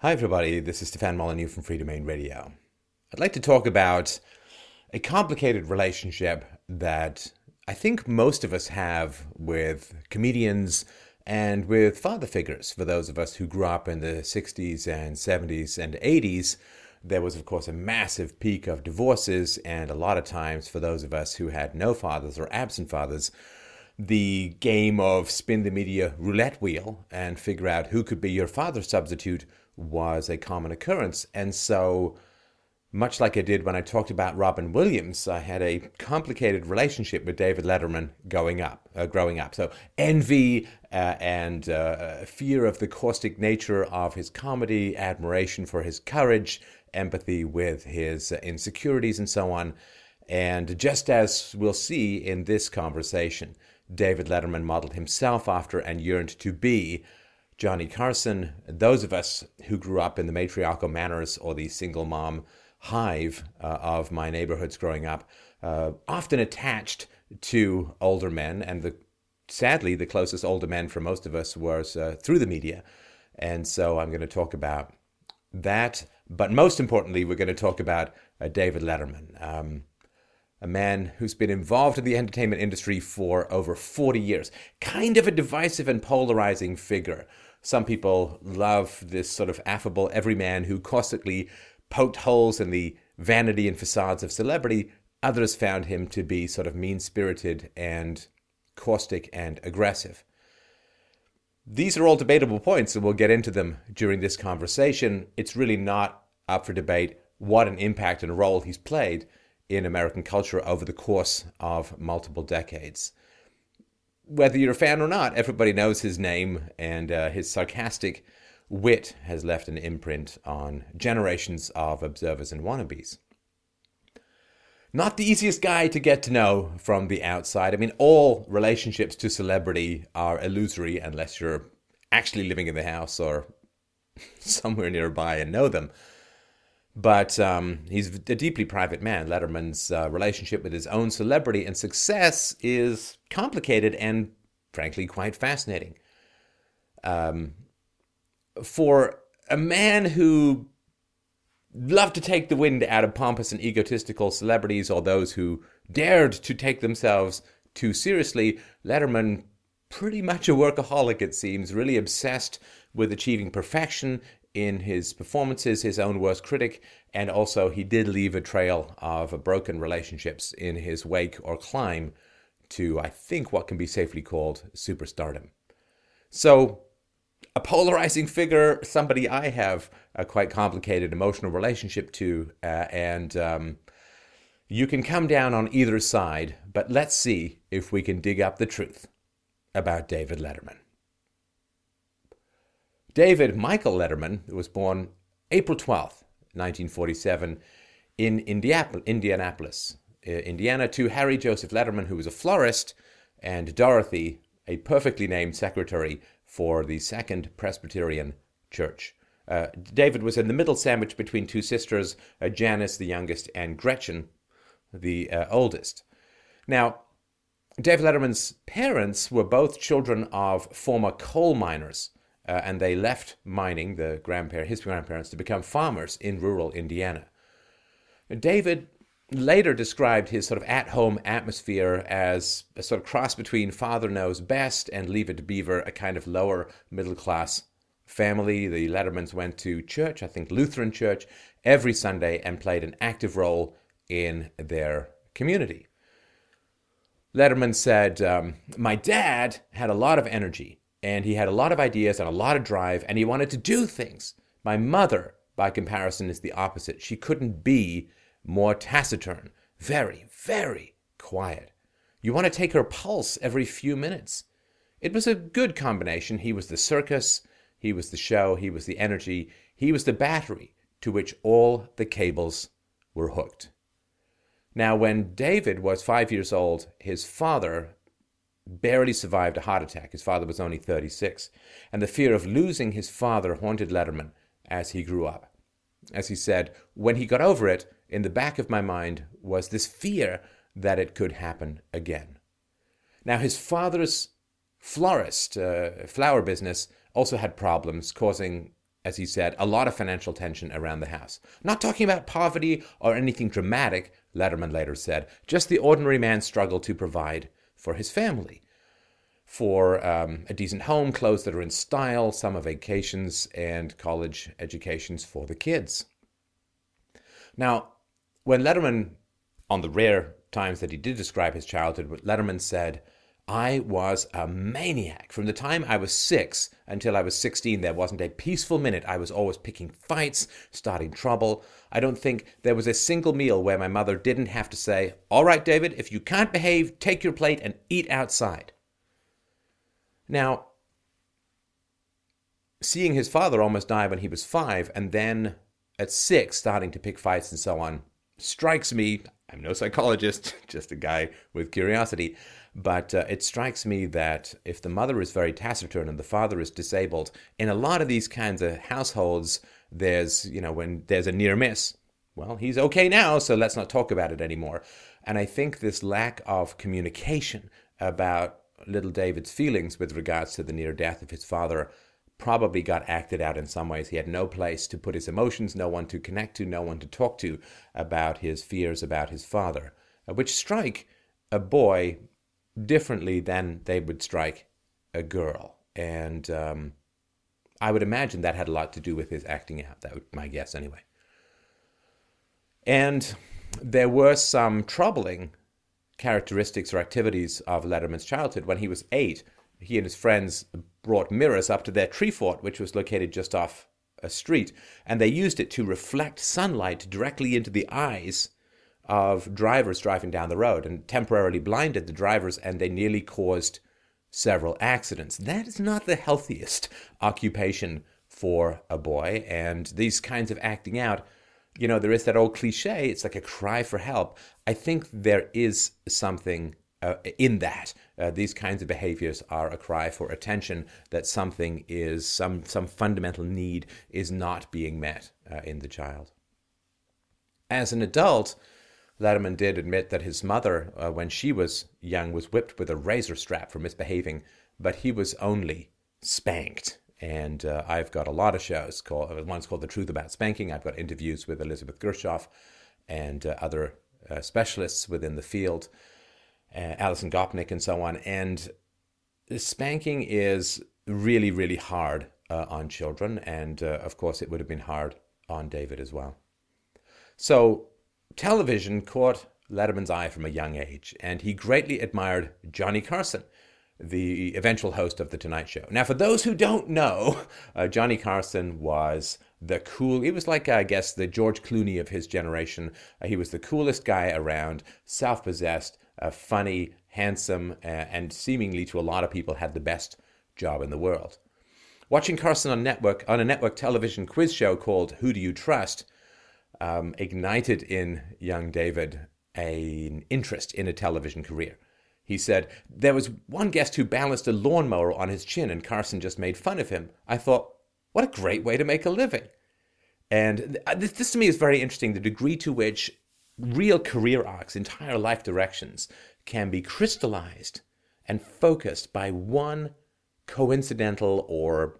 Hi, everybody. This is Stefan Molyneux from Freedomain Radio. I'd like to talk about a complicated relationship that I think most of us have with comedians and with father figures. For those of us who grew up in the 60s and 70s and 80s, there was, of course, a massive peak of divorces, and a lot of times for those of us who had no fathers or absent fathers, the game of spin the media roulette wheel and figure out who could be your father substitute was a common occurrence. And so, much like I did when I talked about Robin Williams, I had a complicated relationship with David Letterman going up, uh, growing up. So envy uh, and uh, fear of the caustic nature of his comedy, admiration for his courage, empathy with his uh, insecurities, and so on. And just as we'll see in this conversation, David Letterman modeled himself after and yearned to be Johnny Carson, those of us who grew up in the matriarchal manners or the single mom hive uh, of my neighborhoods growing up, uh, often attached to older men, and the sadly the closest older men for most of us was uh, through the media, and so I'm going to talk about that. But most importantly, we're going to talk about uh, David Letterman. Um, a man who's been involved in the entertainment industry for over 40 years, kind of a divisive and polarizing figure some people love this sort of affable everyman who caustically poked holes in the vanity and facades of celebrity. Others found him to be sort of mean spirited and caustic and aggressive. These are all debatable points, and we'll get into them during this conversation. It's really not up for debate what an impact and role he's played in American culture over the course of multiple decades whether you're a fan or not, everybody knows his name, and uh, his sarcastic wit has left an imprint on generations of observers and wannabes. Not the easiest guy to get to know from the outside. I mean, all relationships to celebrity are illusory unless you're actually living in the house or somewhere nearby and know them. But um, he's a deeply private man. Letterman's uh, relationship with his own celebrity and success is complicated and, frankly, quite fascinating. Um, for a man who loved to take the wind out of pompous and egotistical celebrities or those who dared to take themselves too seriously, Letterman pretty much a workaholic, it seems, really obsessed with achieving perfection in his performances, his own worst critic, and also he did leave a trail of broken relationships in his wake or climb to, I think, what can be safely called superstardom. So, a polarizing figure, somebody I have a quite complicated emotional relationship to, uh, and um, you can come down on either side, but let's see if we can dig up the truth about David Letterman. David Michael Letterman was born April 12th, 1947, in Indianapolis, uh, Indiana, to Harry Joseph Letterman, who was a florist, and Dorothy, a perfectly named secretary for the Second Presbyterian Church. Uh, David was in the middle sandwich between two sisters, uh, Janice, the youngest, and Gretchen, the uh, oldest. Now, David Letterman's parents were both children of former coal miners uh, and they left mining, the grandparent, his grandparents, to become farmers in rural Indiana. David later described his sort of at home atmosphere as a sort of cross between Father Knows Best and Leave It to Beaver, a kind of lower middle class family. The Lettermans went to church, I think Lutheran church, every Sunday and played an active role in their community. Letterman said, um, My dad had a lot of energy and he had a lot of ideas and a lot of drive and he wanted to do things. My mother, by comparison, is the opposite. She couldn't be more taciturn, very, very quiet. You want to take her pulse every few minutes. It was a good combination. He was the circus, he was the show, he was the energy, he was the battery to which all the cables were hooked. Now, when David was five years old, his father barely survived a heart attack. His father was only 36. And the fear of losing his father haunted Letterman as he grew up. As he said, when he got over it, in the back of my mind was this fear that it could happen again. Now, his father's florist, uh, flower business, also had problems, causing as he said, a lot of financial tension around the house. Not talking about poverty or anything dramatic, Letterman later said, just the ordinary man's struggle to provide for his family. For um, a decent home, clothes that are in style, summer vacations, and college educations for the kids. Now, when Letterman, on the rare times that he did describe his childhood, Letterman said, I was a maniac. From the time I was six until I was 16, there wasn't a peaceful minute. I was always picking fights, starting trouble. I don't think there was a single meal where my mother didn't have to say, All right, David, if you can't behave, take your plate and eat outside. Now, seeing his father almost die when he was five, and then at six starting to pick fights and so on, strikes me. I'm no psychologist, just a guy with curiosity. But uh, it strikes me that if the mother is very taciturn and the father is disabled, in a lot of these kinds of households, there's, you know, when there's a near miss, well, he's okay now, so let's not talk about it anymore. And I think this lack of communication about little David's feelings with regards to the near death of his father probably got acted out in some ways. He had no place to put his emotions, no one to connect to, no one to talk to about his fears about his father, which strike a boy differently than they would strike a girl. And um, I would imagine that had a lot to do with his acting out. That would my guess, anyway. And there were some troubling characteristics or activities of Letterman's childhood. When he was eight, he and his friends brought mirrors up to their tree fort, which was located just off a street, and they used it to reflect sunlight directly into the eyes of drivers driving down the road and temporarily blinded the drivers, and they nearly caused several accidents. That is not the healthiest occupation for a boy, and these kinds of acting out. You know, there is that old cliche, it's like a cry for help. I think there is something uh, in that. Uh, these kinds of behaviors are a cry for attention that something is, some, some fundamental need is not being met uh, in the child. As an adult, Letterman did admit that his mother, uh, when she was young, was whipped with a razor strap for misbehaving, but he was only spanked. And uh, I've got a lot of shows. Called, uh, one's called The Truth About Spanking. I've got interviews with Elizabeth Gershoff and uh, other uh, specialists within the field, uh, Alison Gopnik, and so on. And spanking is really, really hard on children. And of course, it would have been hard on David as well. So television caught Letterman's eye from a young age, and he greatly admired Johnny Carson, the eventual host of The Tonight Show. Now, for those who don't know, uh, Johnny Carson was the cool, he was like, I guess, the George Clooney of his generation. Uh, he was the coolest guy around, self possessed, uh, funny, handsome, uh, and seemingly to a lot of people had the best job in the world. Watching Carson on network on a network television quiz show called Who Do You Trust? Um, ignited in young David an interest in a television career. He said, There was one guest who balanced a lawnmower on his chin and Carson just made fun of him. I thought, what a great way to make a living. And this, this to me is very interesting the degree to which real career arcs, entire life directions, can be crystallized and focused by one coincidental or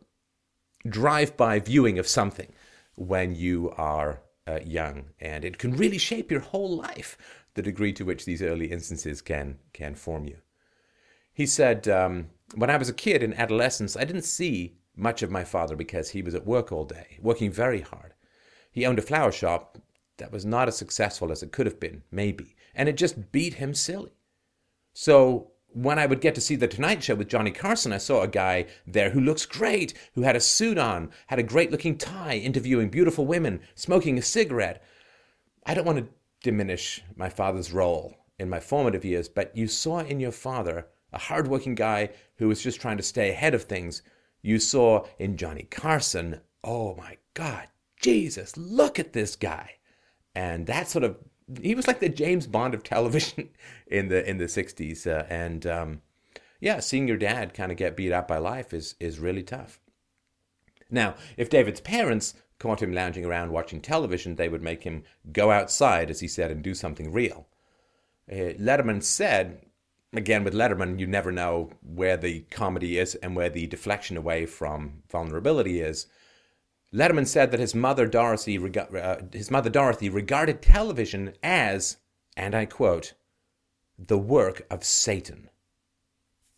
drive by viewing of something when you are uh, young, and it can really shape your whole life. The degree to which these early instances can can form you. He said, um, "When I was a kid in adolescence, I didn't see much of my father because he was at work all day, working very hard. He owned a flower shop that was not as successful as it could have been, maybe, and it just beat him silly. So when I would get to see the Tonight Show with Johnny Carson, I saw a guy there who looks great, who had a suit on, had a great looking tie, interviewing beautiful women, smoking a cigarette. I don't want to diminish my father's role in my formative years, but you saw in your father a hardworking guy who was just trying to stay ahead of things. You saw in Johnny Carson, oh my God, Jesus, look at this guy. And that sort of he was like the James Bond of television in the in the '60s, uh, and um, yeah, seeing your dad kind of get beat up by life is is really tough. Now, if David's parents caught him lounging around watching television, they would make him go outside, as he said, and do something real. Uh, Letterman said, again with Letterman, you never know where the comedy is and where the deflection away from vulnerability is. Letterman said that his mother Dorothy, uh, his mother Dorothy regarded television as, and I quote, the work of Satan.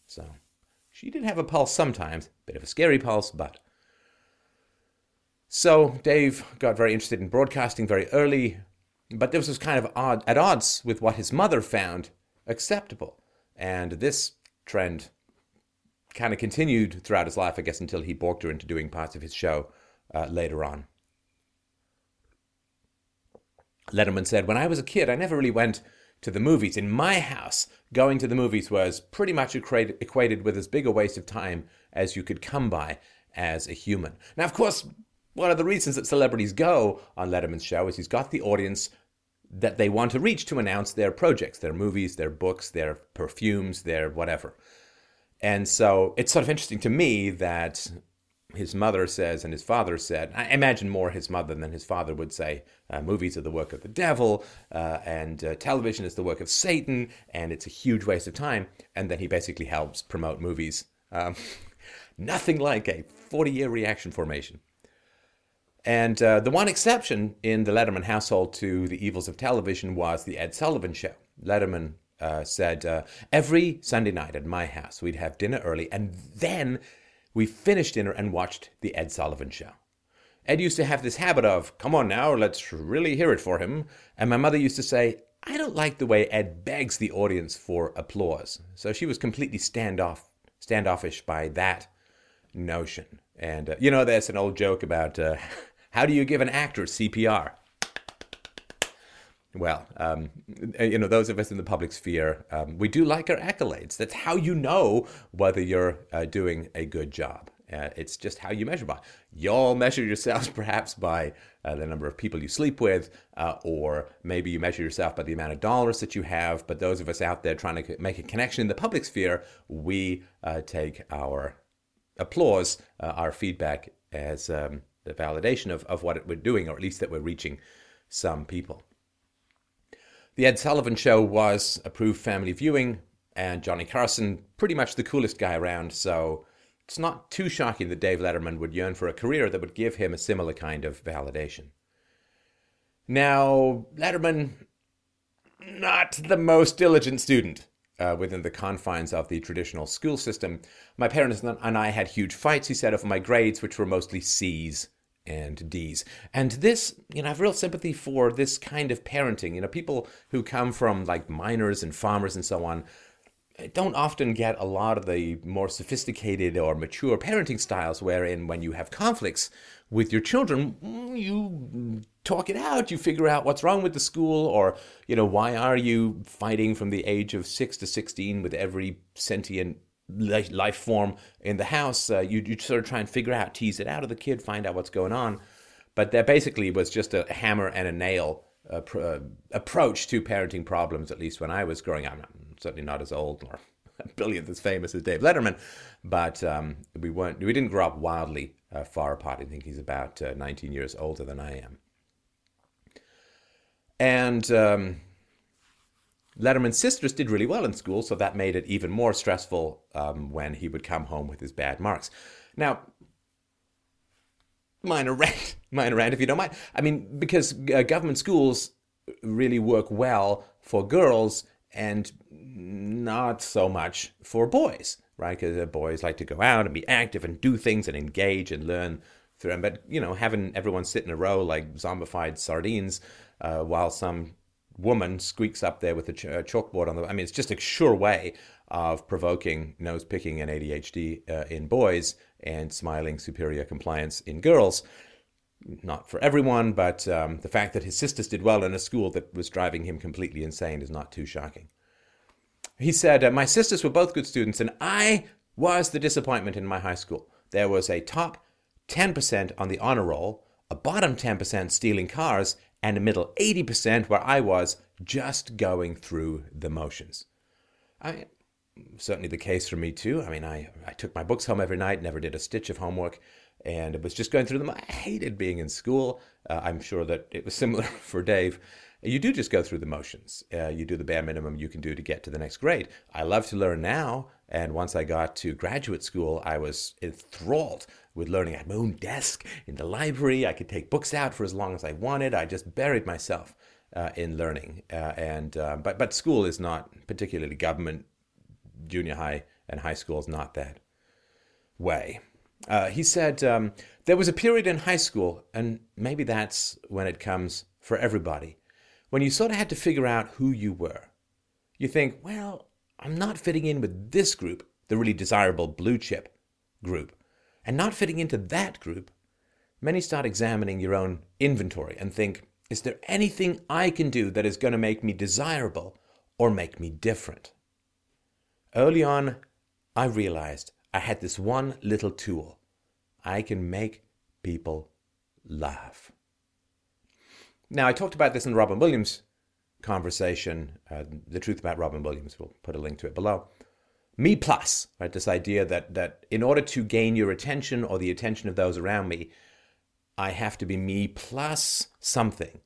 So she did have a pulse sometimes, bit of a scary pulse, but. So Dave got very interested in broadcasting very early, but this was kind of odd, at odds with what his mother found acceptable. And this trend kind of continued throughout his life, I guess, until he balked her into doing parts of his show uh, later on. Letterman said, When I was a kid, I never really went to the movies. In my house, going to the movies was pretty much equated with as big a waste of time as you could come by as a human. Now, of course, one of the reasons that celebrities go on Letterman's show is he's got the audience that they want to reach to announce their projects, their movies, their books, their perfumes, their whatever. And so it's sort of interesting to me that his mother says and his father said, I imagine more his mother than his father would say, uh, movies are the work of the devil, uh, and uh, television is the work of Satan, and it's a huge waste of time. And then he basically helps promote movies. Um, nothing like a 40 year reaction formation. And uh, the one exception in the Letterman household to the evils of television was the Ed Sullivan Show. Letterman uh, said, uh, Every Sunday night at my house, we'd have dinner early, and then we finished dinner and watched The Ed Sullivan Show. Ed used to have this habit of, come on now, let's really hear it for him. And my mother used to say, I don't like the way Ed begs the audience for applause. So she was completely standoff, standoffish by that notion. And, uh, you know, there's an old joke about uh, how do you give an actor CPR? Well, um, you know, those of us in the public sphere, um, we do like our accolades. That's how you know whether you're uh, doing a good job. Uh, it's just how you measure by. Y'all measure yourselves perhaps by uh, the number of people you sleep with, uh, or maybe you measure yourself by the amount of dollars that you have. But those of us out there trying to make a connection in the public sphere, we uh, take our applause, uh, our feedback as um, the validation of, of what we're doing, or at least that we're reaching some people. The Ed Sullivan Show was approved family viewing, and Johnny Carson, pretty much the coolest guy around, so it's not too shocking that Dave Letterman would yearn for a career that would give him a similar kind of validation. Now, Letterman, not the most diligent student uh, within the confines of the traditional school system. My parents and I had huge fights, he said, over my grades, which were mostly C's and D's. And this, you know, I have real sympathy for this kind of parenting. You know, people who come from like miners and farmers and so on eh, don't often get a lot of the more sophisticated or mature parenting styles wherein when you have conflicts with your children mm, you talk it out you figure out what's wrong with the school or you know why are you fighting from the age of 6 to 16 with every sentient life form in the house. Uh, you, you sort of try and figure out, tease it out of the kid, find out what's going on. But that basically was just a hammer and a nail uh, pr- uh, approach to parenting problems, at least when I was growing up. I'm certainly not as old or a billionth as famous as Dave Letterman, but um, we weren't. We didn't grow up wildly uh, far apart. I think he's about uh, 19 years older than I am. And um, Letterman's sisters did really well in school, so that made it even more stressful um, when he would come home with his bad marks. Now, minor rant, minor rant, if you don't mind. I mean, because uh, government schools really work well for girls and not so much for boys, right? Because uh, boys like to go out and be active and do things and engage and learn through them. But, you know, having everyone sit in a row like zombified sardines uh, while some woman squeaks up there with a ch- chalkboard on the. I mean, it's just a sure way of provoking nose picking and ADHD uh, in boys and smiling superior compliance in girls. Not for everyone, but um, the fact that his sisters did well in a school that was driving him completely insane is not too shocking. He said, uh, My sisters were both good students, and I was the disappointment in my high school. There was a top 10% on the honor roll, a bottom 10% stealing cars, and a middle 80% where I was just going through the motions. I certainly the case for me too. I mean, I, I took my books home every night, never did a stitch of homework, and it was just going through them. I hated being in school. Uh, I'm sure that it was similar for Dave. You do just go through the motions. Uh, you do the bare minimum you can do to get to the next grade. I love to learn now. And once I got to graduate school, I was enthralled with learning. I had my own desk in the library. I could take books out for as long as I wanted. I just buried myself uh, in learning. Uh, and uh, but but school is not particularly government, junior high and high school is not that way. Uh, he said um, there was a period in high school, and maybe that's when it comes for everybody, when you sort of had to figure out who you were. You think, well, I'm not fitting in with this group, the really desirable blue chip group, and not fitting into that group. Many start examining your own inventory and think, is there anything I can do that is going to make me desirable or make me different? Early on, I realized I had this one little tool. I can make people laugh. Now, I talked about this in Robin Williams' conversation, uh, The Truth About Robin Williams. We'll put a link to it below. Me plus, right? This idea that, that in order to gain your attention or the attention of those around me, I have to be me plus something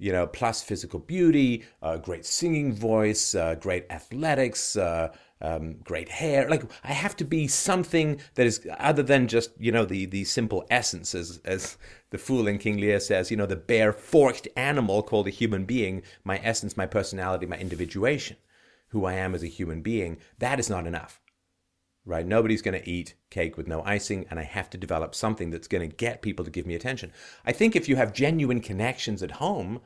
you know, plus physical beauty, uh, great singing voice, uh, great athletics, uh, um, great hair. Like I have to be something that is other than just you know the the simple essence, as as the fool in King Lear says. You know, the bare forked animal called a human being. My essence, my personality, my individuation, who I am as a human being. That is not enough right? Nobody's going to eat cake with no icing, and I have to develop something that's going to get people to give me attention. I think if you have genuine connections at home,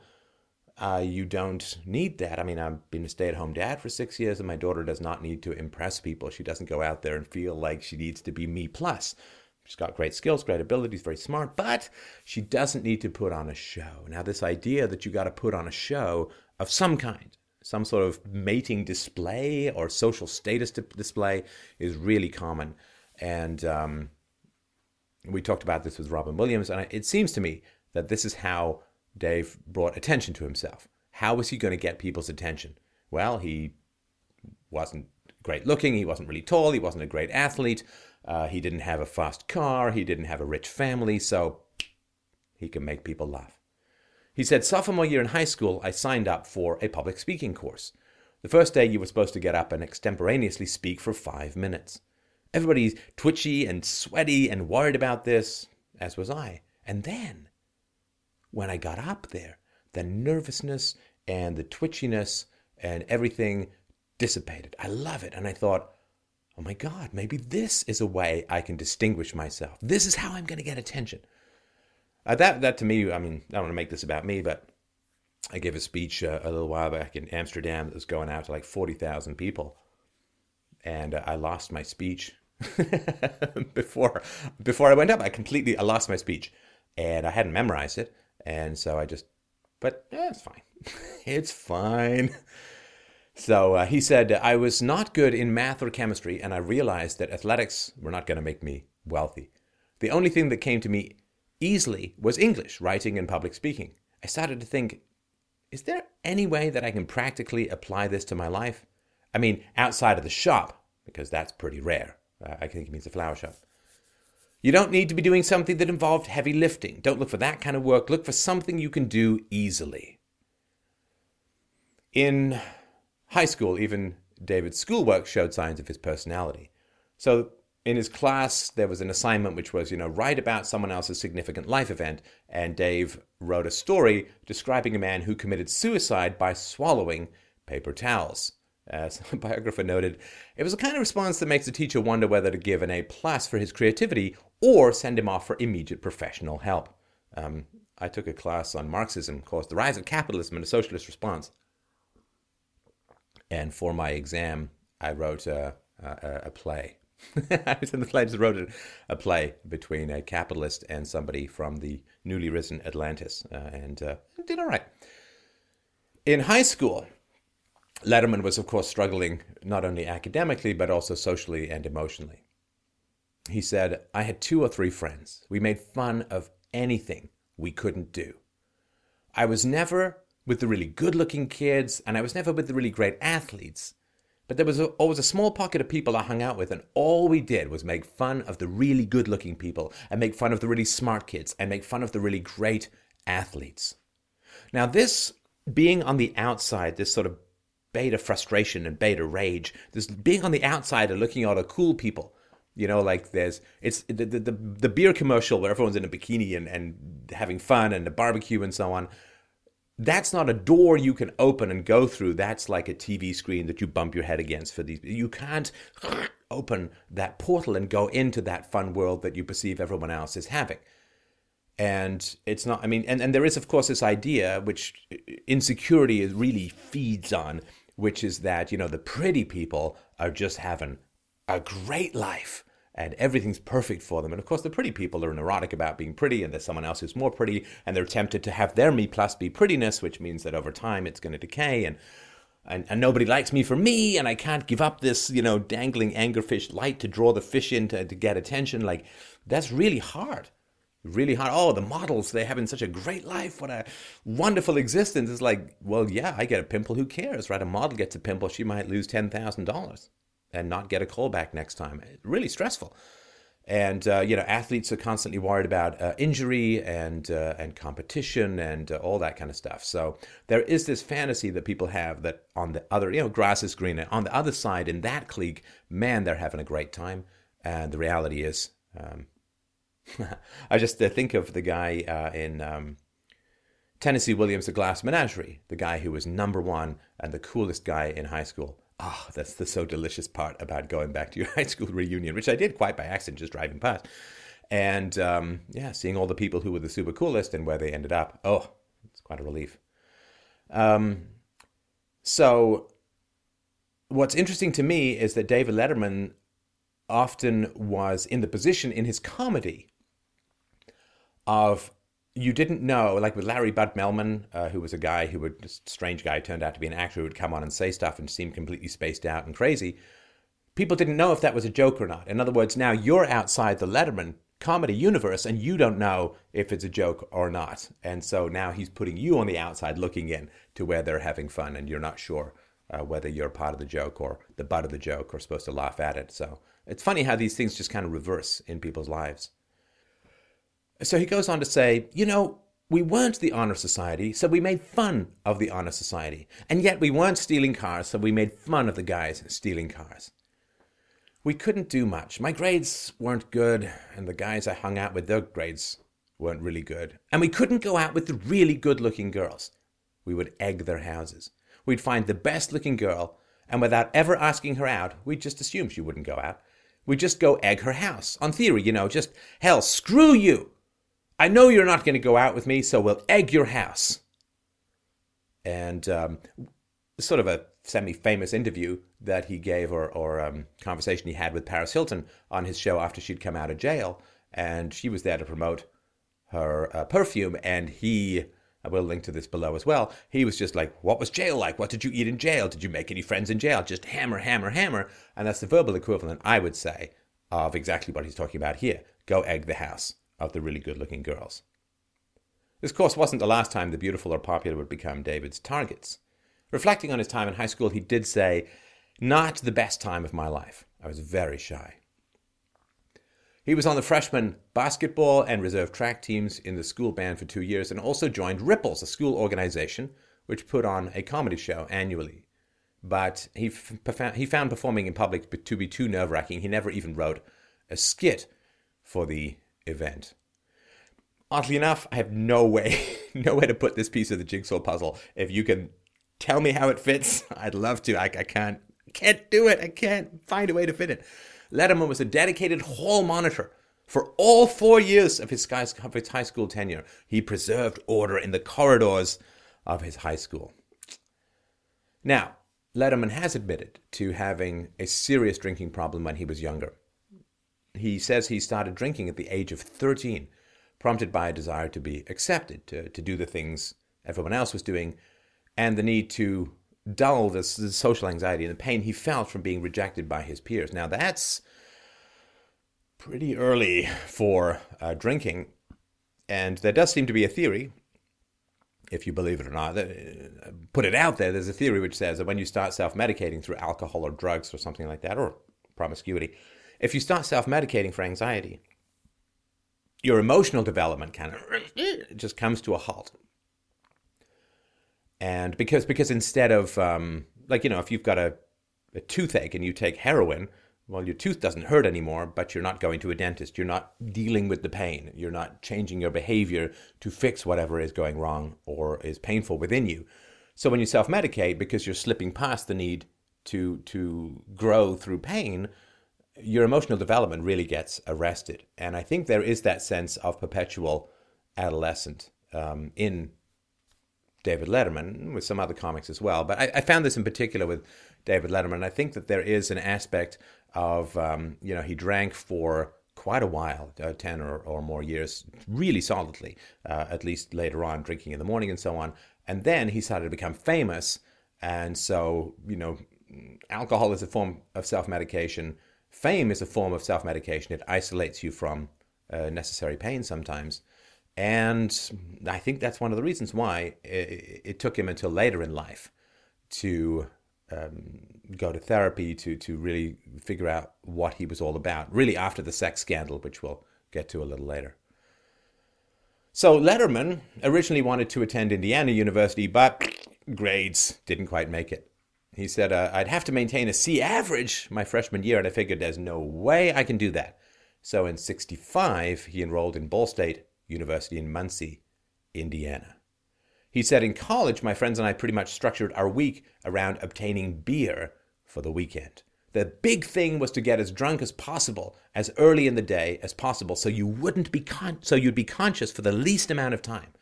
uh, you don't need that. I mean, I've been a stay at home dad for six years, and my daughter does not need to impress people. She doesn't go out there and feel like she needs to be me plus. She's got great skills, great abilities, very smart, but she doesn't need to put on a show. Now, this idea that you got to put on a show of some kind, some sort of mating display or social status display is really common. And um, we talked about this with Robin Williams, and it seems to me that this is how Dave brought attention to himself. How was he going to get people's attention? Well, he wasn't great looking, he wasn't really tall, he wasn't a great athlete, uh, he didn't have a fast car, he didn't have a rich family, so he can make people laugh. He said, sophomore year in high school, I signed up for a public speaking course. The first day, you were supposed to get up and extemporaneously speak for five minutes. Everybody's twitchy and sweaty and worried about this, as was I. And then, when I got up there, the nervousness and the twitchiness and everything dissipated. I love it. And I thought, oh my God, maybe this is a way I can distinguish myself. This is how I'm going to get attention. Uh, that that to me, I mean, I don't want to make this about me, but I gave a speech uh, a little while back in Amsterdam that was going out to like forty thousand people, and uh, I lost my speech before before I went up. I completely I lost my speech, and I hadn't memorized it, and so I just, but yeah, it's fine, it's fine. So uh, he said, I was not good in math or chemistry, and I realized that athletics were not going to make me wealthy. The only thing that came to me easily was English, writing and public speaking. I started to think, is there any way that I can practically apply this to my life? I mean, outside of the shop, because that's pretty rare. Uh, I think it means a flower shop. You don't need to be doing something that involved heavy lifting. Don't look for that kind of work. Look for something you can do easily. In high school, even David's schoolwork showed signs of his personality. So in his class, there was an assignment which was, you know, write about someone else's significant life event. And Dave wrote a story describing a man who committed suicide by swallowing paper towels. As a biographer noted, it was a kind of response that makes the teacher wonder whether to give an A plus for his creativity or send him off for immediate professional help. Um, I took a class on Marxism called The Rise of Capitalism and a Socialist Response. And for my exam, I wrote a, a, a play I was in the play, I just wrote a, play between a capitalist and somebody from the newly risen Atlantis, uh, and uh, did all right. In high school, Letterman was, of course, struggling not only academically, but also socially and emotionally. He said, I had two or three friends. We made fun of anything we couldn't do. I was never with the really good looking kids, and I was never with the really great athletes. But there was a, always a small pocket of people I hung out with, and all we did was make fun of the really good looking people, and make fun of the really smart kids, and make fun of the really great athletes. Now, this being on the outside, this sort of beta frustration and beta rage, this being on the outside and looking at all the cool people. You know, like there's it's the, the the beer commercial where everyone's in a bikini and, and having fun and the barbecue and so on. That's not a door you can open and go through. That's like a TV screen that you bump your head against for these. You can't open that portal and go into that fun world that you perceive everyone else is having and it's not i mean and, and there is of course this idea which insecurity really feeds on which is that you know the pretty people are just having a great life and everything's perfect for them and of course the pretty people are neurotic about being pretty and there's someone else who's more pretty and they're tempted to have their me plus be prettiness which means that over time it's going to decay and and, and nobody likes me for me and i can't give up this you know dangling anglerfish light to draw the fish in to, to get attention like that's really hard really hard. Oh, the models, they're having such a great life. What a wonderful existence. It's like, well, yeah, I get a pimple. Who cares, right? A model gets a pimple. She might lose $10,000 and not get a call back next time. Really stressful. And, uh, you know, athletes are constantly worried about uh, injury and, uh, and competition and uh, all that kind of stuff. So there is this fantasy that people have that on the other, you know, grass is greener. On the other side, in that clique, man, they're having a great time. And the reality is, um, I just uh, think of the guy uh, in um, Tennessee Williams' The Glass Menagerie, the guy who was number one and the coolest guy in high school. Oh, that's the so delicious part about going back to your high school reunion, which I did quite by accident, just driving past. And um, yeah, seeing all the people who were the super coolest and where they ended up. Oh, it's quite a relief. Um, so, what's interesting to me is that David Letterman often was in the position in his comedy of you didn't know, like with Larry Bud Melman, uh, who was a guy who would, just strange guy, turned out to be an actor who would come on and say stuff and seem completely spaced out and crazy. People didn't know if that was a joke or not. In other words, now you're outside the Letterman comedy universe and you don't know if it's a joke or not. And so now he's putting you on the outside looking in to where they're having fun and you're not sure uh, whether you're part of the joke or the butt of the joke or supposed to laugh at it. So it's funny how these things just kind of reverse in people's lives. So he goes on to say, you know, we weren't the honor society, so we made fun of the honor society. And yet we weren't stealing cars, so we made fun of the guys stealing cars. We couldn't do much. My grades weren't good, and the guys I hung out with, their grades weren't really good. And we couldn't go out with the really good looking girls. We would egg their houses. We'd find the best looking girl, and without ever asking her out, we'd just assume she wouldn't go out. We'd just go egg her house. On theory, you know, just, hell, screw you! I know you're not going to go out with me, so we'll egg your house. And um, sort of a semi famous interview that he gave or, or um, conversation he had with Paris Hilton on his show after she'd come out of jail. And she was there to promote her uh, perfume. And he, I will link to this below as well, he was just like, What was jail like? What did you eat in jail? Did you make any friends in jail? Just hammer, hammer, hammer. And that's the verbal equivalent, I would say, of exactly what he's talking about here. Go egg the house of the really good looking girls. This, course, wasn't the last time the beautiful or popular would become David's targets. Reflecting on his time in high school, he did say, Not the best time of my life. I was very shy. He was on the freshman basketball and reserve track teams in the school band for two years and also joined Ripples, a school organization which put on a comedy show annually. But he, f- he found performing in public to be too nerve wracking. He never even wrote a skit for the event. Oddly enough, I have no way, no way to put this piece of the jigsaw puzzle. If you can tell me how it fits, I'd love to. I, I can't, can't do it. I can't find a way to fit it. Letterman was a dedicated hall monitor for all four years of his, of his high school tenure. He preserved order in the corridors of his high school. Now, Letterman has admitted to having a serious drinking problem when he was younger. He says he started drinking at the age of 13, prompted by a desire to be accepted, to, to do the things everyone else was doing, and the need to dull this social anxiety and the pain he felt from being rejected by his peers. Now, that's pretty early for uh, drinking, and there does seem to be a theory if you believe it or not, uh, put it out there. There's a theory which says that when you start self medicating through alcohol or drugs or something like that, or promiscuity, if you start self medicating for anxiety, your emotional development kind of just comes to a halt. and because because instead of um, like you know if you've got a, a toothache and you take heroin well your tooth doesn't hurt anymore but you're not going to a dentist. You're not dealing with the pain. You're not changing your behavior to fix whatever is going wrong or is painful within you. So when you self-medicate because you're slipping past the need to to grow through pain your emotional development really gets arrested and i think there is that sense of perpetual adolescent um, in David Letterman, with some other comics as well. But I, I, found this in particular with David Letterman. I think that there is an aspect of, um, you know, he drank for quite a while, uh, 10 or, or more years, really solidly, uh, at least later on, drinking in the morning and so on. And then he started to become famous. And so, you know, alcohol is a form of self medication. Fame is a form of self medication. It isolates you from uh, necessary pain sometimes. And I think that's one of the reasons why it, it took him until later in life to um, go to therapy to to really figure out what he was all about. Really, after the sex scandal, which we'll get to a little later. So Letterman originally wanted to attend Indiana University, but grades didn't quite make it. He said, uh, I'd have to maintain a C average my freshman year, and I figured there's no way I can do that. So in 65, he enrolled in Ball State University in Muncie, Indiana. He said, In college, my friends and I pretty much structured our week around obtaining beer for the weekend. The big thing was to get as drunk as possible, as early in the day as possible, so you wouldn't be con- so you'd be conscious for the least amount of time.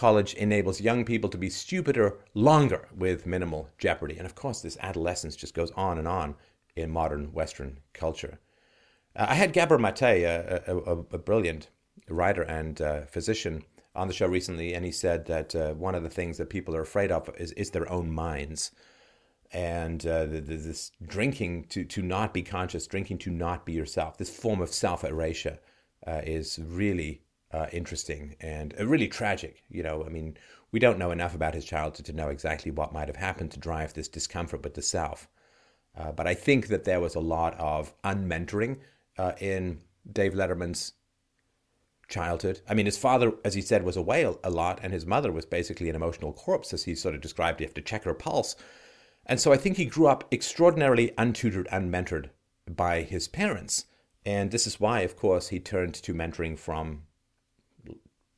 College enables young people to be stupider longer with minimal jeopardy. And of course, this adolescence just goes on and on in modern Western culture. Uh, I had Gabor Mate, a, a, a, brilliant writer and uh, physician, on the show recently, and he said that uh, one of the things that people are afraid of is, is their own minds. And uh, the, the, this drinking to, to not be conscious, drinking to not be yourself, this form of self erasure uh, is really uh, interesting and uh, really tragic. You know, I mean, we don't know enough about his childhood to know exactly what might have happened to drive this discomfort with the self. but I think that there was a lot of unmentoring in Dave Letterman's childhood. I mean, his father, as he said, was away a lot, and his mother was basically an emotional corpse, as he sort of described. You have to check her pulse. And so I think he grew up extraordinarily untutored and mentored by his parents. And this is why, of course, he turned to mentoring from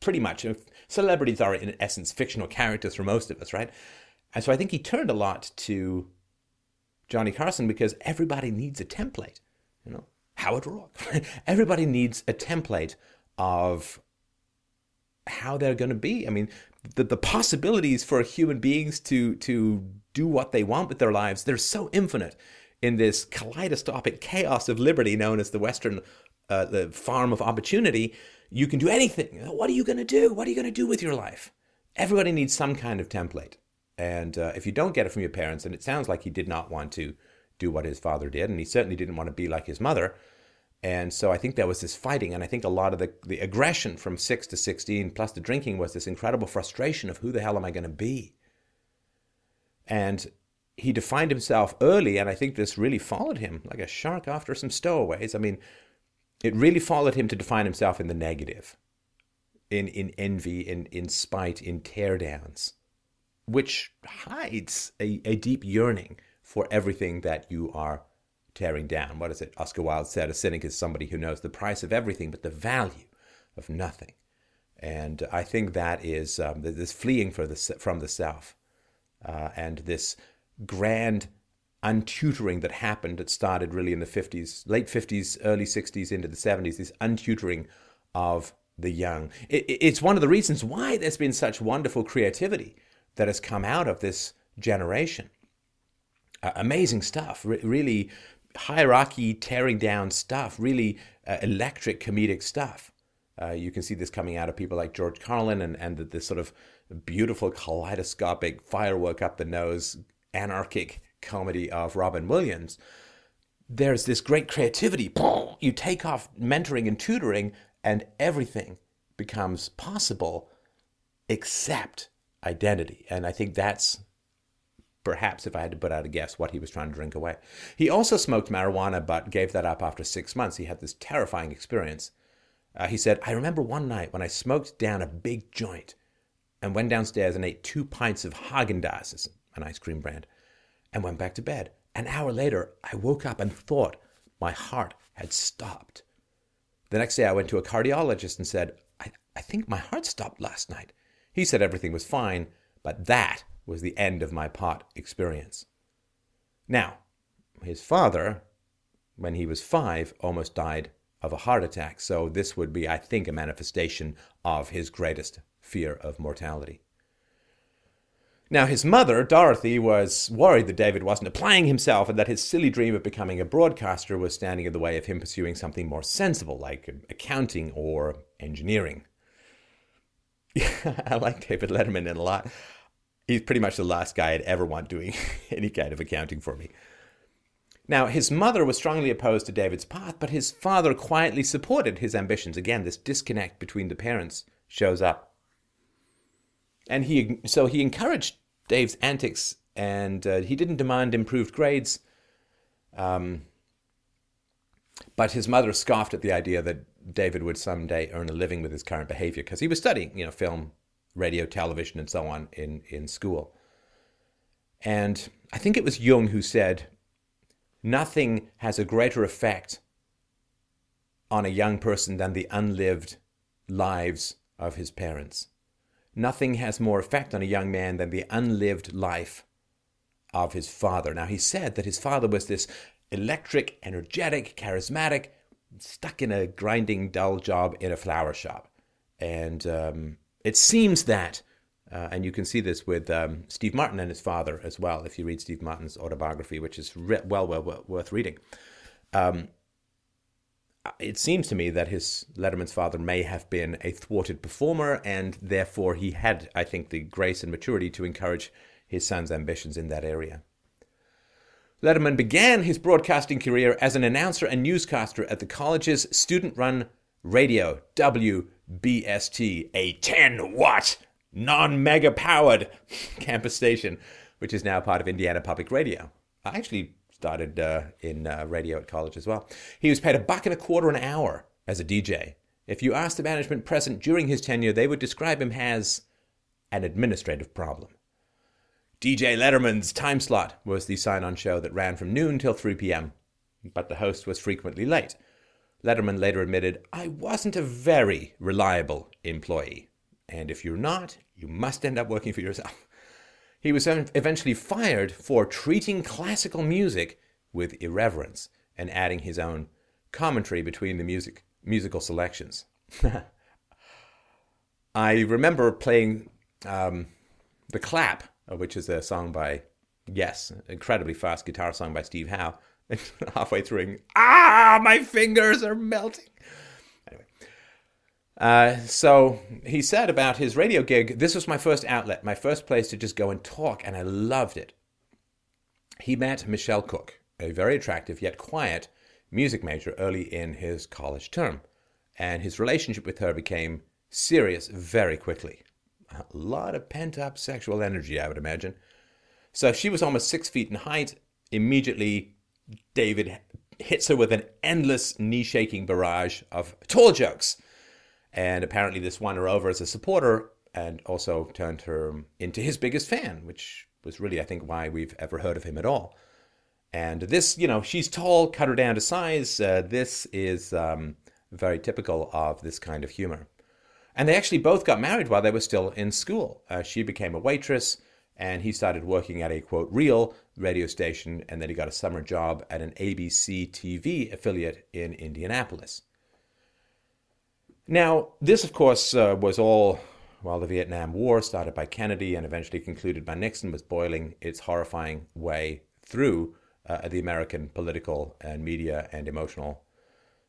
pretty much celebrities are, in essence, fictional characters for most of us, right? And so I think he turned a lot to Johnny Carson because everybody needs a template. You know, Howard Roark. everybody needs a template of how they're going to be. I mean, the, the possibilities for human beings to to do what they want with their lives, they're so infinite in this kaleidoscopic chaos of liberty known as the Western uh, the farm of opportunity. You can do anything. What are you going to do? What are you going to do with your life? Everybody needs some kind of template. And uh, if you don't get it from your parents, and it sounds like he did not want to do what his father did, and he certainly didn't want to be like his mother, and so I think there was this fighting, and I think a lot of the, the aggression from 6 to 16, plus the drinking, was this incredible frustration of who the hell am I going to be? And he defined himself early, and I think this really followed him like a shark after some stowaways. I mean, it really followed him to define himself in the negative, in, in envy, in, in spite, in teardowns, which hides a, a deep yearning for everything that you are tearing down. What is it? Oscar Wilde said, a cynic is somebody who knows the price of everything but the value of nothing. And I think that is um, this fleeing for the, from the self uh, and this grand untutoring that happened that started really in the 50s, late 50s, early 60s into the 70s, this untutoring of the young. It, it's one of the reasons why there's been such wonderful creativity that has come out of this generation. Uh, amazing stuff, re- really hierarchy tearing down stuff, really uh, electric comedic stuff. Uh, you can see this coming out of people like George Carlin and, and the, this sort of beautiful kaleidoscopic firework up the nose anarchic comedy of Robin Williams. There's this great creativity. You take off mentoring and tutoring, and everything becomes possible except identity. And I think that's perhaps if I had to put out a guess what he was trying to drink away. He also smoked marijuana, but gave that up after six months. He had this terrifying experience. Uh, he said, I remember one night when I smoked down a big joint. and went downstairs and ate two pints of Haagen-Dazs, an ice cream brand, and went back to bed. An hour later, I woke up and thought my heart had stopped. The next day, I went to a cardiologist and said, I, I think my heart stopped last night. He said everything was fine, but that was the end of my pot experience. Now, his father, when he was five, almost died of a heart attack. So this would be, I think, a manifestation of his greatest fear of mortality. Now, his mother, Dorothy, was worried that David wasn't applying himself and that his silly dream of becoming a broadcaster was standing in the way of him pursuing something more sensible, like accounting or engineering. I like David Letterman a lot. He's pretty much the last guy I'd ever want doing any kind of accounting for me. Now, his mother was strongly opposed to David's path, but his father quietly supported his ambitions. Again, this disconnect between the parents shows up. And he, so he encouraged Dave's antics, and uh, he didn't demand improved grades. Um, but his mother scoffed at the idea that David would someday earn a living with his current behavior because he was studying, you know, film, radio, television, and so on in, in school. And I think it was Jung who said, Nothing has a greater effect on a young person than the unlived lives of his parents. Nothing has more effect on a young man than the unlived life of his father. Now, he said that his father was this electric, energetic, charismatic, stuck in a grinding, dull job in a flower shop. And um, it seems that uh, and you can see this with um, Steve Martin and his father as well, if you read Steve Martin's autobiography, which is re- well, well, well, worth reading. Um, it seems to me that his Letterman's father may have been a thwarted performer, and therefore he had, I think, the grace and maturity to encourage his son's ambitions in that area. Letterman began his broadcasting career as an announcer and newscaster at the college's student run radio, WBST, a 10 watt non mega powered campus station, which is now part of Indiana Public Radio. I actually started uh, in uh, radio at college as well. He was paid a buck and a quarter an hour as a DJ. If you asked the management present during his tenure, they would describe him as an administrative problem. DJ Letterman's time slot was the sign on show that ran from noon till 3 p.m., but the host was frequently late. Letterman later admitted, I wasn't a very reliable employee. And if you're not, you must end up working for yourself. He was eventually fired for treating classical music with irreverence and adding his own commentary between the music musical selections. I remember playing um, the clap, which is a song by Yes, incredibly fast guitar song by Steve Howe. halfway through, ah, my fingers are melting. Uh, so he said about his radio gig, this was my first outlet, my first place to just go and talk, and I loved it. He met Michelle Cook, a very attractive yet quiet music major early in his college term, and his relationship with her became serious very quickly. A lot of pent up sexual energy, I would imagine. So she was almost six feet in height. Immediately, David hits her with an endless knee shaking barrage of tall jokes and apparently, this won her over as a supporter and also turned her into his biggest fan, which was really, I think, why we've ever heard of him at all. And this, you know, she's tall, cut her down to size. Uh, this is um, very typical of this kind of humor. And they actually both got married while they were still in school. Uh, she became a waitress, and he started working at a quote real radio station, and then he got a summer job at an ABC TV affiliate in Indianapolis. Now, this, of course, uh, was all while the Vietnam War, started by Kennedy and eventually concluded by Nixon, was boiling its horrifying way through uh, the American political and media and emotional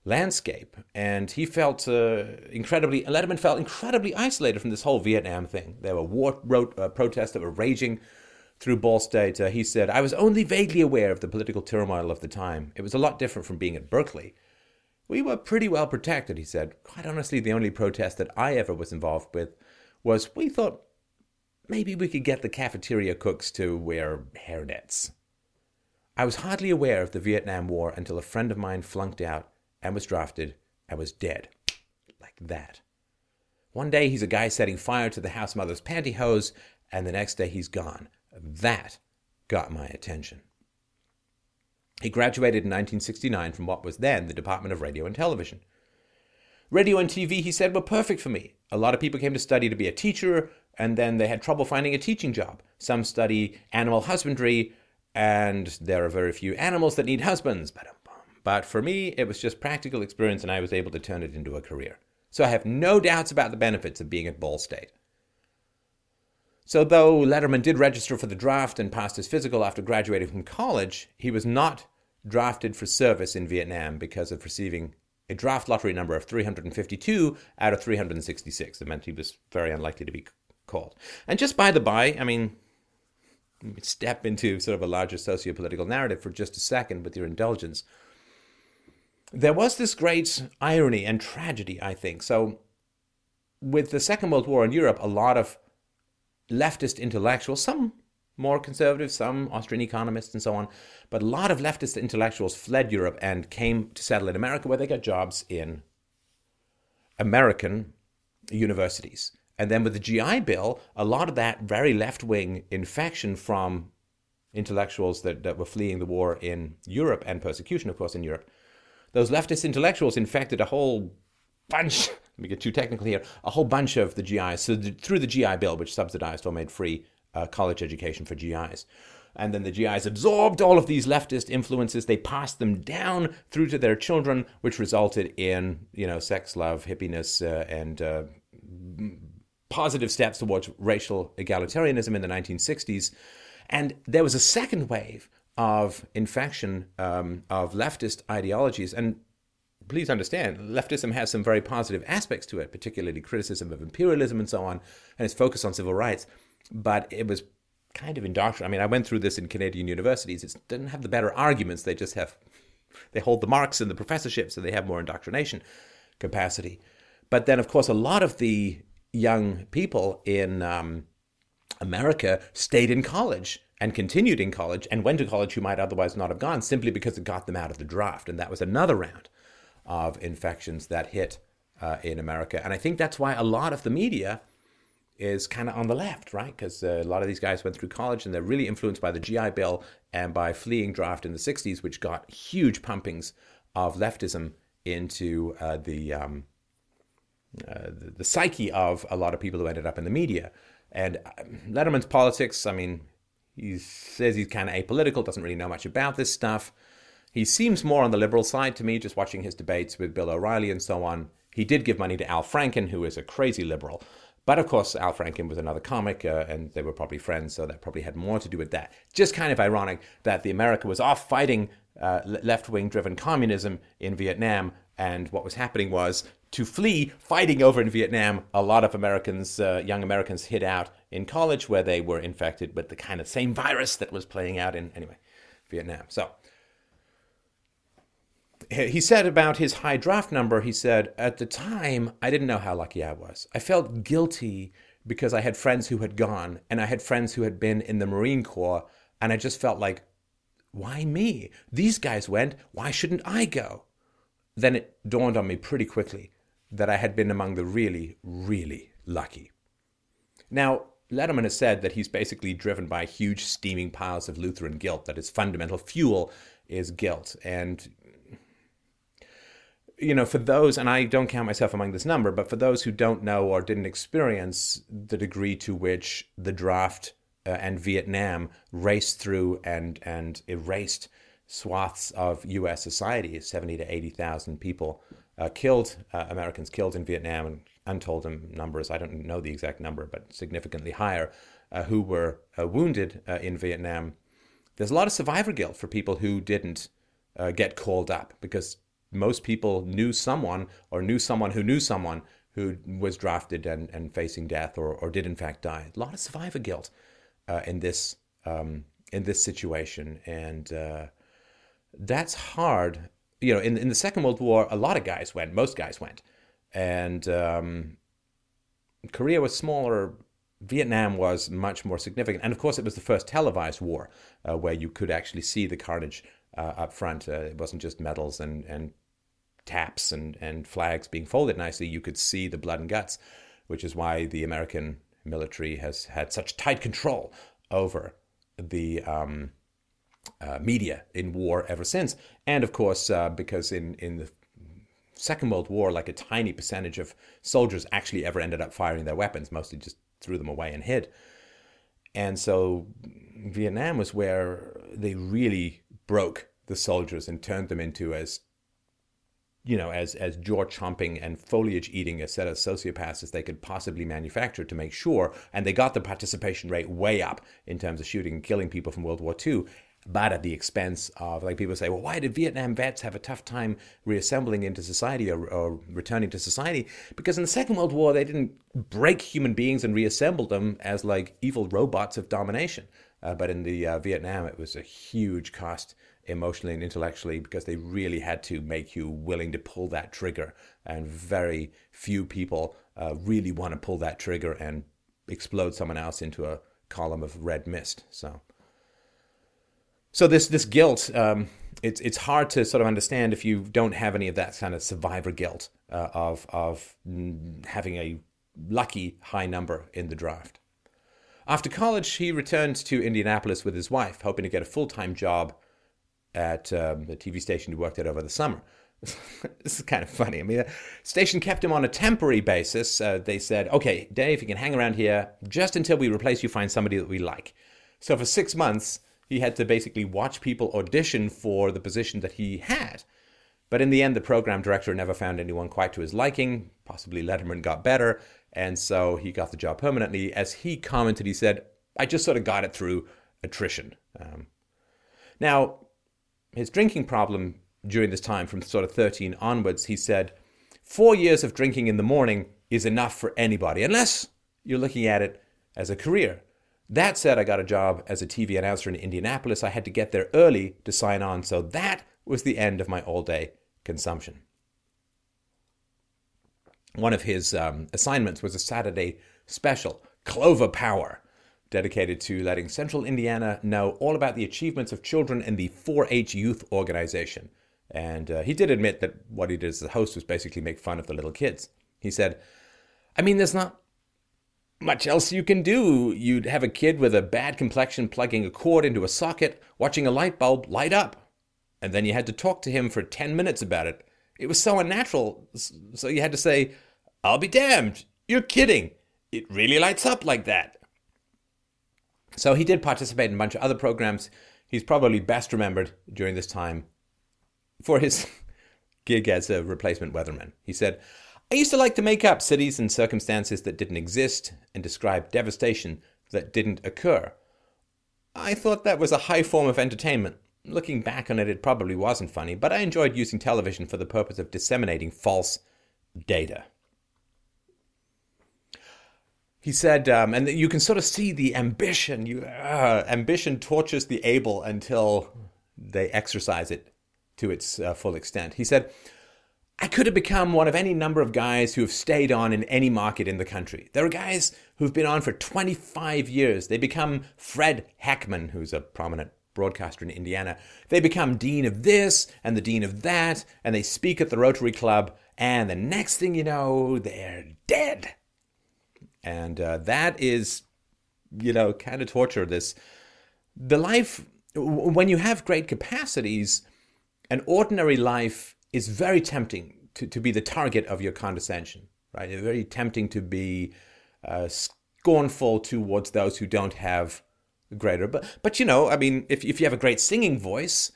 landscape. And he felt uh, incredibly, Letterman felt incredibly isolated from this whole Vietnam thing. There were war wrote, uh, protests that were raging through Ball State. Uh, he said, I was only vaguely aware of the political turmoil of the time. It was a lot different from being at Berkeley. We were pretty well protected, he said. Quite honestly, the only protest that I ever was involved with was we thought maybe we could get the cafeteria cooks to wear hairnets. I was hardly aware of the Vietnam War until a friend of mine flunked out and was drafted and was dead. Like that. One day he's a guy setting fire to the house mother's pantyhose, and the next day he's gone. That got my attention. He graduated in 1969 from what was then the Department of Radio and Television. Radio and TV, he said, were perfect for me. A lot of people came to study to be a teacher, and then they had trouble finding a teaching job. Some study animal husbandry, and there are very few animals that need husbands. But for me, it was just practical experience, and I was able to turn it into a career. So I have no doubts about the benefits of being at Ball State. So, though Letterman did register for the draft and passed his physical after graduating from college, he was not drafted for service in Vietnam because of receiving a draft lottery number of 352 out of 366. It meant he was very unlikely to be called. And just by the by, I mean, step into sort of a larger socio-political narrative for just a second with your indulgence. There was this great irony and tragedy, I think. So, with the Second World War in Europe, a lot of leftist intellectuals, some more conservative, some Austrian economists and so on. But a lot of leftist intellectuals fled Europe and came to settle in America, where they got jobs in American universities. And then with the GI Bill, a lot of that very left wing infection from intellectuals that, that were fleeing the war in Europe and persecution, of course, in Europe, those leftist intellectuals infected a whole bunch, let me get too technical here, a whole bunch of the GIs. So the, through the GI Bill, which subsidized or made free uh, college education for GIs. And then the GIs absorbed all of these leftist influences. They passed them down through to their children, which resulted in, you know, sex, love, hippiness, uh, and uh, positive steps towards racial egalitarianism in the 1960s. And there was a second wave of infection um, of leftist ideologies. And please understand, leftism has some very positive aspects to it, particularly criticism of imperialism and so on, and its focus on civil rights but it was kind of indoctrinated. I mean, I went through this in Canadian universities. It didn't have the better arguments. They just have, they hold the marks in the professorships, so they have more indoctrination capacity. But then, of course, a lot of the young people in um, America stayed in college and continued in college and went to college who might otherwise not have gone simply because it got them out of the draft. And that was another round of infections that hit uh, in America. And I think that's why a lot of the media is kind of on the left, right? Because uh, a lot of these guys went through college and they're really influenced by the GI Bill and by fleeing draft in the 60s, which got huge pumpings of leftism into uh, the, um, uh, the, the psyche of a lot of people who ended up in the media. And um, Letterman's politics, I mean, he says he's kind of apolitical, doesn't really know much about this stuff. He seems more on the liberal side to me, just watching his debates with Bill O'Reilly and so on. He did give money to Al Franken, who is a crazy liberal. But of course, Al Franken was another comic, uh, and they were probably friends, so that probably had more to do with that. Just kind of ironic that the America was off fighting uh, left-wing driven communism in Vietnam, and what was happening was to flee fighting over in Vietnam. A lot of Americans, uh, young Americans, hid out in college where they were infected with the kind of same virus that was playing out in anyway Vietnam. So he said about his high draft number, he said, At the time, I didn't know how lucky I was. I felt guilty because I had friends who had gone and I had friends who had been in the Marine Corps. And I just felt like, why me? These guys went. Why shouldn't I go? Then it dawned on me pretty quickly that I had been among the really, really lucky. Now, Letterman has said that he's basically driven by huge steaming piles of Lutheran guilt, that his fundamental fuel is guilt. And you know, for those, and I don't count myself among this number, but for those who don't know or didn't experience the degree to which the draft uh, and Vietnam raced through and and erased swaths of U.S. society, seventy to eighty thousand people uh, killed, uh, Americans killed in Vietnam, and untold numbers. I don't know the exact number, but significantly higher, uh, who were uh, wounded uh, in Vietnam. There's a lot of survivor guilt for people who didn't get called up because most people knew someone or knew someone who knew someone who was drafted and, and facing death or, or did in fact die. A lot of survivor guilt uh, in this um, in this situation, and uh, that's hard. You know, in in the Second World War, a lot of guys went. Most guys went, and um, Korea was smaller. Vietnam was much more significant, and of course, it was the first televised war uh, where you could actually see the carnage uh, up front. Uh, it wasn't just medals and and taps and, and flags being folded nicely, you could see the blood and guts which is why the American military has had such tight control over the um, uh, media in war ever since. And of course, uh, because in, in the Second World War, like a tiny percentage of soldiers actually ever ended up firing their weapons, mostly just threw them away and hid. And so Vietnam was where they really broke the soldiers and turned them into as you know, as as jaw chomping and foliage eating a set of sociopaths as they could possibly manufacture to make sure, and they got the participation rate way up in terms of shooting and killing people from World War II, but at the expense of like people say, well, why did Vietnam vets have a tough time reassembling into society or, or returning to society? Because in the Second World War, they didn't break human beings and reassemble them as like evil robots of domination. Uh, but in the uh, Vietnam, it was a huge cost emotionally and intellectually because they really had to make you willing to pull that trigger. And very few people uh, really want to pull that trigger and explode someone else into a column of red mist. So, so this this guilt, um, it's it's hard to sort of understand if you don't have any of that kind of survivor guilt uh, of of having a lucky high number in the draft. After college, he returned to Indianapolis with his wife, hoping to get a full time job at um, the TV station he worked at over the summer. this is kind of funny. I mean, the station kept him on a temporary basis. Uh, they said, okay, Dave, you can hang around here just until we replace you, find somebody that we like. So for six months, he had to basically watch people audition for the position that he had. But in the end, the program director never found anyone quite to his liking. Possibly Letterman got better, and so he got the job permanently. As he commented, he said, I just sort of got it through attrition. Um, now, his drinking problem during this time, from sort of 13 onwards, he said, four years of drinking in the morning is enough for anybody, unless you're looking at it as a career. That said, I got a job as a TV announcer in Indianapolis. I had to get there early to sign on, so that was the end of my all day consumption. One of his um, assignments was a Saturday special, Clover Power, dedicated to letting Central Indiana know all about the achievements of children in the 4 H youth organization. And uh, he did admit that what he did as the host was basically make fun of the little kids. He said, I mean, there's not much else you can do. You'd have a kid with a bad complexion plugging a cord into a socket, watching a light bulb light up. And then you had to talk to him for 10 minutes about it. It was so unnatural. So you had to say, I'll be damned. You're kidding. It really lights up like that. So he did participate in a bunch of other programs. He's probably best remembered during this time for his gig as a replacement weatherman. He said, I used to like to make up cities and circumstances that didn't exist and describe devastation that didn't occur. I thought that was a high form of entertainment. Looking back on it, it probably wasn't funny, but I enjoyed using television for the purpose of disseminating false data he said, um, and you can sort of see the ambition. You, uh, ambition tortures the able until they exercise it to its uh, full extent. He said, I could have become one of any number of guys who have stayed on in any market in the country. There are guys who've been on for 25 years. They become Fred Heckman, who's a prominent broadcaster in Indiana. They become dean of this and the dean of that, and they speak at the Rotary Club, and the next thing you know, they're dead and uh, that is you know kind of torture this the life when you have great capacities an ordinary life is very tempting to, to be the target of your condescension right? It's very tempting to be uh, scornful towards those who don't have greater but but you know i mean if, if you have a great singing voice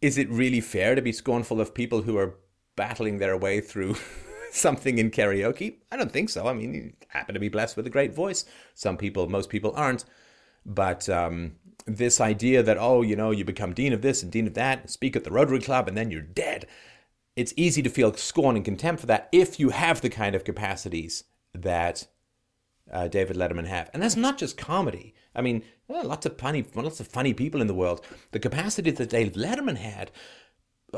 is it really fair to be scornful of people who are battling their way through something in karaoke? I don't think so. I mean, you happen to be blessed with a great voice. Some people, most people aren't. But um, this idea that, oh, you know, you become dean of this and dean of that, speak at the Rotary Club, and then you're dead. It's easy to feel scorn and contempt for that if you have the kind of capacities that uh, David Letterman have. And that's not just comedy. I mean, well, lots of funny, lots of funny people in the world. The capacity that David Letterman had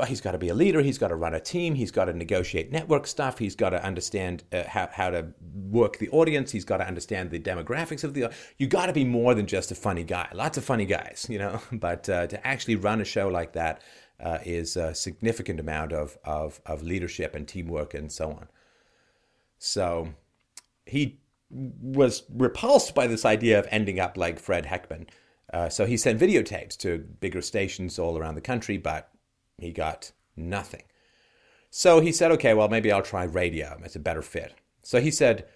he's got to be a leader. He's got to run a team. He's got to negotiate network stuff. He's got to understand uh, how, how to work the audience. He's got to understand the demographics of the. You got to be more than just a funny guy. Lots of funny guys, you know. But uh, to actually run a show like that uh, is a significant amount of, of of leadership and teamwork and so on. So, he was repulsed by this idea of ending up like Fred Heckman. Uh, so he sent videotapes to bigger stations all around the country, but he got nothing. So he said, okay, well, maybe I'll try radio. It's a better fit. So he said,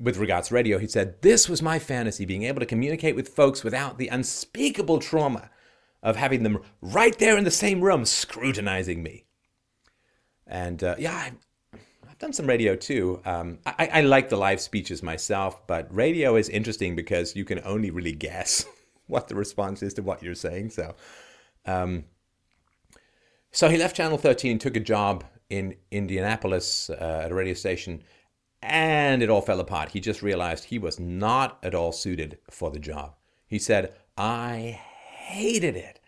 with regards to radio, he said, This was my fantasy, being able to communicate with folks without the unspeakable trauma of having them right there in the same room scrutinizing me. And uh, yeah, I've, I've, done some radio too. Um, I, I like the live speeches myself, but radio is interesting because you can only really guess what the response is to what you're saying. So, um, so he left Channel 13 and took a job in Indianapolis uh, at a radio station and it all fell apart. He just realized he was not at all suited for the job. He said, I hated it.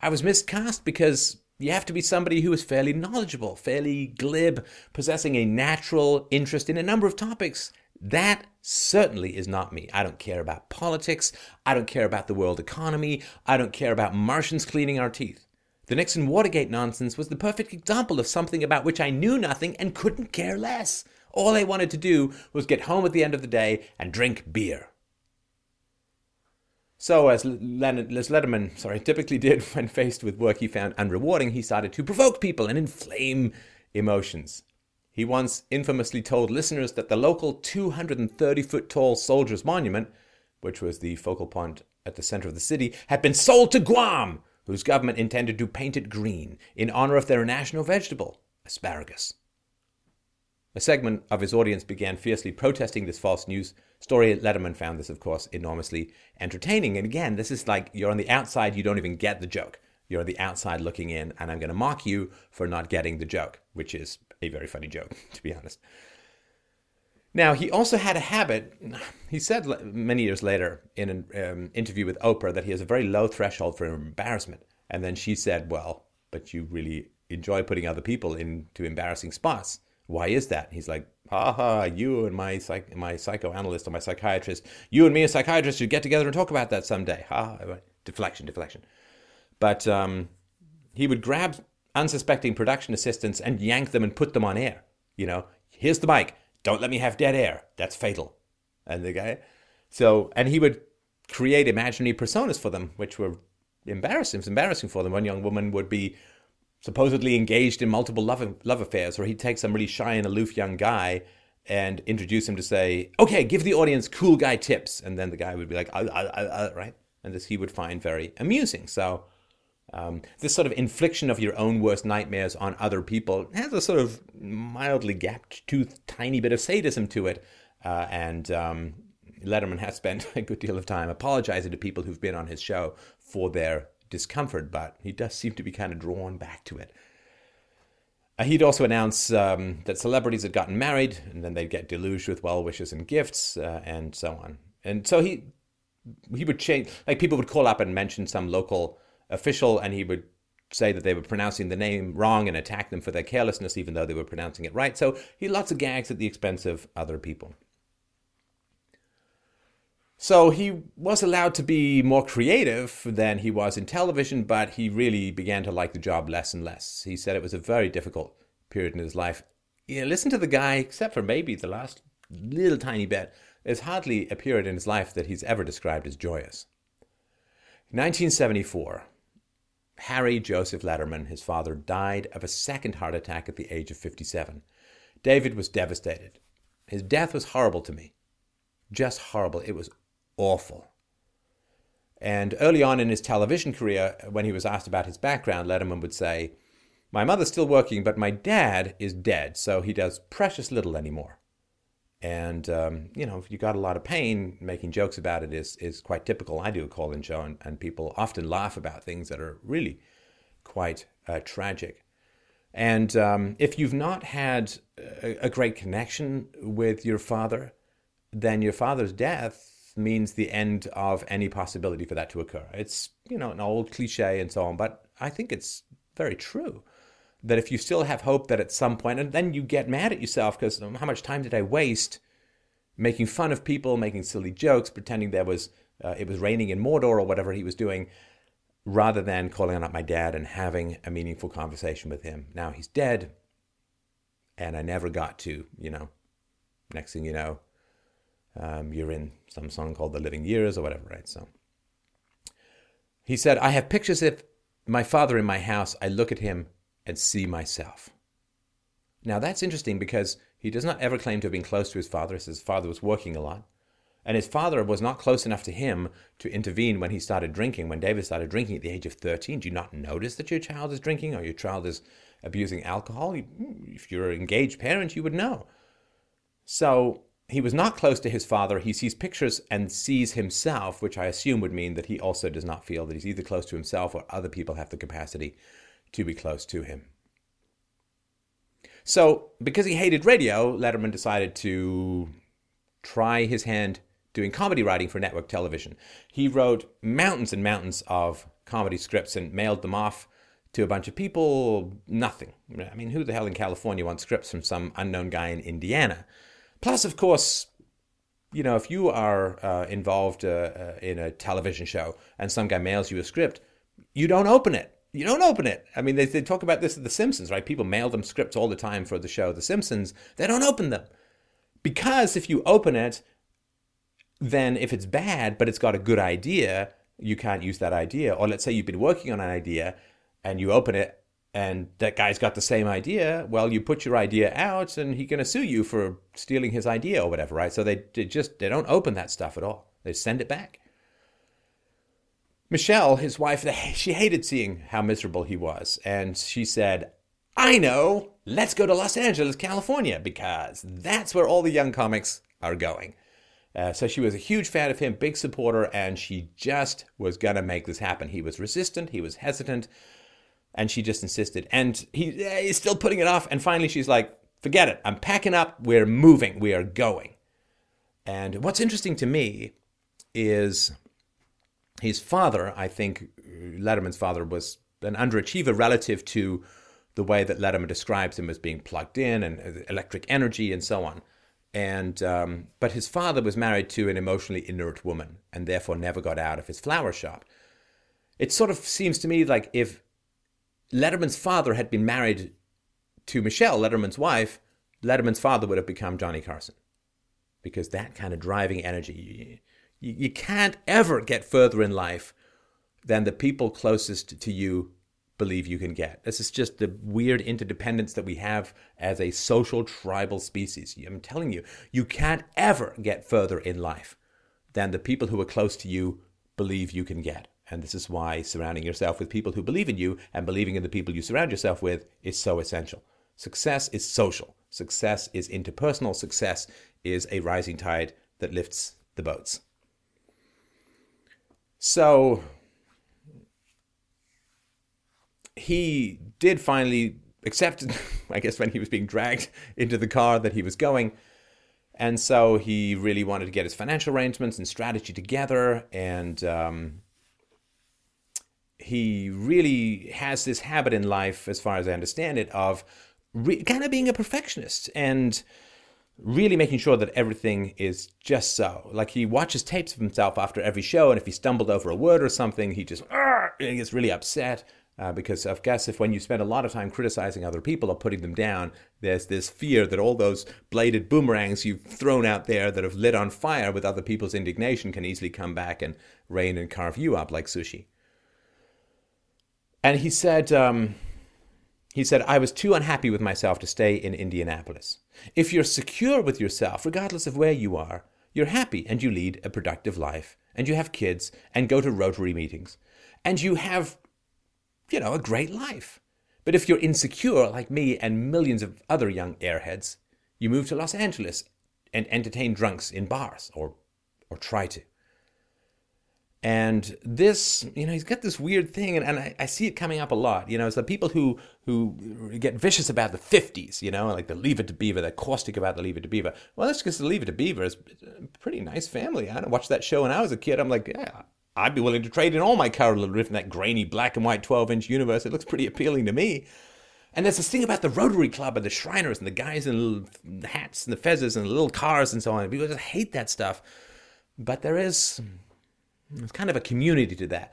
I was miscast because you have to be somebody who is fairly knowledgeable, fairly glib, possessing a natural interest in a number of topics. That certainly is not me. I don't care about politics. I don't care about the world economy. I don't care about Martians cleaning our teeth. The Nixon Watergate nonsense was the perfect example of something about which I knew nothing and couldn't care less. All I wanted to do was get home at the end of the day and drink beer. So, as, Len- as Letterman sorry, typically did when faced with work he found unrewarding, he started to provoke people and inflame emotions. He once infamously told listeners that the local 230 foot tall Soldiers Monument, which was the focal point at the center of the city, had been sold to Guam, whose government intended to paint it green in honor of their national vegetable, asparagus. A segment of his audience began fiercely protesting this false news story. Letterman found this, of course, enormously entertaining. And again, this is like you're on the outside, you don't even get the joke. You're on the outside looking in, and I'm going to mock you for not getting the joke, which is a very funny joke, to be honest. Now, he also had a habit. He said many years later in an um, interview with Oprah that he has a very low threshold for embarrassment. And then she said, Well, but you really enjoy putting other people into embarrassing spots why is that? He's like, ha ha, you and my psych- my psychoanalyst or my psychiatrist, you and me, a psychiatrist, should get together and talk about that someday. Ha, deflection, deflection. But um, he would grab unsuspecting production assistants and yank them and put them on air. You know, here's the mic. Don't let me have dead air. That's fatal. And the guy, so, and he would create imaginary personas for them, which were embarrassing. It was embarrassing for them. One young woman would be supposedly engaged in multiple love, love affairs, or he'd take some really shy and aloof young guy and introduce him to say, okay, give the audience cool guy tips. And then the guy would be like, uh, uh, uh, uh right? And this he would find very amusing. So um, this sort of infliction of your own worst nightmares on other people has a sort of mildly gapped tooth, tiny bit of sadism to it. Uh, and um, Letterman has spent a good deal of time apologizing to people who've been on his show for their discomfort, but he does seem to be kind of drawn back to it. Uh, he'd also announce um, that celebrities had gotten married, and then they'd get deluged with well wishes and gifts, uh, and so on. And so he he would change, like people would call up and mention some local official, and he would say that they were pronouncing the name wrong and attack them for their carelessness, even though they were pronouncing it right. So he had lots of gags at the expense of other people. So he was allowed to be more creative than he was in television, but he really began to like the job less and less. He said it was a very difficult period in his life. You know, listen to the guy, except for maybe the last little tiny bit, there's hardly a period in his life that he's ever described as joyous. 1974, Harry Joseph Letterman, his father, died of a second heart attack at the age of 57. David was devastated. His death was horrible to me. Just horrible. It was awful. And early on in his television career, when he was asked about his background, Letterman would say, My mother's still working, but my dad is dead, so he does precious little anymore. And, um, you know, if you got a lot of pain, making jokes about it is, is quite typical. I do a call in show, and, and people often laugh about things that are really quite uh, tragic. And um, if you've not had a, a great connection with your father, then your father's death means the end of any possibility for that to occur. It's, you know, an old cliche and so on, but I think it's very true that if you still have hope that at some point, and then you get mad at yourself because how much time did I waste making fun of people, making silly jokes, pretending there was uh, it was raining in Mordor or whatever he was doing, rather than calling up my dad and having a meaningful conversation with him. Now he's dead, and I never got to, you know, next thing you know, Um, you're in some song called The Living Years or whatever, right? So he said, I have pictures of my father in my house. I look at him and see myself. Now that's interesting because he does not ever claim to have been close to his father. His father was working a lot. And his father was not close enough to him to intervene when he started drinking, when David started drinking at the age of 13. Do you not notice that your child is drinking or your child is abusing alcohol? If you're an engaged parent, you would know. So he was not close to his father. He sees pictures and sees himself, which I assume would mean that he also does not feel that he's either close to himself or other people have the capacity to be close to him. So, because he hated radio, Letterman decided to try his hand doing comedy writing for network television. He wrote mountains and mountains of comedy scripts and mailed them off to a bunch of people. Nothing. I mean, who the hell in California wants scripts from some unknown guy in Indiana? Plus, of course, you know, if you are uh, involved uh, uh, in a television show and some guy mails you a script, you don't open it. You don't open it. I mean, they, they talk about this at The Simpsons, right? People mail them scripts all the time for the show The Simpsons. They don't open them. Because if you open it, then if it's bad, but it's got a good idea, you can't use that idea. Or let's say you've been working on an idea and you open it and that guy's got the same idea. Well, you put your idea out and he's going to sue you for stealing his idea or whatever, right? So they, they just, they don't open that stuff at all. They send it back. Michelle, his wife, she hated seeing how miserable he was. And she said, I know, let's go to Los Angeles, California, because that's where all the young comics are going. Uh, so she was a huge fan of him, big supporter, and she just was going to make this happen. He was resistant, he was hesitant, and she just insisted. And he, he's still putting it off. And finally, she's like, forget it. I'm packing up. We're moving. We are going. And what's interesting to me is his father, I think Letterman's father was an underachiever relative to the way that Letterman describes him as being plugged in and electric energy and so on. And um, but his father was married to an emotionally inert woman and therefore never got out of his flower shop. It sort of seems to me like if Letterman's father had been married to Michelle, Letterman's wife, Letterman's father would have become Johnny Carson. Because that kind of driving energy, you, you can't ever get further in life than the people closest to you believe you can get. This is just the weird interdependence that we have as a social tribal species. I'm telling you, you can't ever get further in life than the people who are close to you believe you can get. And this is why surrounding yourself with people who believe in you and believing in the people you surround yourself with is so essential. Success is social. Success is interpersonal. Success is a rising tide that lifts the boats. So, he did finally accept, I guess, when he was being dragged into the car that he was going. And so he really wanted to get his financial arrangements and strategy together. And um, he really has this habit in life, as far as I understand it, of re- kind of being a perfectionist and really making sure that everything is just so. Like he watches tapes of himself after every show, and if he stumbled over a word or something, he just he gets really upset. Uh, because I guess if when you spend a lot of time criticizing other people or putting them down, there's this fear that all those bladed boomerangs you've thrown out there that have lit on fire with other people's indignation can easily come back and rain and carve you up like sushi. And he said, um, he said, I was too unhappy with myself to stay in Indianapolis. If you're secure with yourself, regardless of where you are, you're happy and you lead a productive life, and you have kids and go to Rotary meetings, and you have you know, a great life. But if you're insecure, like me and millions of other young airheads, you move to Los Angeles and entertain drunks in bars, or, or try to. And this, you know, he's got this weird thing, and, and I, I, see it coming up a lot. You know, it's the people who who get vicious about the 50s, you know, like the Leave It to Beaver, they're caustic about the Leave It to Beaver. Well, that's because the Leave It to Beaver is a pretty nice family. I watched that show when I was a kid. I'm like, yeah, I'd be willing to trade in all my car to live in that grainy black and white 12 inch universe. It looks pretty appealing to me. And there's this thing about the Rotary Club and the Shriners and the guys in the hats and the fezzes and the little cars and so on. People just hate that stuff. But there is there's kind of a community to that.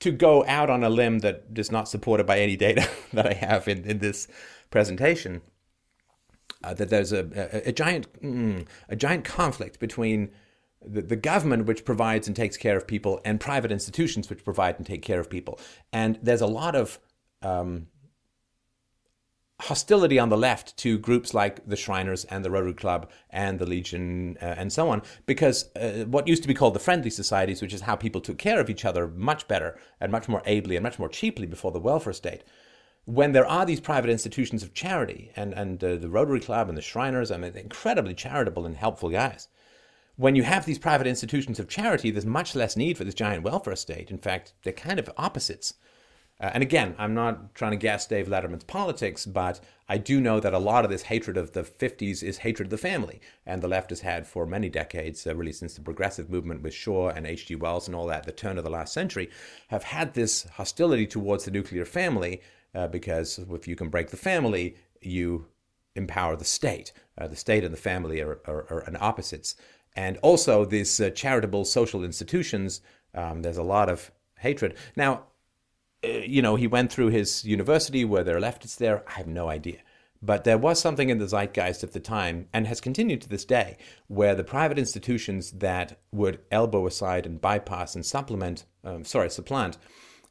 To go out on a limb that is not supported by any data that I have in, in this presentation, uh, that there's a, a, a giant mm, a giant conflict between the, the government, which provides and takes care of people, and private institutions, which provide and take care of people. And there's a lot of um, hostility on the left to groups like the Shriners and the Rotary Club and the Legion uh, and so on, because uh, what used to be called the friendly societies, which is how people took care of each other much better and much more ably and much more cheaply before the welfare state. When there are these private institutions of charity, and, and uh, the Rotary Club and the Shriners, I mean, incredibly charitable and helpful guys. When you have these private institutions of charity, there's much less need for this giant welfare state. In fact, they're kind of opposites. Uh, and again, I'm not trying to guess Dave Letterman's politics, but I do know that a lot of this hatred of the 50s is hatred of the family. And the left has had for many decades, uh, really since the progressive movement with Shaw and H.G. Wells and all that, the turn of the last century, have had this hostility towards the nuclear family uh, because if you can break the family, you empower the state. Uh, the state and the family are, are, are an opposites. And also, these uh, charitable social institutions, um, there's a lot of hatred. Now, you know, he went through his university, where there are leftists there. I have no idea. But there was something in the zeitgeist of the time, and has continued to this day, where the private institutions that would elbow aside and bypass and supplement, um, sorry, supplant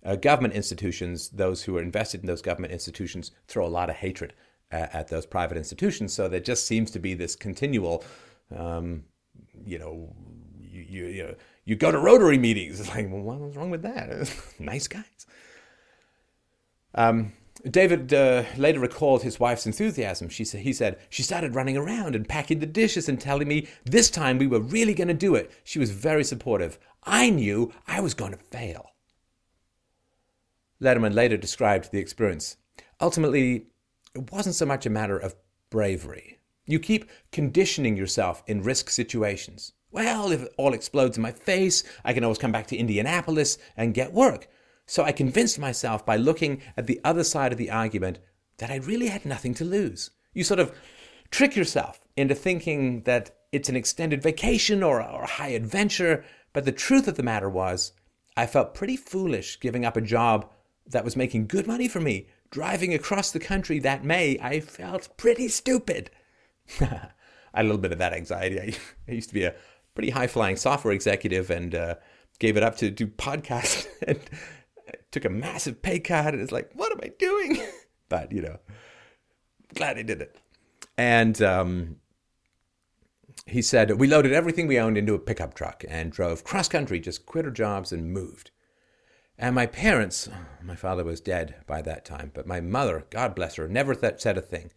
uh, government institutions, those who are invested in those government institutions throw a lot of hatred uh, at those private institutions. So there just seems to be this continual, um, you know, you, you, you go to Rotary meetings. It's like, well, what's wrong with that? nice guys. Um, David uh, later recalled his wife's enthusiasm. She said, he said, She started running around and packing the dishes and telling me this time we were really going to do it. She was very supportive. I knew I was going to fail. Letterman later described the experience. Ultimately, it wasn't so much a matter of bravery. You keep conditioning yourself in risk situations. Well, if it all explodes in my face, I can always come back to Indianapolis and get work. So I convinced myself by looking at the other side of the argument that I really had nothing to lose. You sort of trick yourself into thinking that it's an extended vacation or, or a high adventure, but the truth of the matter was, I felt pretty foolish giving up a job that was making good money for me. Driving across the country that May, I felt pretty stupid. I had a little bit of that anxiety. I, used to be a pretty high flying software executive and uh, gave it up to do podcasts and took a massive pay cut and it's like, what am I doing? but, you know, glad I did it. And um, he said, we loaded everything we owned into a pickup truck and drove cross country, just quit our jobs and moved. And my parents, my father was dead by that time, but my mother, God bless her, never th- said a thing.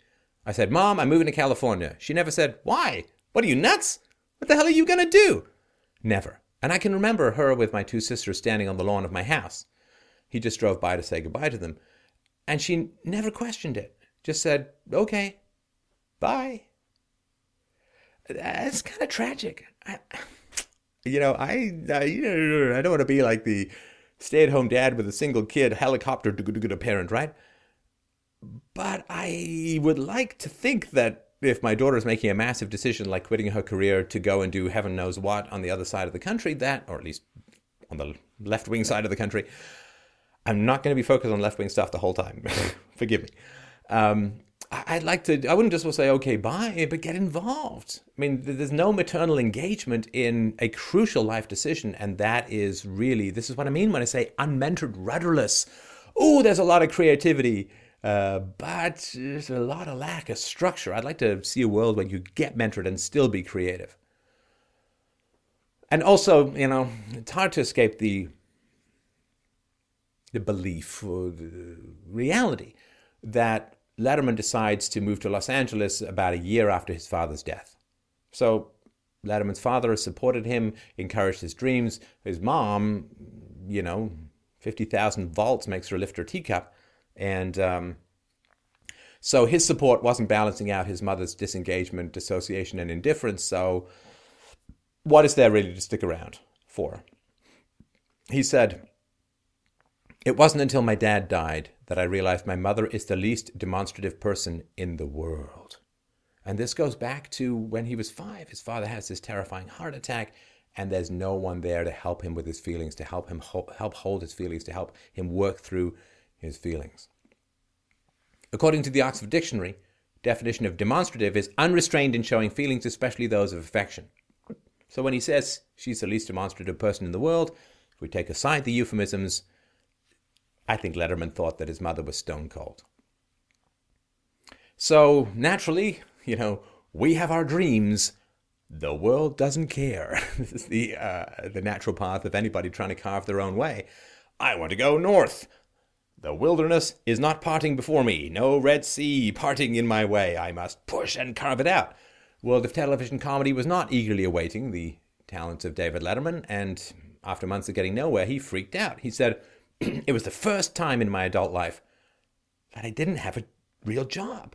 I said, Mom, I'm moving to California. She never said, Why? What are you nuts? What the hell are you going to do? Never. And I can remember her with my two sisters standing on the lawn of my house. He just drove by to say goodbye to them. And she never questioned it, just said, okay, bye. That's kind of tragic. I, you know, I, I, I don't want to be like the stay at home dad with a single kid, helicopter to get a parent, right? But I would like to think that if my daughter is making a massive decision like quitting her career to go and do heaven knows what on the other side of the country, that, or at least on the left wing side of the country, I'm not going to be focused on left wing stuff the whole time. Forgive me. Um, I'd like to, I wouldn't just say, okay, bye, but get involved. I mean, there's no maternal engagement in a crucial life decision. And that is really, this is what I mean when I say unmentored, rudderless. Oh, there's a lot of creativity, uh, but there's a lot of lack of structure. I'd like to see a world where you get mentored and still be creative. And also, you know, it's hard to escape the the belief or the reality that Letterman decides to move to Los Angeles about a year after his father's death. So Letterman's father has supported him, encouraged his dreams. His mom, you know, 50,000 volts makes her lift her teacup. And um, so his support wasn't balancing out his mother's disengagement, dissociation, and indifference. So what is there really to stick around for? He said, it wasn't until my dad died that I realized my mother is the least demonstrative person in the world. And this goes back to when he was five. His father has this terrifying heart attack, and there's no one there to help him with his feelings, to help him ho- help hold his feelings, to help him work through his feelings. According to the Oxford Dictionary, definition of demonstrative is unrestrained in showing feelings, especially those of affection. So when he says she's the least demonstrative person in the world, if we take aside the euphemisms, I think Letterman thought that his mother was stone cold. So naturally, you know, we have our dreams. The world doesn't care. this is the uh, the natural path of anybody trying to carve their own way. I want to go north. The wilderness is not parting before me. No Red Sea parting in my way. I must push and carve it out. World of Television Comedy was not eagerly awaiting the talents of David Letterman, and after months of getting nowhere, he freaked out. He said, It was the first time in my adult life that I didn't have a real job.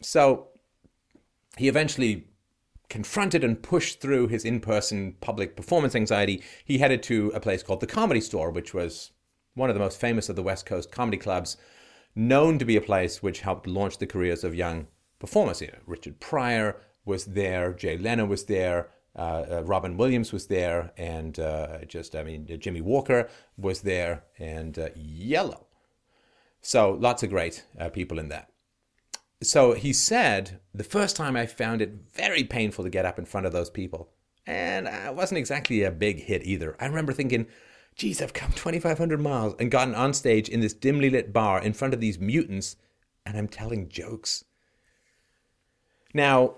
So he eventually confronted and pushed through his in person public performance anxiety. He headed to a place called the Comedy Store, which was one of the most famous of the West Coast comedy clubs, known to be a place which helped launch the careers of young performers. You know, Richard Pryor was there, Jay Leno was there, uh, uh, Robin Williams was there, and uh, just, I mean, Jimmie Walker was there, and uh, Yellow. So lots of great people in that so he said, the first time I found it very painful to get up in front of those people. And it wasn't exactly a big hit either. I remember thinking, geez, I've come 2,500 miles and gotten on stage in this dimly lit bar in front of these mutants, and I'm telling jokes. Now,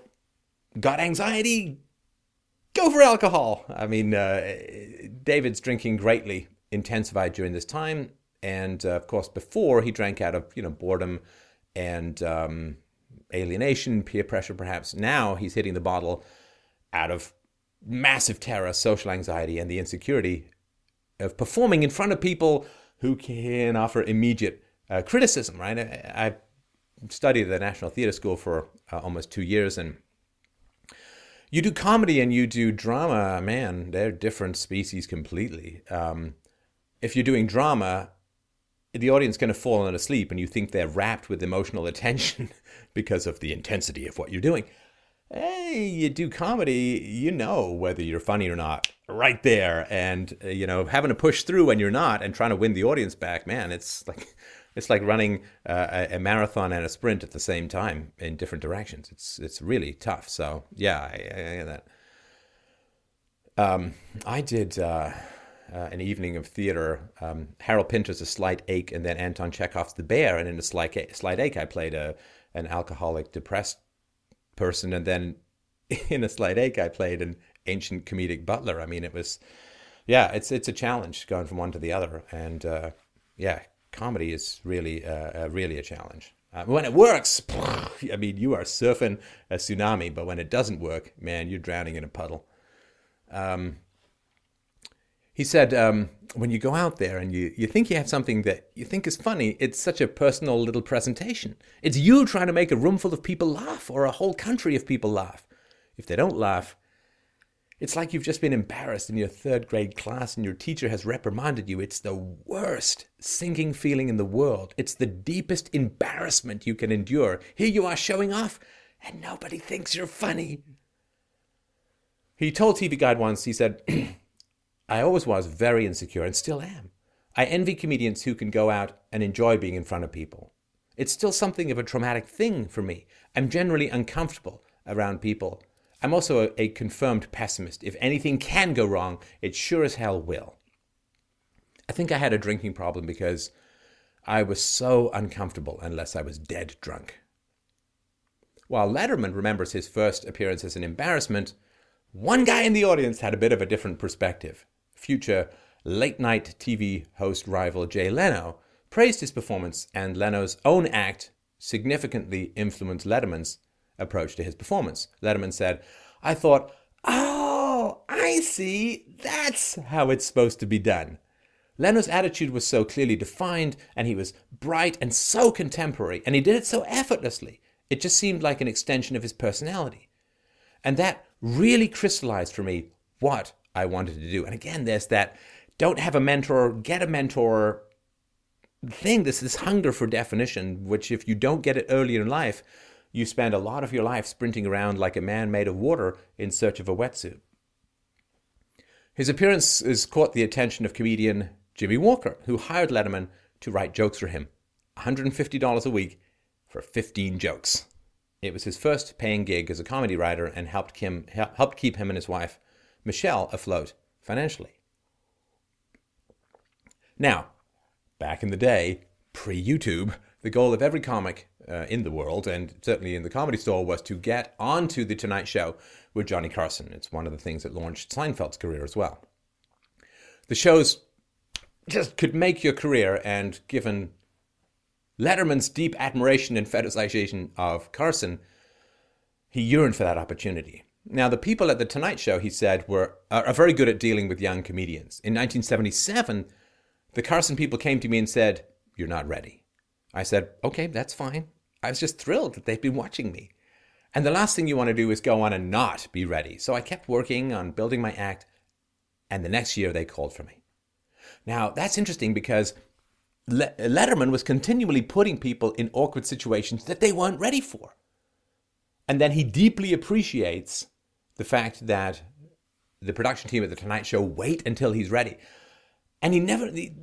got anxiety? Go for alcohol. I mean, uh, David's drinking greatly intensified during this time. And uh, of course, before he drank out of, you know, boredom and um, alienation, peer pressure, perhaps. Now he's hitting the bottle out of massive terror, social anxiety, and the insecurity of performing in front of people who can offer immediate uh, criticism, right? I, I, studied at the National Theatre School for uh, almost two years, and you do comedy and you do drama, man, they're different species completely. Um, if you're doing drama, the audience kind of fallen asleep and you think they're wrapped with emotional attention because of the intensity of what you're doing. Hey, you do comedy, you know whether you're funny or not right there. And, uh, you know, having to push through when you're not and trying to win the audience back, man, it's like. It's like running uh, a, marathon and a sprint at the same time in different directions. It's it's really tough. So yeah, I, I get that. Um, I did. Uh, uh, an evening of theater. Um, Harold Pinter's A Slight Ache, and then Anton Chekhov's The Bear. And in A Slight, Slight Ache, I played a an alcoholic, depressed person, and then in A Slight Ache, I played an ancient comedic butler. I mean, it was, yeah, it's it's a challenge going from one to the other, and uh, yeah, comedy is really uh, really a challenge. Uh, when it works, I mean, you are surfing a tsunami, but when it doesn't work, man, you're drowning in a puddle. Um, he said, um, when you go out there and you, you think you have something that you think is funny, it's such a personal little presentation. It's you trying to make a room full of people laugh or a whole country of people laugh. If they don't laugh, it's like you've just been embarrassed in your third grade class and your teacher has reprimanded you. It's the worst sinking feeling in the world. It's the deepest embarrassment you can endure. Here you are showing off, and nobody thinks you're funny. He told TV Guide once, he said, I always was very insecure and still am. I envy comedians who can go out and enjoy being in front of people. It's still something of a traumatic thing for me. I'm generally uncomfortable around people. I'm also a, a, confirmed pessimist. If anything can go wrong, it sure as hell will. I think I had a drinking problem because I was so uncomfortable unless I was dead drunk. While Letterman remembers his first appearance as an embarrassment, one guy in the audience had a bit of a different perspective future late night TV host rival Jay Leno, praised his performance, and Leno's own act significantly influenced Letterman's approach to his performance. Letterman said, I thought, oh, I see, that's how it's supposed to be done. Leno's attitude was so clearly defined, and he was bright and so contemporary, and he did it so effortlessly. It just seemed like an extension of his personality. And that really crystallized for me what I wanted to do. And again, there's that don't have a mentor, get a mentor thing. This is hunger for definition, which if you don't get it early in life, you spend a lot of your life sprinting around like a man made of water in search of a wetsuit. His appearance has caught the attention of comedian Jimmie Walker, who hired Letterman to write jokes for him. $150 a week for 15 jokes. It was his first paying gig as a comedy writer and helped, him, helped keep him and his wife, Michelle, afloat financially. Now, back in the day, pre YouTube, the goal of every comic uh, in the world, and certainly in the comedy store, was to get onto The Tonight Show with Johnny Carson. It's one of the things that launched Seinfeld's career as well. The shows just could make your career, and given Letterman's deep admiration and fetishization of Carson, he yearned for that opportunity. Now, the people at The Tonight Show, he said, were are very good at dealing with young comedians. In 1977, the Carson people came to me and said, You're not ready. I said, Okay, that's fine. I was just thrilled that they'd been watching me. And the last thing you want to do is go on and not be ready. So I kept working on building my act, and the next year they called for me. Now, that's interesting because Letterman was continually putting people in awkward situations that they weren't ready for. And then he deeply appreciates the fact that the production team at The Tonight Show wait until he's ready. And he never he,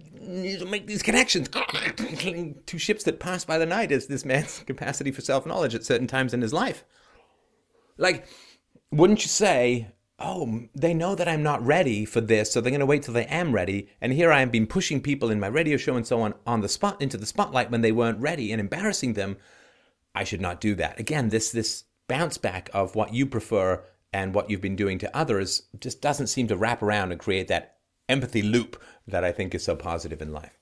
make these connections. Two ships that pass by the night is this man's capacity for self knowledge at certain times in his life. Like, wouldn't you say, oh, they know that I'm not ready for this, so they're going to wait till they am ready. And here I am been pushing people in my radio show and so on on the spot into the spotlight when they weren't ready and embarrassing them. I should not do that. Again, this this bounce back of what you prefer and what you've been doing to others just doesn't seem to wrap around and create that empathy loop that I think is so positive in life.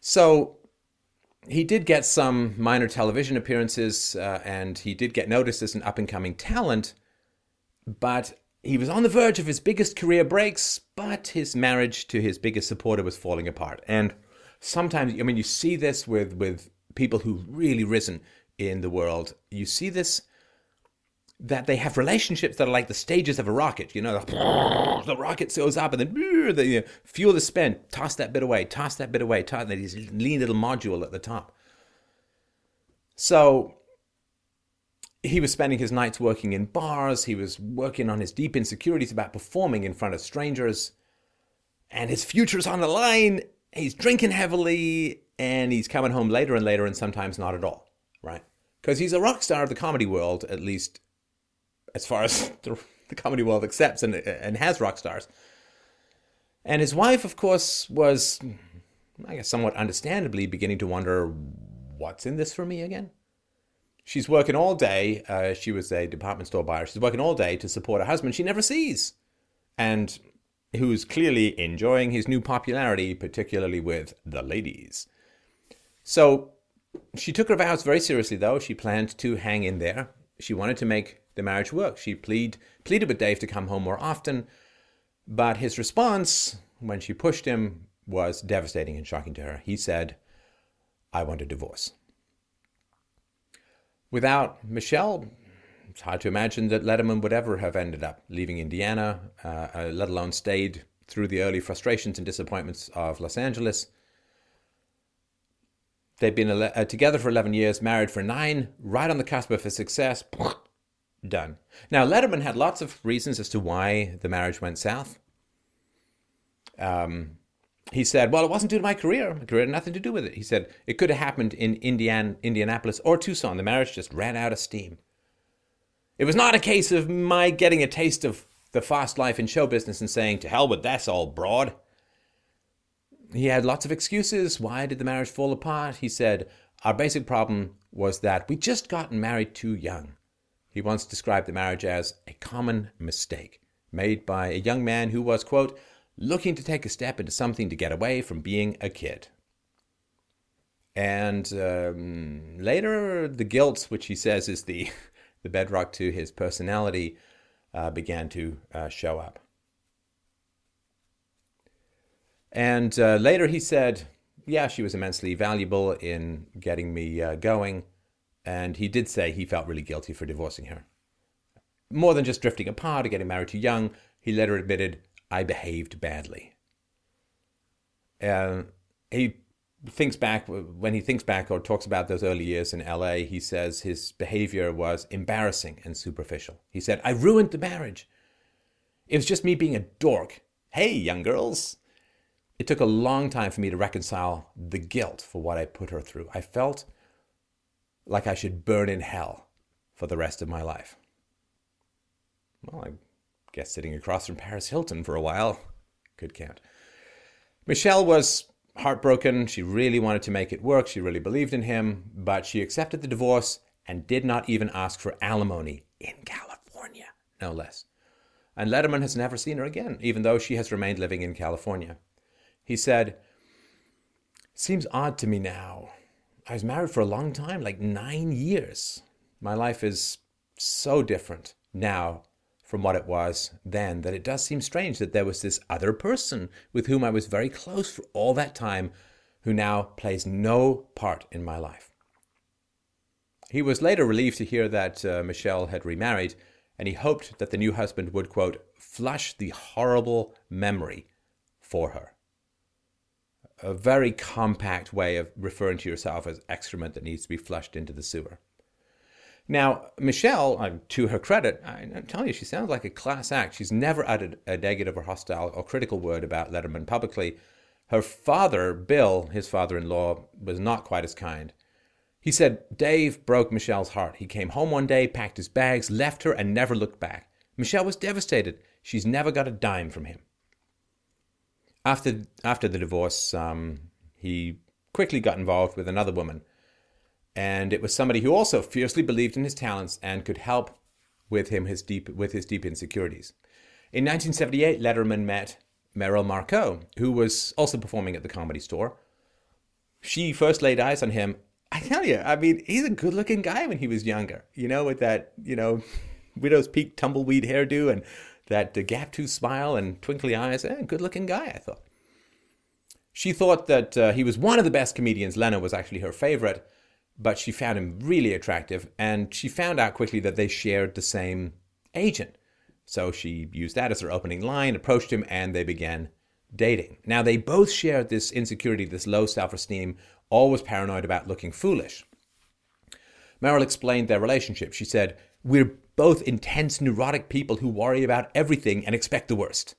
So he did get some minor television appearances uh, and he did get noticed as an up and coming talent, but he was on the verge of his biggest career breaks, but his marriage to his biggest supporter was falling apart. And sometimes, I mean, you see this with, with people who've really risen in the world. You see this that they have relationships that are like the stages of a rocket. You know, the, the rocket goes up and then the fuel is spent. Toss that bit away. Toss that bit away. Toss this lean little module at the top. So he was spending his nights working in bars. He was working on his deep insecurities about performing in front of strangers, and his future's on the line. He's drinking heavily, and he's coming home later and later, and sometimes not at all. Right? Because he's a rock star of the comedy world, at least as far as the, the comedy world accepts and, and has rock stars. And his wife, of course, was, I guess, somewhat understandably beginning to wonder what's in this for me again? She's working all day. Uh, she was a department store buyer. She's working all day to support a husband she never sees and who's clearly enjoying his new popularity, particularly with the ladies. So she took her vows very seriously, though. She planned to hang in there. She wanted to make the marriage worked. She plead, pleaded with Dave to come home more often, but his response when she pushed him was devastating and shocking to her. He said, I want a divorce. Without Michelle, it's hard to imagine that Letterman would ever have ended up leaving Indiana, uh, uh, let alone stayed through the early frustrations and disappointments of Los Angeles. They'd been uh, together for 11 years, married for nine, right on the cusp of success done. Now, Letterman had lots of reasons as to why the marriage went south. Um, he said, "Well, it wasn't due to my career. My career had nothing to do with it." He said it could have happened in Indian, Indianapolis or Tucson. The marriage just ran out of steam. It was not a case of my getting a taste of the fast life in show business and saying, "To hell with that, all broad." He had lots of excuses. Why did the marriage fall apart? He said, "Our basic problem was that we just gotten married too young." He once described the marriage as a common mistake made by a young man who was, quote, looking to take a step into something to get away from being a kid. And um, later, the guilt, which he says is the, the bedrock to his personality, uh, began to uh, show up. And uh, later he said, Yeah, she was immensely valuable in getting me uh, going. And he did say he felt really guilty for divorcing her. More than just drifting apart or getting married too young, he later admitted, I behaved badly. Uh, he thinks back, when he thinks back or talks about those early years in LA, he says his behavior was embarrassing and superficial. He said, I ruined the marriage. It was just me being a dork. Hey, young girls. it took a long time for me to reconcile the guilt for what I put her through. I felt like I should burn in hell for the rest of my life. Well, I guess sitting across from Paris Hilton for a while could count. Michelle was heartbroken. She really wanted to make it work. She really believed in him, but she accepted the divorce and did not even ask for alimony in California, no less. And Letterman has never seen her again, even though she has remained living in California. He said, Seems odd to me now. I was married for a long time, like nine years. My life is so different now from what it was then that it does seem strange that there was this other person with whom I was very close for all that time who now plays no part in my life. He was later relieved to hear that uh, Michelle had remarried, and he hoped that the new husband would, quote, flush the horrible memory for her. A very compact way of referring to yourself as excrement that needs to be flushed into the sewer. Now, Michelle, uh, to her credit, I'm telling you, she sounds like a class act. She's never uttered a negative or hostile or critical word about Letterman publicly. Her father, Bill, his father in law, was not quite as kind. He said Dave broke Michelle's heart. He came home one day, packed his bags, left her, and never looked back. Michelle was devastated. She's never got a dime from him. After, after the divorce, um, he quickly got involved with another woman and it was somebody who also fiercely believed in his talents and could help with him his deep with his deep insecurities. In 1978, Letterman met Merrill Markoe, who was also performing at the Comedy Store. She first laid eyes on him. I tell you, I mean, he's a good-looking guy when he was younger. You know, with that, you know, widow's peak tumbleweed hairdo and that gap tooth smile and twinkly eyes. Eh, good-looking guy, I thought. She thought that uh, he was one of the best comedians. Leno was actually her favorite but she found him really attractive and she found out quickly that they shared the same agent. So she used that as her opening line, approached him, and they began dating. Now, they both shared this insecurity, this low self esteem, always paranoid about looking foolish. Merrill explained their relationship. She said, We're both intense, neurotic people who worry about everything and expect the worst.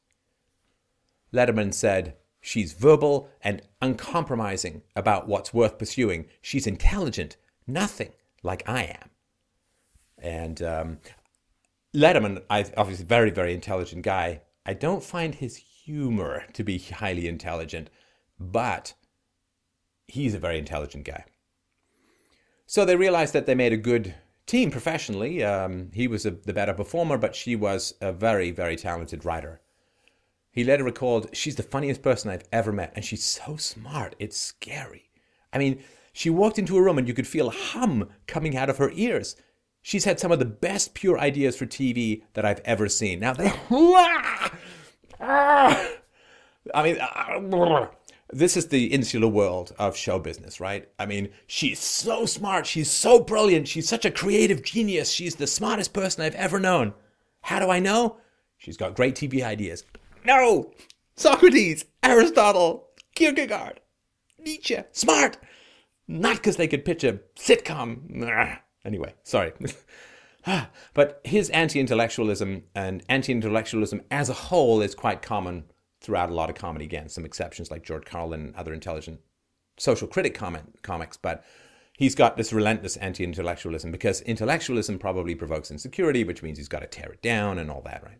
Letterman said, She's verbal and uncompromising about what's worth pursuing. She's intelligent, nothing like I am. And um, Letterman, I, obviously, very, very intelligent guy. I don't find his humor to be highly intelligent, but he's a very intelligent guy. So they realized that they made a good team professionally. Um, he was a, the better performer, but she was a very, very talented writer. He later recalled, She's the funniest person I've ever met, and she's so smart, it's scary. I mean, she walked into a room and you could feel a hum coming out of her ears. She's had some of the best pure ideas for TV that I've ever seen. Now, they. I mean, this is the insular world of show business, right? I mean, she's so smart. She's so brilliant. She's such a creative genius. She's the smartest person I've ever known. How do I know? She's got great TV ideas. No! Socrates, Aristotle, Kierkegaard, Nietzsche, smart! Not because they could pitch a sitcom. Anyway, sorry. Ah, but his anti intellectualism and anti intellectualism as a whole is quite common throughout a lot of comedy. Again, some exceptions like George Carlin and other intelligent social critic comment, comics, but he's got this relentless anti intellectualism because intellectualism probably provokes insecurity, which means he's got to tear it down and all that, right?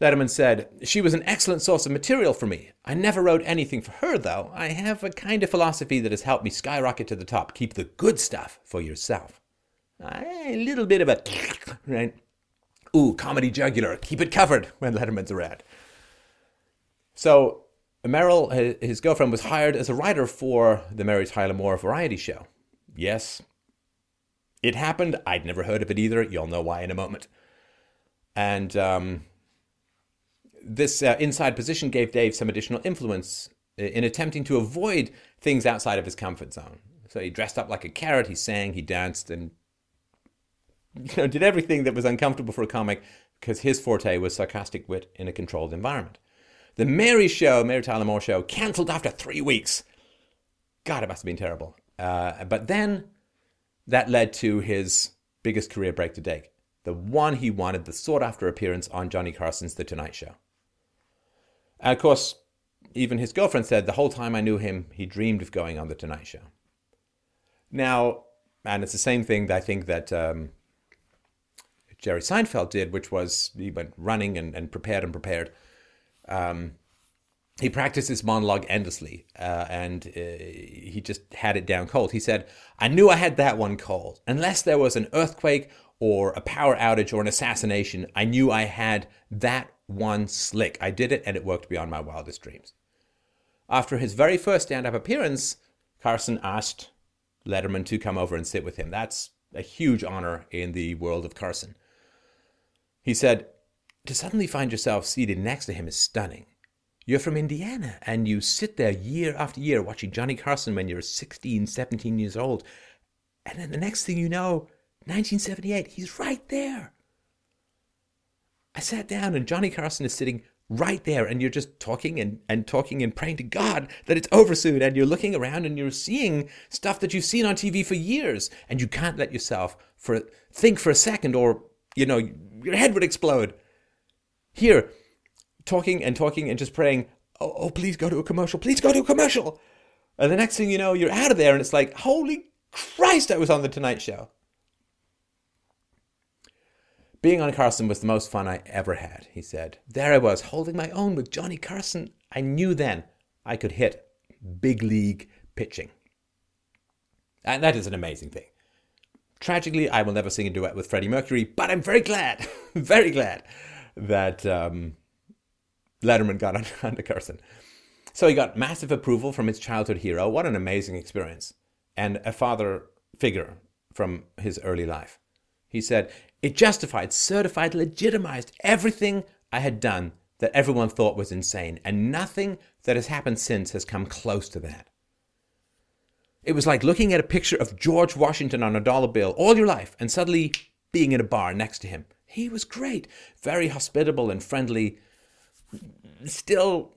Letterman said, She was an excellent source of material for me. I never wrote anything for her, though. I have a kind of philosophy that has helped me skyrocket to the top. Keep the good stuff for yourself. A little bit of a, right? Ooh, comedy jugular. Keep it covered when Letterman's around. So, Merrill, his girlfriend, was hired as a writer for the Mary Tyler Moore variety show. Yes, it happened. I'd never heard of it either. You'll know why in a moment. And um, this uh, inside position gave Dave some additional influence in attempting to avoid things outside of his comfort zone. So he dressed up like a carrot, he sang, he danced, and you know, did everything that was uncomfortable for a comic because his forte was sarcastic wit in a controlled environment. The Mary Show, Mary Tyler Moore Show, cancelled after three weeks. God, it must have been terrible. Uh, but then that led to his biggest career break to date. The one he wanted, the sought after appearance on Johnny Carson's The Tonight Show. And of course, even his girlfriend said the whole time I knew him, he dreamed of going on The Tonight Show. Now, and it's the same thing that I think that um, Jerry Seinfeld did, which was he went running and, and prepared and prepared. Um, he practiced his monologue endlessly, uh, and uh, he just had it down cold. He said, "I knew I had that one cold. Unless there was an earthquake or a power outage or an assassination, I knew I had that one slick. I did it, and it worked beyond my wildest dreams." After his very first stand-up appearance, Carson asked Letterman to come over and sit with him. That's a huge honor in the world of Carson. He said, To suddenly find yourself seated next to him is stunning. You're from Indiana and you sit there year after year watching Johnny Carson when you're 16, 17 years old. And then the next thing you know, 1978, he's right there. I sat down and Johnny Carson is sitting right there and you're just talking and, and talking and praying to God that it's over soon and you're looking around and you're seeing stuff that you've seen on TV for years and you can't let yourself for think for a second or you know your head would explode. Here, talking and talking and just praying, oh, oh, please go to a commercial, please go to a commercial. And the next thing you know, you're out of there and it's like, holy Christ, I was on The Tonight Show. Being on Carson was the most fun I ever had, he said. There I was, holding my own with Johnny Carson. I knew then I could hit big league pitching. And that is an amazing thing. Tragically, I will never sing a duet with Freddie Mercury, but I'm very glad, very glad that um, Letterman got on, under Carson. So he got massive approval from his childhood hero. What an amazing experience. And a father figure from his early life. He said, It justified, certified, legitimized everything I had done that everyone thought was insane. And nothing that has happened since has come close to that. It was like looking at a picture of George Washington on a dollar bill all your life and suddenly being in a bar next to him. He was great, very hospitable and friendly, still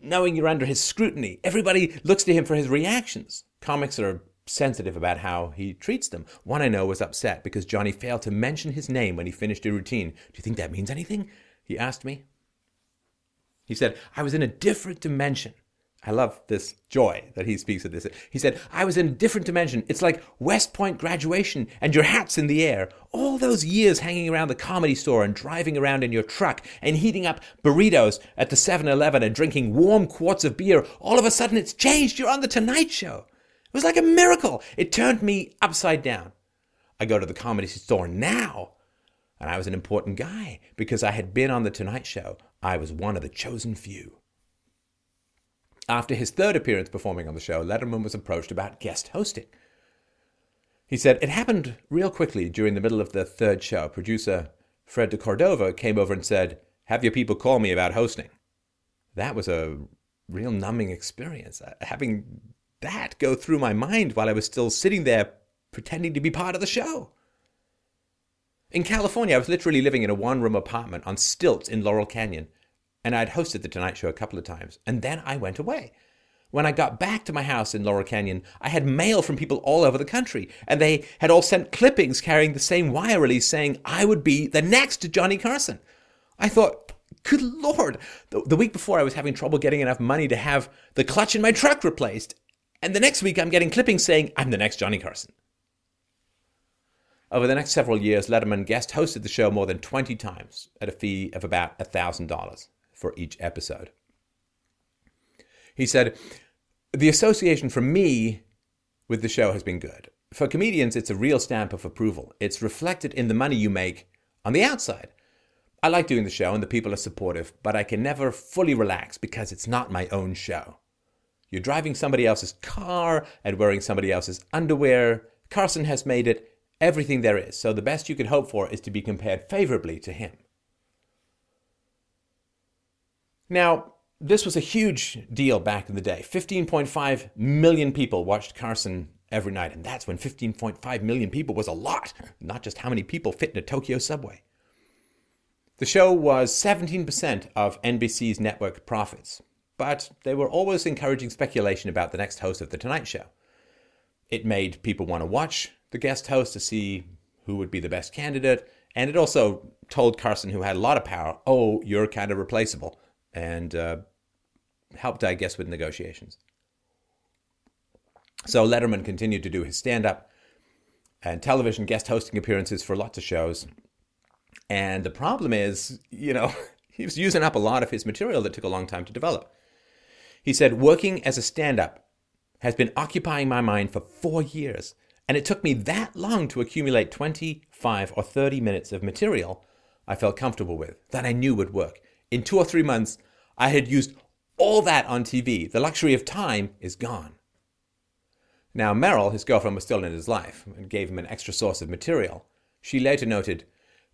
knowing you're under his scrutiny. Everybody looks to him for his reactions. Comics are sensitive about how he treats them. One I know was upset because Johnny failed to mention his name when he finished a routine. Do you think that means anything? He asked me. He said, I was in a different dimension. I love this joy that he speaks of this. He said, I was in a different dimension. It's like West Point graduation and your hat's in the air. All those years hanging around the comedy store and driving around in your truck and heating up burritos at the 7 Eleven and drinking warm quarts of beer. All of a sudden it's changed. You're on The Tonight Show. It was like a miracle. It turned me upside down. I go to the comedy store now and I was an important guy because I had been on The Tonight Show. I was one of the chosen few. After his third appearance performing on the show, Letterman was approached about guest hosting. He said, It happened real quickly during the middle of the third show. Producer Fred de Cordova came over and said, Have your people call me about hosting. That was a real numbing experience. Uh, having that go through my mind while I was still sitting there pretending to be part of the show. In California, I was literally living in a one room apartment on stilts in Laurel Canyon and I'd hosted The Tonight Show a couple of times. And then I went away. When I got back to my house in Laurel Canyon, I had mail from people all over the country, and they had all sent clippings carrying the same wire release saying I would be the next Johnny Carson. I thought, good lord, the, the week before I was having trouble getting enough money to have the clutch in my truck replaced, and the next week I'm getting clippings saying I'm the next Johnny Carson. Over the next several years, Letterman guest hosted the show more than 20 times at a fee of about $1,000 for each episode. He said, The association for me with the show has been good. For comedians, it's a real stamp of approval. It's reflected in the money you make on the outside. I like doing the show and the people are supportive, but I can never fully relax because it's not my own show. You're driving somebody else's car and wearing somebody else's underwear. Carson has made it everything there is, so the best you can hope for is to be compared favorably to him. Now, this was a huge deal back in the day. 15.5 million people watched Carson every night, and that's when 15.5 million people was a lot, not just how many people fit in a Tokyo subway. The show was 17% of NBC's network profits, but they were always encouraging speculation about the next host of The Tonight Show. It made people want to watch the guest host to see who would be the best candidate, and it also told Carson, who had a lot of power, oh, you're kind of replaceable and uh, helped, I guess, with negotiations. So Letterman continued to do his stand up and television guest hosting appearances for lots of shows. And the problem is, you know, he was using up a lot of his material that took a long time to develop. He said, Working as a stand up has been occupying my mind for four years, and it took me that long to accumulate 25 or 30 minutes of material I felt comfortable with, that I knew would work. In two or three months, I had used all that on TV. The luxury of time is gone. Now, Merrill, his girlfriend, was still in his life and gave him an extra source of material. She later noted,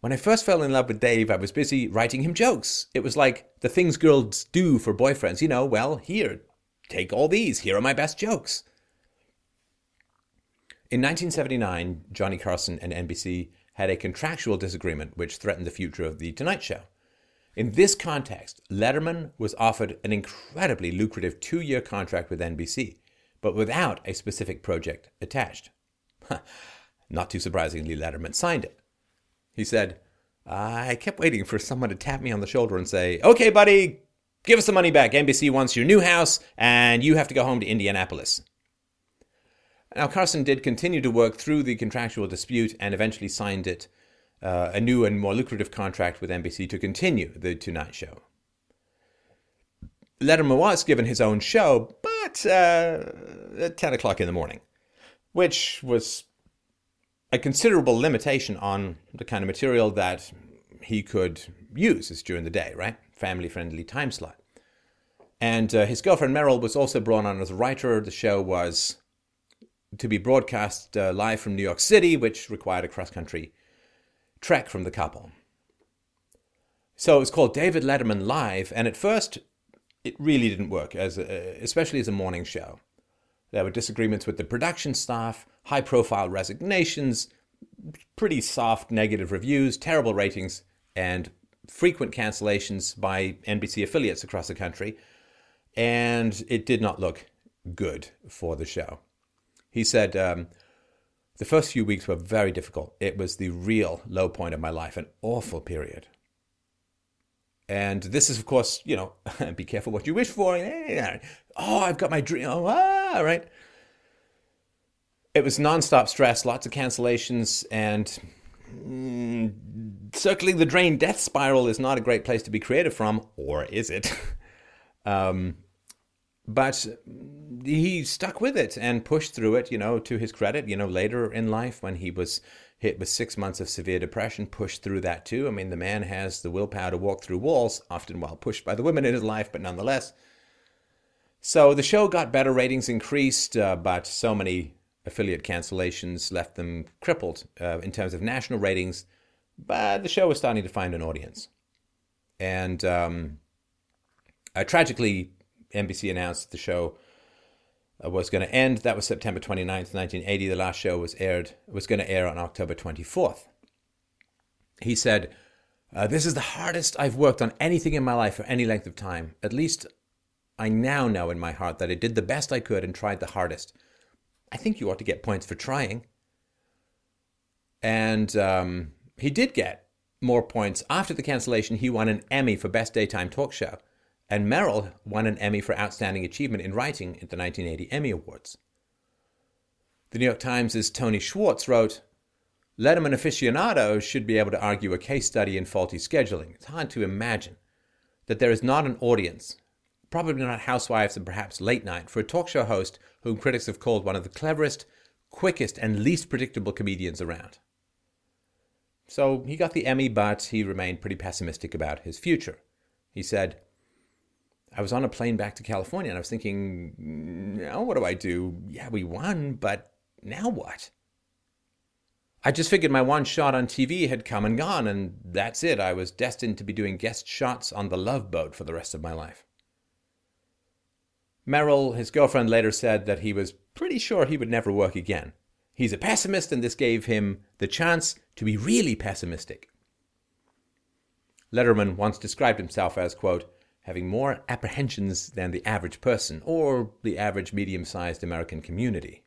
When I first fell in love with Dave, I was busy writing him jokes. It was like the things girls do for boyfriends. You know, well, here, take all these. Here are my best jokes. In 1979, Johnny Carson and NBC had a contractual disagreement which threatened the future of The Tonight Show. In this context, Letterman was offered an incredibly lucrative two year contract with NBC, but without a specific project attached. Not too surprisingly, Letterman signed it. He said, I kept waiting for someone to tap me on the shoulder and say, Okay, buddy, give us the money back. NBC wants your new house, and you have to go home to Indianapolis. Now, Carson did continue to work through the contractual dispute and eventually signed it uh, a new and more lucrative contract with NBC to continue the Tonight Show. Letterman was given his own show, but uh, at 10 o'clock in the morning, which was a considerable limitation on the kind of material that he could use during the day, right? Family friendly time slot. And uh, his girlfriend Merrill was also brought on as a writer. The show was to be broadcast uh, live from New York City, which required a cross country trek from the couple. So it was called David Letterman Live, and at first it really didn't work, as a, especially as a morning show. There were disagreements with the production staff, high profile resignations, pretty soft negative reviews, terrible ratings, and frequent cancellations by NBC affiliates across the country. And it did not look good for the show. He said, um, The first few weeks were very difficult. It was the real low point of my life, an awful period. And this is, of course, you know, be careful what you wish for. Oh, I've got my dream. Oh, ah, right. It was nonstop stress, lots of cancellations, and mm, circling the drain death spiral is not a great place to be creative from, or is it? um, but he stuck with it and pushed through it, you know, to his credit, you know, later in life when he was hit with six months of severe depression, pushed through that too. I mean, the man has the willpower to walk through walls, often while pushed by the women in his life, but nonetheless. So the show got better, ratings increased, uh, but so many affiliate cancellations left them crippled uh, in terms of national ratings. But the show was starting to find an audience. And um, uh, tragically, NBC announced the show uh, was going to end. That was September 29th, 1980. The last show was aired was going to air on October 24th. He said, uh, "This is the hardest I've worked on anything in my life for any length of time. At least I now know in my heart that I did the best I could and tried the hardest. I think you ought to get points for trying." And um, he did get more points after the cancellation. He won an Emmy for Best Daytime Talk Show and Merrill won an Emmy for Outstanding Achievement in Writing at the 1980 Emmy Awards. The New York Times' Tony Schwartz wrote, Letterman aficionados should be able to argue a case study in faulty scheduling. It's hard to imagine that there is not an audience, probably not housewives and perhaps late night, for a talk show host whom critics have called one of the cleverest, quickest, and least predictable comedians around. So he got the Emmy, but he remained pretty pessimistic about his future. He said, I was on a plane back to California and I was thinking, now what do I do? Yeah, we won, but now what? I just figured my one shot on TV had come and gone, and that's it. I was destined to be doing guest shots on the Love Boat for the rest of my life. Merrill, his girlfriend, later said that he was pretty sure he would never work again. He's a pessimist, and this gave him the chance to be really pessimistic. Letterman once described himself as, quote, having more apprehensions than the average person or the average medium sized American community.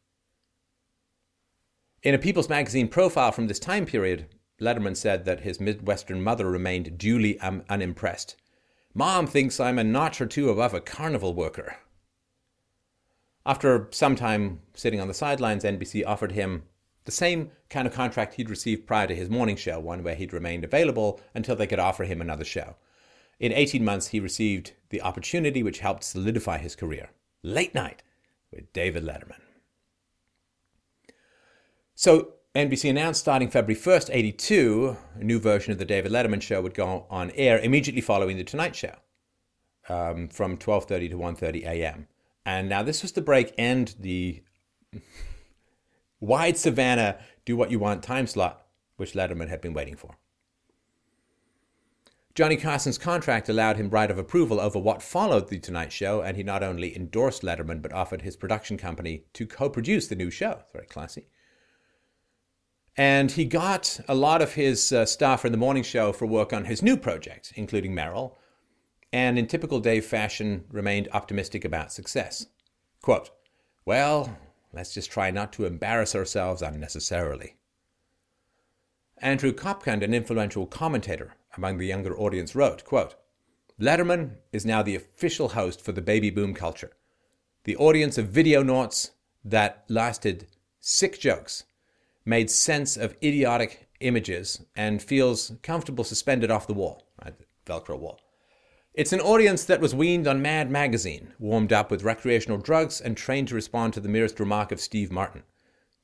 In a People's Magazine profile from this time period, Letterman said that his Midwestern mother remained duly um, unimpressed, Mom thinks I'm a notch or two above a carnival worker. After some time sitting on the sidelines, NBC offered him the same kind of contract he'd received prior to his morning show, one where he'd remained available until they could offer him another show. In 18 months, he received the opportunity which helped solidify his career Late Night with David Letterman. So, NBC announced starting February 1st, 82, a new version of the David Letterman show would go on air immediately following the Tonight Show um, from 12.30 to 1.30 a.m. And now this was the break and the wide savannah, do what you want time slot, which Letterman had been waiting for. Johnny Carson's contract allowed him right of approval over what followed The Tonight Show, and he not only endorsed Letterman but offered his production company to co produce the new show. Very classy. And he got a lot of his uh, staff in the morning show for work on his new project, including Merrill, and in typical Dave fashion, remained optimistic about success. Quote, Well, Let's just try not to embarrass ourselves unnecessarily. Andrew Kopkind, an influential commentator among the younger audience, wrote, quote, Letterman is now the official host for the baby boom culture. The audience of video noughts that lasted sick jokes, made sense of idiotic images, and feels comfortable suspended off the wall, right, the Velcro wall. It's an audience that was weaned on Mad Magazine, warmed up with recreational drugs, and trained to respond to the merest remark of Steve Martin.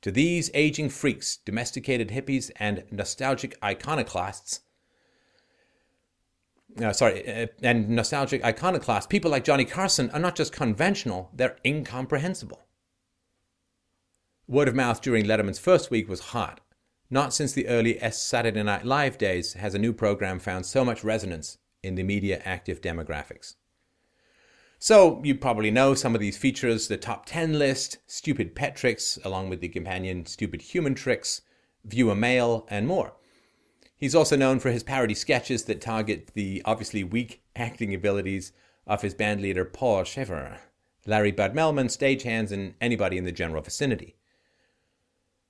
To these aging freaks, domesticated hippies, and nostalgic iconoclasts, uh, sorry, uh, and nostalgic iconoclasts, people like Johnny Carson are not just conventional, they're incomprehensible. Word of mouth during Letterman's first week was hot. Not since the early Saturday Night Live days has a new program found so much resonance in the media active demographics. So, you probably know some of these features the top 10 list, stupid pet tricks, along with the companion stupid human tricks, viewer mail, and more. He's also known for his parody sketches that target the obviously weak acting abilities of his bandleader Paul Shaffer, Larry Bud Melman, stagehands, and anybody in the general vicinity.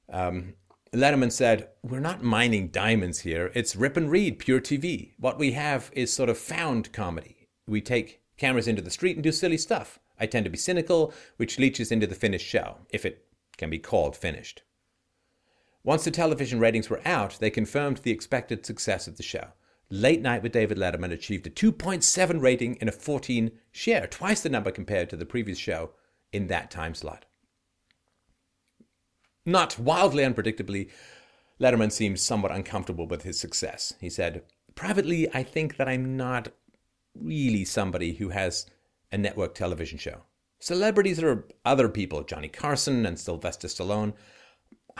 Um, Letterman said, We're not mining diamonds here. It's rip and read, pure TV. What we have is sort of found comedy. We take cameras into the street and do silly stuff. I tend to be cynical, which leaches into the finished show, if it can be called finished. Once the television ratings were out, they confirmed the expected success of the show. Late Night with David Letterman achieved a 2.7 rating in a 14 share, twice the number compared to the previous show in that time slot. Not wildly unpredictably, Letterman seemed somewhat uncomfortable with his success. He said, Privately, I think that I'm not really somebody who has a network television show. Celebrities are other people, Johnny Carson and Sylvester Stallone.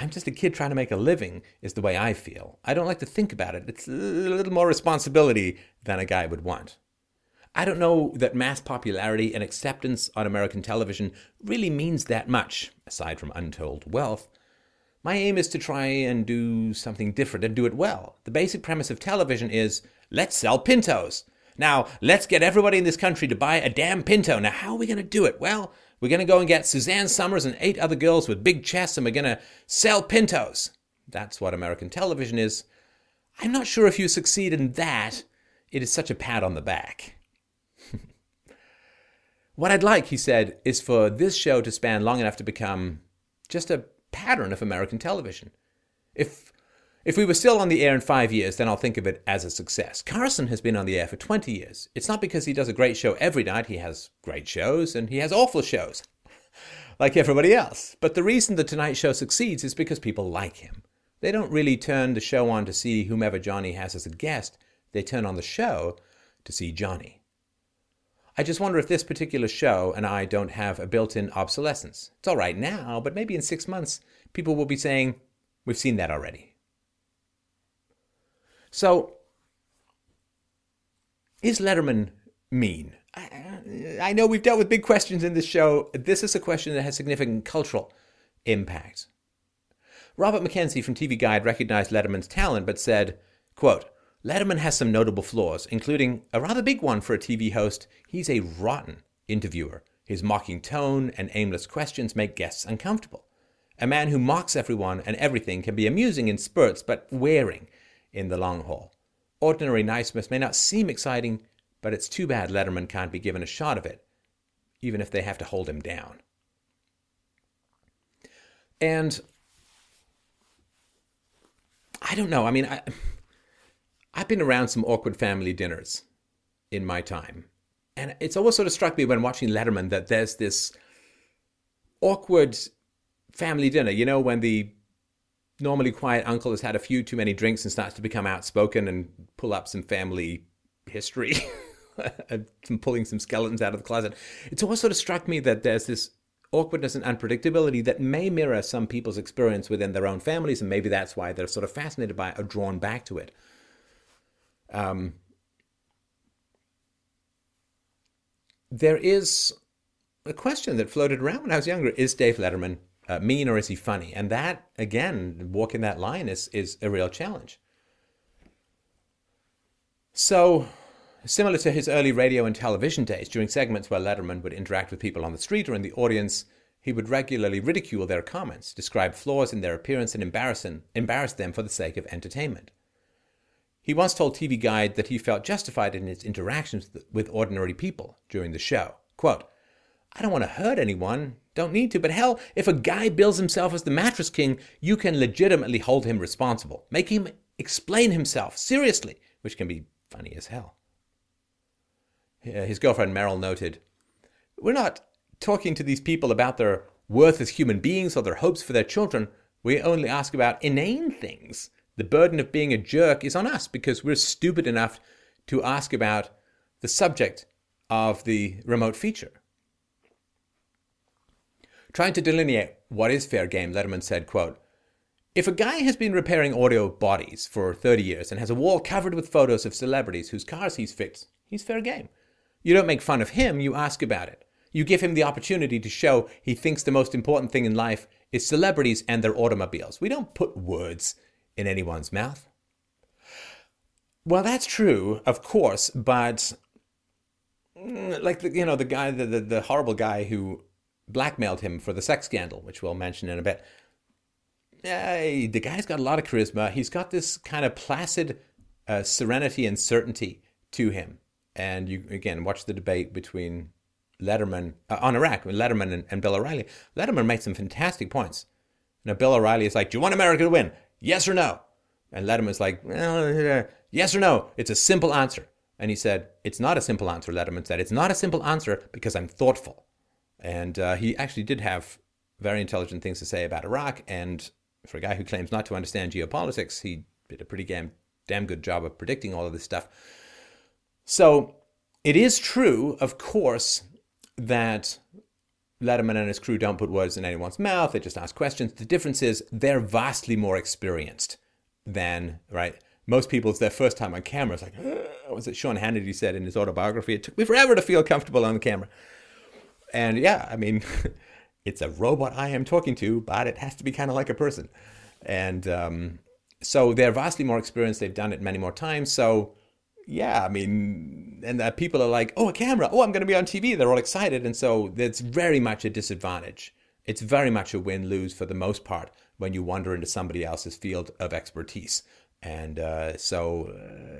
I'm just a kid trying to make a living, is the way I feel. I don't like to think about it. It's a little more responsibility than a guy would want. I don't know that mass popularity and acceptance on American television really means that much, aside from untold wealth. My aim is to try and do something different and do it well. The basic premise of television is let's sell Pintos. Now, let's get everybody in this country to buy a damn Pinto. Now, how are we going to do it? Well, we're going to go and get Suzanne Somers and eight other girls with big chests, and we're going to sell Pintos. That's what American television is. I'm not sure if you succeed in that. It is such a pat on the back. what I'd like, he said, is for this show to span long enough to become just a pattern of American television. If if we were still on the air in five years, then I'll think of it as a success. Carson has been on the air for 20 years. It's not because he does a great show every night. He has great shows and he has awful shows, like everybody else. But the reason The Tonight Show succeeds is because people like him. They don't really turn the show on to see whomever Johnny has as a guest, they turn on the show to see Johnny. I just wonder if this particular show and I don't have a built in obsolescence. It's all right now, but maybe in six months, people will be saying, We've seen that already. So, is Letterman mean? I, know we've dealt with big questions in this show. This is a question that has significant cultural impact. Robert McKenzie from TV Guide recognized Letterman's talent, but said, quote, Letterman has some notable flaws, including a rather big one for a TV host. He's a rotten interviewer. His mocking tone and aimless questions make guests uncomfortable. A man who mocks everyone and everything can be amusing in spurts, but wearing in the long haul. Ordinary niceness may not seem exciting, but it's too bad Letterman can't be given a shot of it, even if they have to hold him down. And I don't know. I mean, I, I've been around some awkward family dinners in my time. And it's always sort of struck me when watching Letterman that there's this awkward family dinner, you know, when the normally quiet uncle has had a few too many drinks and starts to become outspoken and pull up some family history, some pulling some skeletons out of the closet. It's always sort of struck me that there's this awkwardness and unpredictability that may mirror some people's experience within their own families, and maybe that's why they're sort of fascinated by it or drawn back to it. Um, there is a question that floated around when I was younger: Is Dave Letterman uh, mean or is he funny? And that, again, walking that line is is a real challenge. So, similar to his early radio and television days, during segments where Letterman would interact with people on the street or in the audience, he would regularly ridicule their comments, describe flaws in their appearance, and embarrass, embarrass them for the sake of entertainment. He once told TV Guide that he felt justified in his interactions with ordinary people during the show. Quote, I don't want to hurt anyone, don't need to, but hell, if a guy bills himself as the mattress king, you can legitimately hold him responsible. Make him explain himself, seriously, which can be funny as hell. His girlfriend Merrill noted, We're not talking to these people about their worth as human beings or their hopes for their children. We only ask about inane things. The burden of being a jerk is on us because we're stupid enough to ask about the subject of the remote feature. Trying to delineate what is fair game, Letterman said, quote, if a guy has been repairing audio bodies for 30 years and has a wall covered with photos of celebrities whose cars he's fixed, he's fair game. You don't make fun of him, you ask about it. You give him the opportunity to show he thinks the most important thing in life is celebrities and their automobiles. We don't put words in anyone's mouth. Well, that's true, of course, but mm, like the, you know the guy, the, the, the horrible guy who blackmailed him for the sex scandal, which we'll mention in a bit. Uh, the guy's got a lot of charisma. He's got this kind of placid uh, serenity and certainty to him. And you again watch the debate between Letterman uh, on Iraq, Letterman and, and Bill O'Reilly. Letterman made some fantastic points. Now Bill O'Reilly is like, "Do you want America to win? Yes or no?" And Letterman's like, well, "Yes or no? It's a simple answer." And he said, "It's not a simple answer." Letterman said, "It's not a simple answer because I'm thoughtful." And uh, he actually did have very intelligent things to say about Iraq. And for a guy who claims not to understand geopolitics, he did a pretty damn, damn good job of predicting all of this stuff. So it is true, of course, that Letterman and his crew don't put words in anyone's mouth. They just ask questions. The difference is they're vastly more experienced than, right? Most people, it's their first time on camera. It's like, uh, was it Sean Hannity said in his autobiography? It took me forever to feel comfortable on the camera. And yeah, I mean, it's a robot I am talking to, but it has to be kind of like a person. And um, so they're vastly more experienced. They've done it many more times. So yeah, I mean, and uh, people are like, oh, a camera. Oh, I'm going to be on TV. They're all excited. And so it's very much a disadvantage. It's very much a win lose for the most part when you wander into somebody else's field of expertise. And uh, so,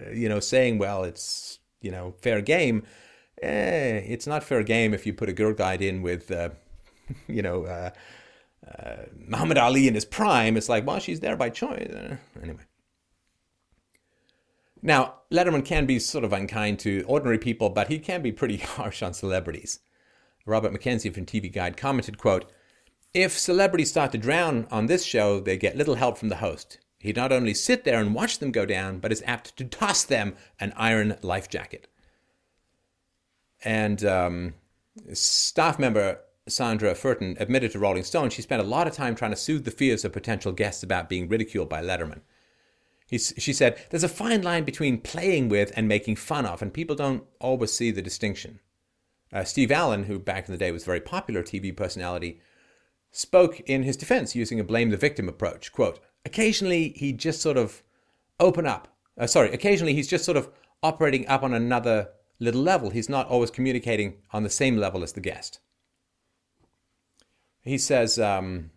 uh, you know, saying, well, it's, you know, fair game eh, it's not fair game if you put a girl guide in with, uh, you know, uh, uh, Muhammad Ali in his prime. It's like, well, she's there by choice. Uh, anyway. Now, Letterman can be sort of unkind to ordinary people, but he can be pretty harsh on celebrities. Robert McKenzie from TV Guide commented, quote, If celebrities start to drown on this show, they get little help from the host. He'd not only sit there and watch them go down, but is apt to toss them an iron life jacket. And um, staff member Sandra Furton admitted to Rolling Stone she spent a lot of time trying to soothe the fears of potential guests about being ridiculed by Letterman. She said, There's a fine line between playing with and making fun of, and people don't always see the distinction. Uh, Steve Allen, who back in the day was a very popular TV personality, spoke in his defense using a blame the victim approach. Quote, occasionally he just sort of open up. Uh, sorry, occasionally he's just sort of operating up on another little level. He's not always communicating on the same level as the guest. He says, um,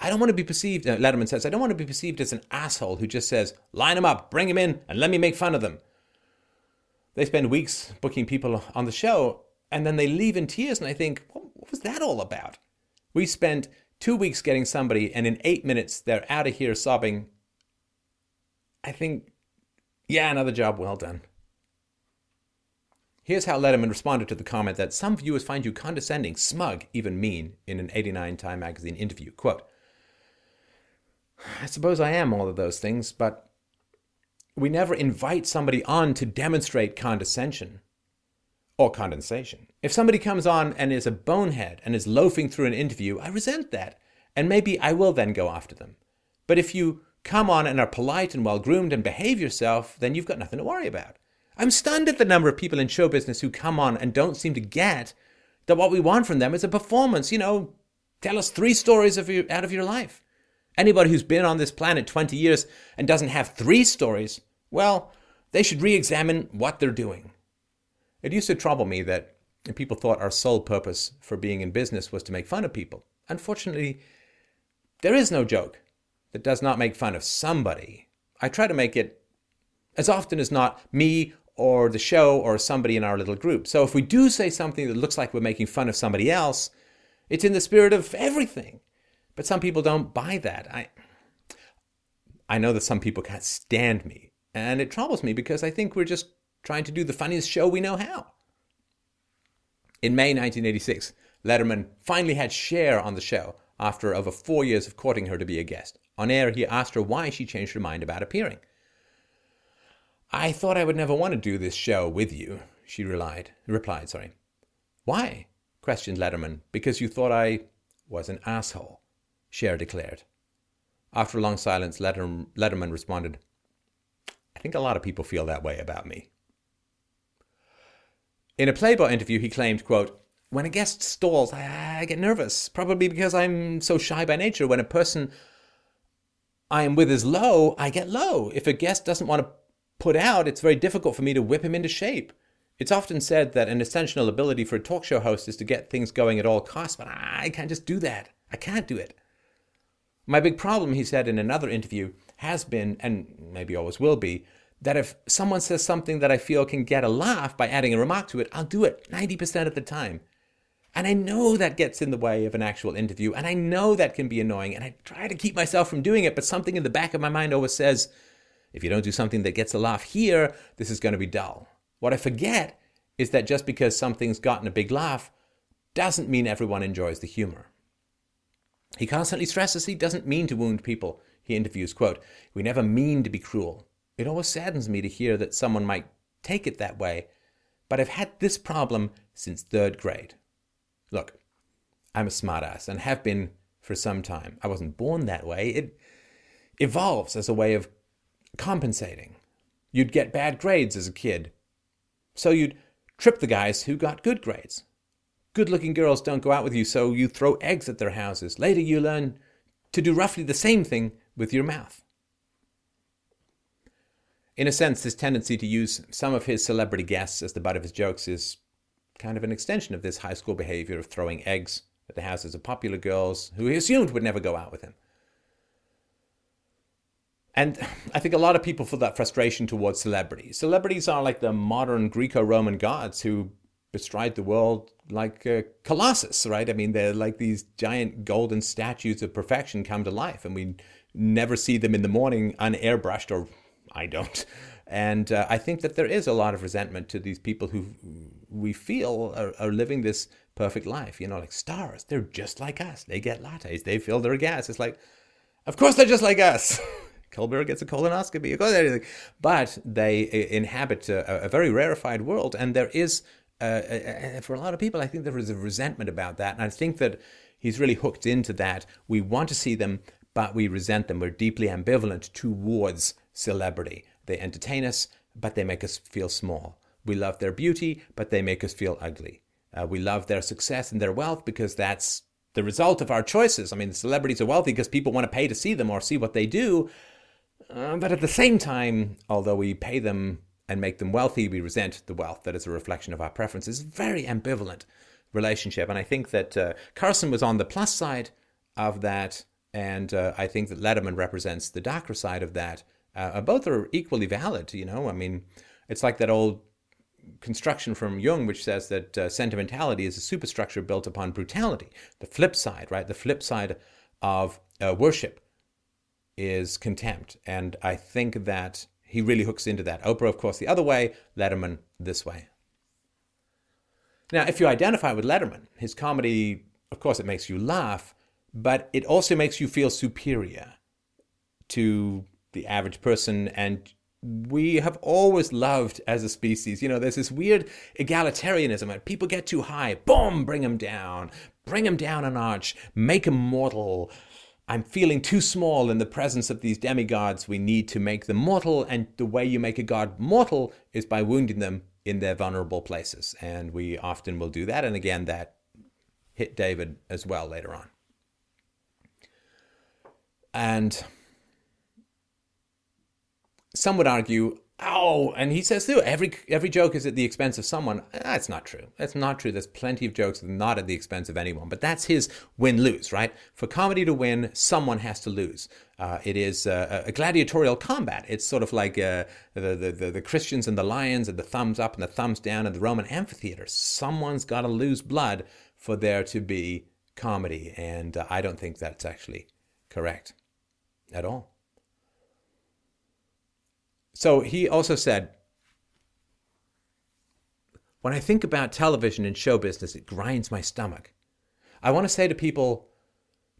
I don't want to be perceived, uh, Letterman says, I don't want to be perceived as an asshole who just says, line them up, bring them in, and let me make fun of them. they spend weeks booking people on the show and then they leave in tears. And I think, what was that all about? We spent two weeks getting somebody, and in eight minutes, they're out of here sobbing. I think, yeah, another job well done. Here's how Letterman responded to the comment that some viewers find you condescending, smug, even mean in an 89 Time magazine interview. Quote, I suppose I am all of those things, but we never invite somebody on to demonstrate condescension or condensation. If somebody comes on and is a bonehead and is loafing through an interview, I resent that. And maybe I will then go after them. But if you come on and are polite and well groomed and behave yourself, then you've got nothing to worry about. I'm stunned at the number of people in show business who come on and don't seem to get that what we want from them is a performance. You know, tell us three stories of your, out of your life. Anybody who's been on this planet 20 years and doesn't have three stories, well, they should re examine what they're doing. It used to trouble me that people thought our sole purpose for being in business was to make fun of people. Unfortunately, there is no joke that does not make fun of somebody. I try to make it as often as not me or the show or somebody in our little group. So if we do say something that looks like we're making fun of somebody else, it's in the spirit of everything. But some people don't buy that. I I know that some people can't stand me, and it troubles me because I think we're just trying to do the funniest show we know how. In May 1986, Letterman finally had Cher on the show after over four years of courting her to be a guest. On air, he asked her why she changed her mind about appearing. I thought I would never want to do this show with you, she relied, replied. Sorry. Why? questioned Letterman. Because you thought I was an asshole, Cher declared. After a long silence, Letterman responded, I think a lot of people feel that way about me. In a Playboy interview, he claimed, quote, when a guest stalls, I, I, get nervous, probably because I'm so shy by nature. When a person I am with is low, I get low. If a guest doesn't want to put out, it's very difficult for me to whip him into shape. It's often said that an essential ability for a talk show host is to get things going at all costs, but I can't just do that. I can't do it. My big problem, he said in another interview, has been, and maybe always will be, that if someone says something that I feel can get a laugh by adding a remark to it, I'll do it 90% of the time. And I know that gets in the way of an actual interview, and I know that can be annoying, and I try to keep myself from doing it, but something in the back of my mind always says, if you don't do something that gets a laugh here, this is going to be dull. What I forget is that just because something's gotten a big laugh doesn't mean everyone enjoys the humor. He constantly stresses he doesn't mean to wound people. He interviews, quote, We never mean to be cruel. It always saddens me to hear that someone might take it that way, but I've had this problem since third grade. Look, I'm a smartass and have been for some time. I wasn't born that way. It evolves as a way of compensating. You'd get bad grades as a kid, so you'd trip the guys who got good grades. Good looking girls don't go out with you, so you throw eggs at their houses. Later, you learn to do roughly the same thing with your mouth. In a sense, this tendency to use some of his celebrity guests as the butt of his jokes is kind of an extension of this high school behavior of throwing eggs at the houses of popular girls who he assumed would never go out with him. And I think a lot of people feel that frustration towards celebrities. Celebrities are like the modern Greco Roman gods who bestride the world like uh, Colossus, right? I mean, they're like these giant golden statues of perfection come to life, and we never see them in the morning unairbrushed, or I don't. And uh, I think that there is a lot of resentment to these people who we feel are, are living this perfect life. You know, like stars, they're just like us. They get lattes, they fill their gas. It's like, of course they're just like us. Colbert gets a colonoscopy, anything. But they uh, inhabit a, a very rarefied world, and there is, uh, uh, for a lot of people, I think there is a resentment about that. And I think that he's really hooked into that. We want to see them, but we resent them. We're deeply ambivalent towards celebrity. They entertain us, but they make us feel small. We love their beauty, but they make us feel ugly. Uh, we love their success and their wealth because that's the result of our choices. I mean, celebrities are wealthy because people want to pay to see them or see what they do. Uh, but at the same time, although we pay them and make them wealthy, we resent the wealth that is a reflection of our preferences. Very ambivalent relationship. And I think that uh, Carson was on the plus side of that. And uh, I think that Letterman represents the darker side of that. Uh, both are equally valid, you know. I mean, it's like that old construction from Jung, which says that uh, sentimentality is a superstructure built upon brutality. The flip side, right? The flip side of uh, worship is contempt. And I think that he really hooks into that. Oprah, of course, the other way, Letterman this way. Now, if you identify with Letterman, his comedy, of course, it makes you laugh, but it also makes you feel superior to the average person. And we have always loved as a species, you know, there's this weird egalitarianism. When people get too high, boom, bring them down, bring them down a notch, make them mortal. I'm feeling too small in the presence of these demigods. We need to make them mortal. And the way you make a god mortal is by wounding them in their vulnerable places. And we often will do that. And again, that hit David as well later on. And some would argue, oh, and he says too, every every joke is at the expense of someone. That's not true. That's not true. There's plenty of jokes that are not at the expense of anyone. But that's his win lose, right? For comedy to win, someone has to lose. Uh, it is uh, a gladiatorial combat. It's sort of like uh, the, the, the Christians and the lions and the thumbs up and the thumbs down in the Roman amphitheater. Someone's got to lose blood for there to be comedy, and uh, I don't think that's actually correct at all. So he also said, when I think about television and show business, it grinds my stomach. I want to say to people,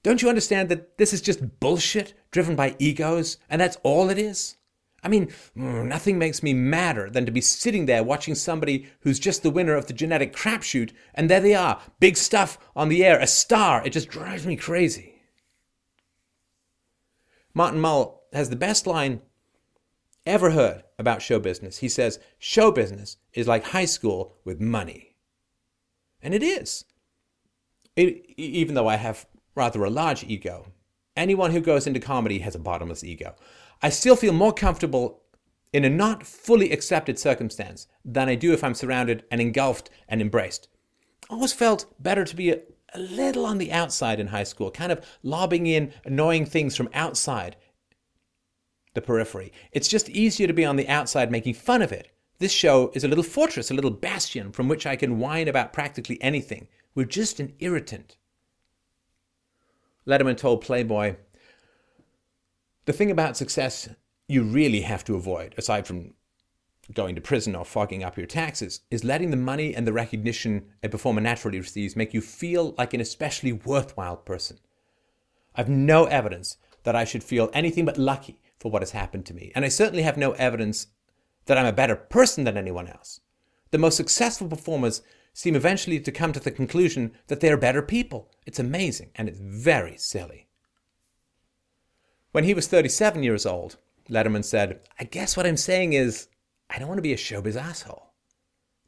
don't you understand that this is just bullshit driven by egos, and that's all it is? I mean, mm, nothing makes me madder than to be sitting there watching somebody who's just the winner of the genetic crapshoot, and there they are, big stuff on the air, a star. It just drives me crazy. Martin Mull has the best line ever heard about show business. He says, show business is like high school with money. And it is. It, even though I have rather a large ego, anyone who goes into comedy has a bottomless ego. I still feel more comfortable in a not fully accepted circumstance than I do if I'm surrounded and engulfed and embraced. I always felt better to be a, a little on the outside in high school, kind of lobbing in annoying things from outside the periphery. It's just easier to be on the outside making fun of it. This show is a little fortress, a little bastion from which I can whine about practically anything. We're just an irritant. Letterman told Playboy The thing about success you really have to avoid, aside from going to prison or fogging up your taxes, is letting the money and the recognition a performer naturally receives make you feel like an especially worthwhile person. I've no evidence that I should feel anything but lucky for what has happened to me. And I certainly have no evidence that I'm a better person than anyone else. The most successful performers seem eventually to come to the conclusion that they're better people. It's amazing and it's very silly. When he was 37 years old, Letterman said, I guess what I'm saying is, I don't want to be a showbiz asshole.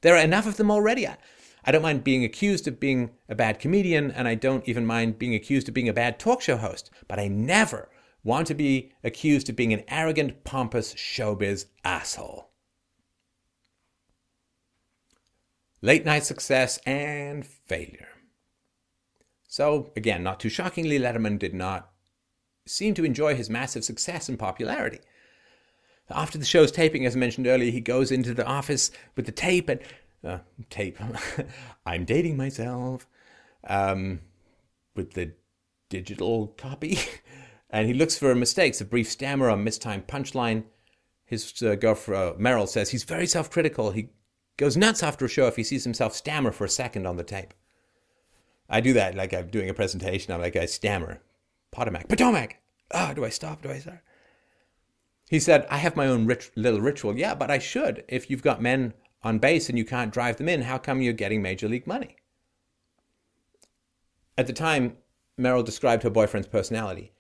There are enough of them already. I, I don't mind being accused of being a bad comedian, and I don't even mind being accused of being a bad talk show host, but I never want to be accused of being an arrogant, pompous showbiz asshole. Late night success and failure. So, again, not too shockingly, Letterman did not seem to enjoy his massive success and popularity. After the show's taping, as mentioned earlier, he goes into the office with the tape and. Uh, tape. I'm dating myself. Um, with the digital copy. and he looks for mistakes, a brief stammer, a mistimed punchline. His uh, girlfriend, uh, Merrill, says he's very self critical. He goes nuts after a show if he sees himself stammer for a second on the tape. I do that, like I'm doing a presentation, I'm like, I stammer. Potomac, Potomac! Ah, oh, do I stop? Do I start? He said, I have my own rit- little ritual. Yeah, but I should. If you've got men on base and you can't drive them in, how come you're getting major league money? At the time, Merrill described her boyfriend's personality.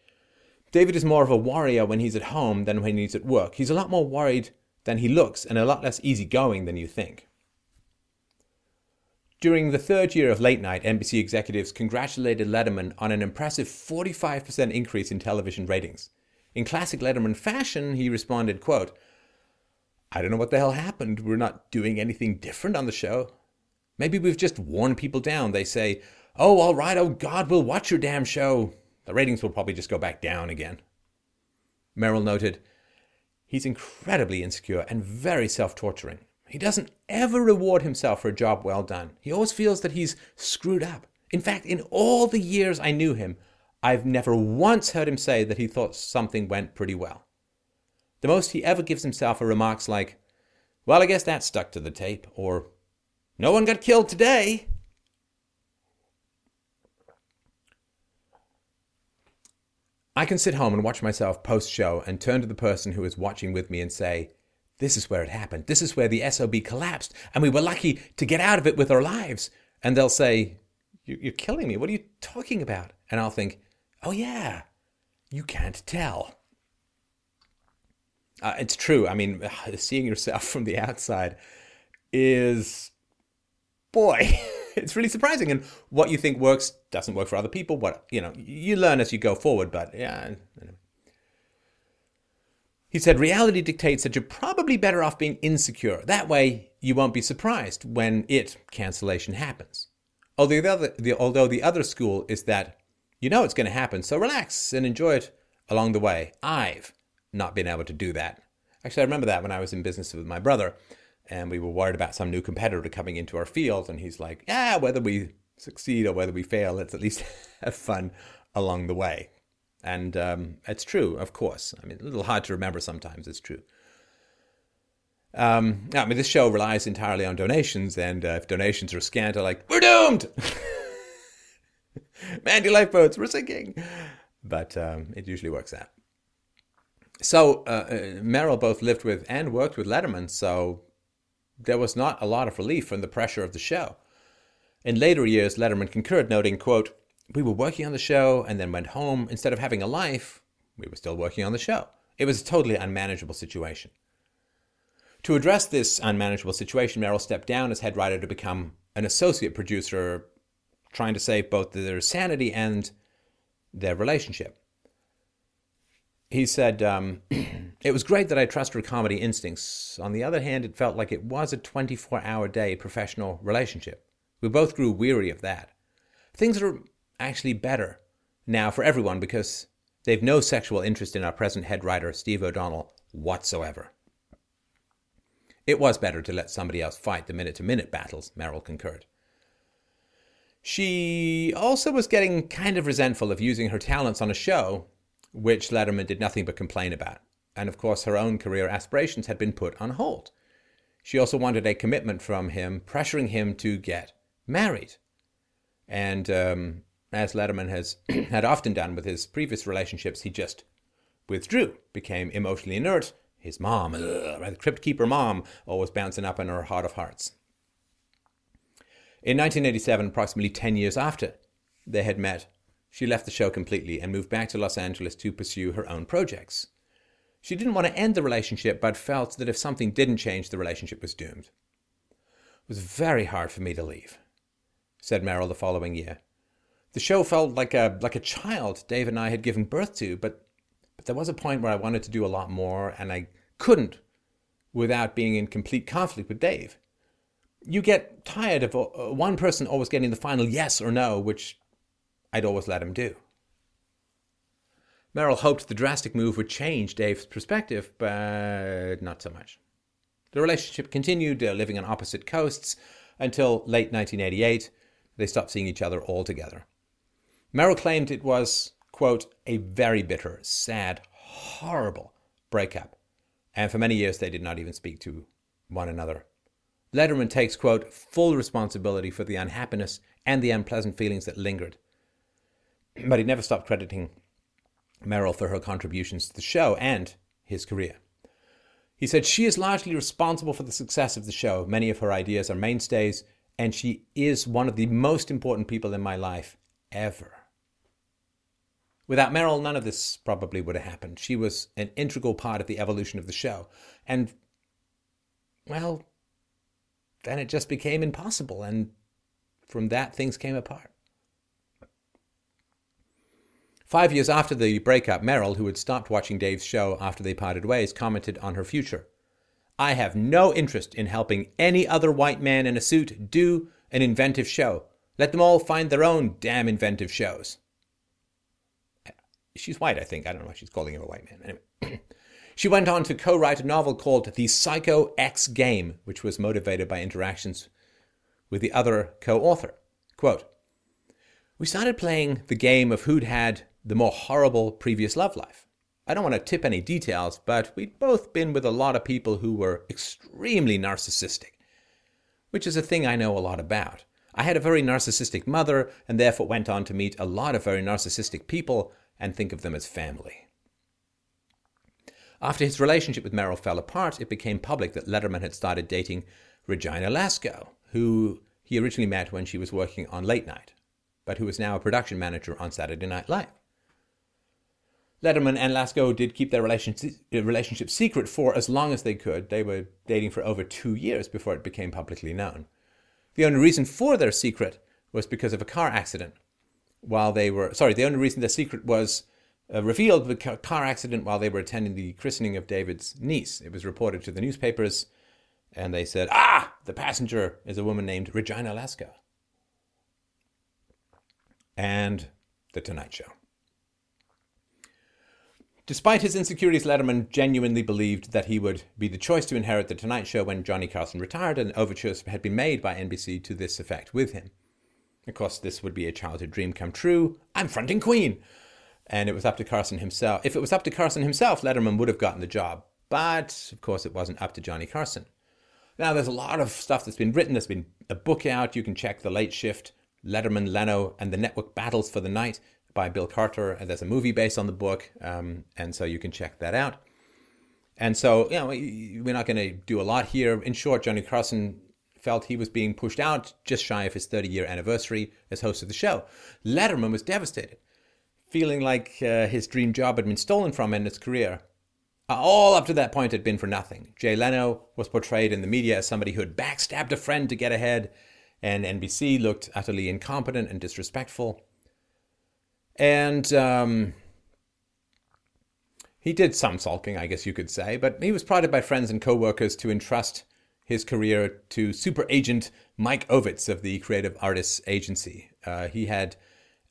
David is more of a warrior when he's at home than when he's at work. He's a lot more worried than he looks and a lot less easygoing than you think. During the third year of late night, NBC executives congratulated Letterman on an impressive 45% increase in television ratings. In classic Letterman fashion, he responded, quote, I don't know what the hell happened. We're not doing anything different on the show. Maybe we've just worn people down. They say, Oh, all right, oh God, we'll watch your damn show. The ratings will probably just go back down again. Merrill noted, He's incredibly insecure and very self torturing. He doesn't ever reward himself for a job well done. He always feels that he's screwed up. In fact, in all the years I knew him, I've never once heard him say that he thought something went pretty well. The most he ever gives himself are remarks like, Well, I guess that stuck to the tape, or No one got killed today. I can sit home and watch myself post show and turn to the person who is watching with me and say, This is where it happened. This is where the SOB collapsed, and we were lucky to get out of it with our lives. And they'll say, You're killing me. What are you talking about? And I'll think, Oh, yeah, you can't tell. Uh, it's true. I mean, seeing yourself from the outside is, boy, it's really surprising. And what you think works doesn't work for other people. What you know, you learn as you go forward. But yeah. He said, reality dictates that you're probably better off being insecure. That way, you won't be surprised when it, cancellation, happens. Although the other, the, although the other school is that you know it's going to happen, so relax and enjoy it along the way. I've not been able to do that. Actually, I remember that when I was in business with my brother and we were worried about some new competitor coming into our field. And he's like, yeah, whether we succeed or whether we fail, let's at least have fun along the way. And um, it's true, of course. I mean, a little hard to remember sometimes, it's true. Um, I mean, this show relies entirely on donations, and uh, if donations are scant, are like, we're doomed! Mandy lifeboats, we're sinking! But um, it usually works out. So, uh, uh, Merrill both lived with and worked with Letterman, so there was not a lot of relief from the pressure of the show. In later years, Letterman concurred, noting, quote, We were working on the show and then went home. Instead of having a life, we were still working on the show. It was a totally unmanageable situation. To address this unmanageable situation, Merrill stepped down as head writer to become an associate producer, trying to save both their sanity and their relationship. He said, um, It was great that I trust her comedy instincts. On the other hand, it felt like it was a 24 hour day professional relationship. We both grew weary of that. Things are actually better now for everyone because they've no sexual interest in our present head writer, Steve O'Donnell, whatsoever. It was better to let somebody else fight the minute to minute battles, Merrill concurred. She also was getting kind of resentful of using her talents on a show which Letterman did nothing but complain about. And of course, her own career aspirations had been put on hold. She also wanted a commitment from him, pressuring him to get married. And um, as Letterman has had often done with his previous relationships, he just withdrew, became emotionally inert. His mom, ugh, the crypt keeper mom, always bouncing up in her heart of hearts. In 1987, approximately 10 years after they had met, she left the show completely and moved back to Los Angeles to pursue her own projects. She didn't want to end the relationship, but felt that if something didn't change, the relationship was doomed. It was very hard for me to leave, said Merrill the following year. The show felt like a like a child Dave and I had given birth to, but but there was a point where I wanted to do a lot more, and I couldn't without being in complete conflict with Dave. You get tired of uh, one person always getting the final yes or no, which I'd always let him do. Merrill hoped the drastic move would change Dave's perspective, but not so much. The relationship continued, uh, living on opposite coasts, until late 1988. They stopped seeing each other altogether. Merrill claimed it was, quote, a very bitter, sad, horrible breakup, and for many years they did not even speak to one another. Letterman takes, quote, full responsibility for the unhappiness and the unpleasant feelings that lingered but he never stopped crediting Merrill for her contributions to the show and his career. He said, She is largely responsible for the success of the show. Many of her ideas are mainstays, and she is one of the most important people in my life ever. Without Merrill, none of this probably would have happened. She was an integral part of the evolution of the show. And, well, then it just became impossible. And from that, things came apart. Five years after the breakup, Merrill, who had stopped watching Dave's show after they parted ways, commented on her future. I have no interest in helping any other white man in a suit do an inventive show. Let them all find their own damn inventive shows. She's white, I think. I don't know why she's calling him a white man. Anyway. She went on to co write a novel called The Psycho Ex Game, which was motivated by interactions with the other co author. Quote We started playing the game of who'd had the more horrible previous love life. I don't want to tip any details, but we'd both been with a lot of people who were extremely narcissistic, which is a thing I know a lot about. I had a very narcissistic mother and therefore went on to meet a lot of very narcissistic people and think of them as family. After his relationship with Merrill fell apart, it became public that Letterman had started dating Regina Lasko, who he originally met when she was working on Late Night, but who is now a production manager on Saturday Night Live. Letterman and Lasko did keep their relationship secret for as long as they could. They were dating for over two years before it became publicly known. The only reason for their secret was because of a car accident while they were, sorry, the only reason their secret was uh, revealed a car accident while they were attending the christening of David's niece. It was reported to the newspapers, and they said, ah, the passenger is a woman named Regina Lasko. And The Tonight Show. Despite his insecurities, Letterman genuinely believed that he would be the choice to inherit The Tonight Show when Johnny Carson retired, and overtures had been made by NBC to this effect with him. Of course, this would be a childhood dream come true. I'm fronting Queen! And it was up to Carson himself. If it was up to Carson himself, Letterman would have gotten the job. But, of course, it wasn't up to Johnny Carson. Now, there's a lot of stuff that's been written. There's been a book out. You can check The Late Shift, Letterman, Leno, and the Network Battles for the Night by Bill Carter. And there's a movie based on the book, um, and so you can check that out. And so, you know, we're not going to do a lot here. In short, Johnny Carson felt he was being pushed out just shy of his 30 year anniversary as host of the show. Letterman was devastated, feeling like uh, his dream job had been stolen from him in his career. Uh, all up to that point had been for nothing. Jay Leno was portrayed in the media as somebody who had backstabbed a friend to get ahead, and NBC looked utterly incompetent and disrespectful. And um, he did some sulking, I guess you could say, but he was prodded by friends and co-workers to entrust his career to super agent Mike Ovitz of the Creative Artists Agency. Uh, he had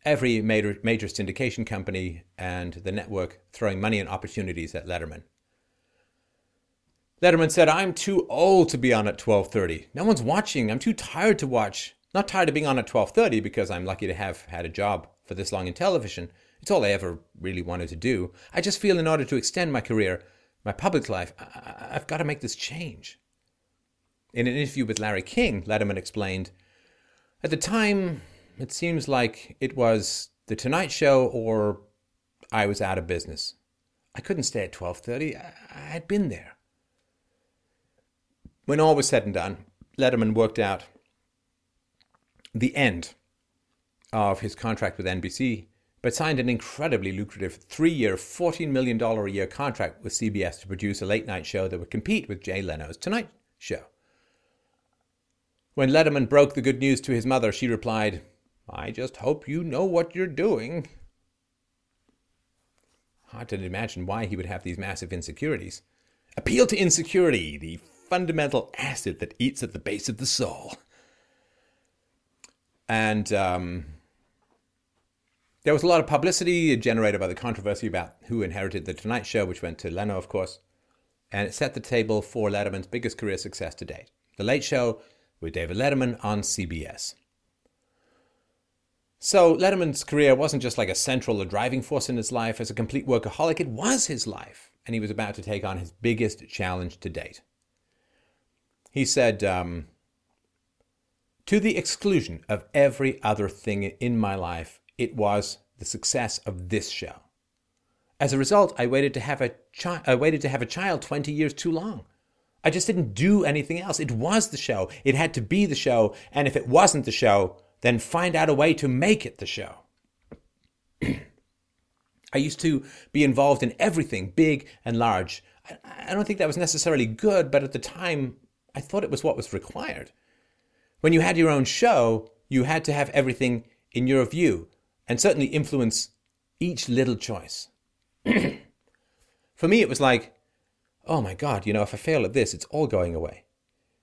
every major, major syndication company and the network throwing money and opportunities at Letterman. Letterman said, "I'm too old to be on at 12:30. No one's watching. I'm too tired to watch. Not tired of being on at 12:30 because I'm lucky to have had a job for this long in television. It's all I ever really wanted to do. I just feel in order to extend my career, my public life, I- I've got to make this change." In an interview with Larry King, Letterman explained, "At the time, it seems like it was the Tonight Show or I was out of business. I couldn't stay at 12:30. I, I had been there." When all was said and done, Letterman worked out the end of his contract with NBC, but signed an incredibly lucrative three year, $14 million a year contract with CBS to produce a late night show that would compete with Jay Leno's Tonight Show. When Letterman broke the good news to his mother, she replied, I just hope you know what you're doing. Hard to imagine why he would have these massive insecurities. Appeal to insecurity, the fundamental acid that eats at the base of the soul. And um, there was a lot of publicity generated by the controversy about who inherited The Tonight Show, which went to Leno, of course. And it set the table for Letterman's biggest career success to date The Late Show with David Letterman on CBS. So Letterman's career wasn't just like a central or driving force in his life as a complete workaholic, it was his life. And he was about to take on his biggest challenge to date. He said, um, to the exclusion of every other thing in my life, it was the success of this show. As a result, I waited to have a chi- I waited to have a child 20 years too long. I just didn't do anything else. It was the show. It had to be the show, and if it wasn't the show, then find out a way to make it the show. I used to be involved in everything, big and large. I, I don't think that was necessarily good, but at the time, I thought it was what was required. When you had your own show, you had to have everything in your view and certainly influence each little choice. For me, it was like, oh my God, you know, if I fail at this, it's all going away.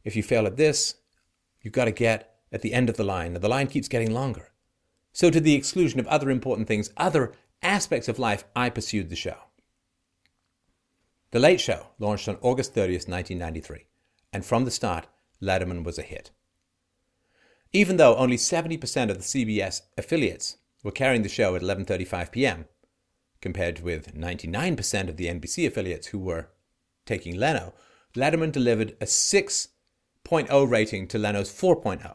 If you fail at this, you've got to get at the end of the line, and the line keeps getting longer. So, to the exclusion of other important things, other aspects of life, I pursued the show. The Late Show launched on August 30th, 1993, and from the start, Letterman was a hit. Even though only 70% of the CBS affiliates were carrying the show at 11:35 p.m., compared with 99% of the NBC affiliates who were taking Leno, Letterman delivered a 6.0 rating to Leno's 4.0.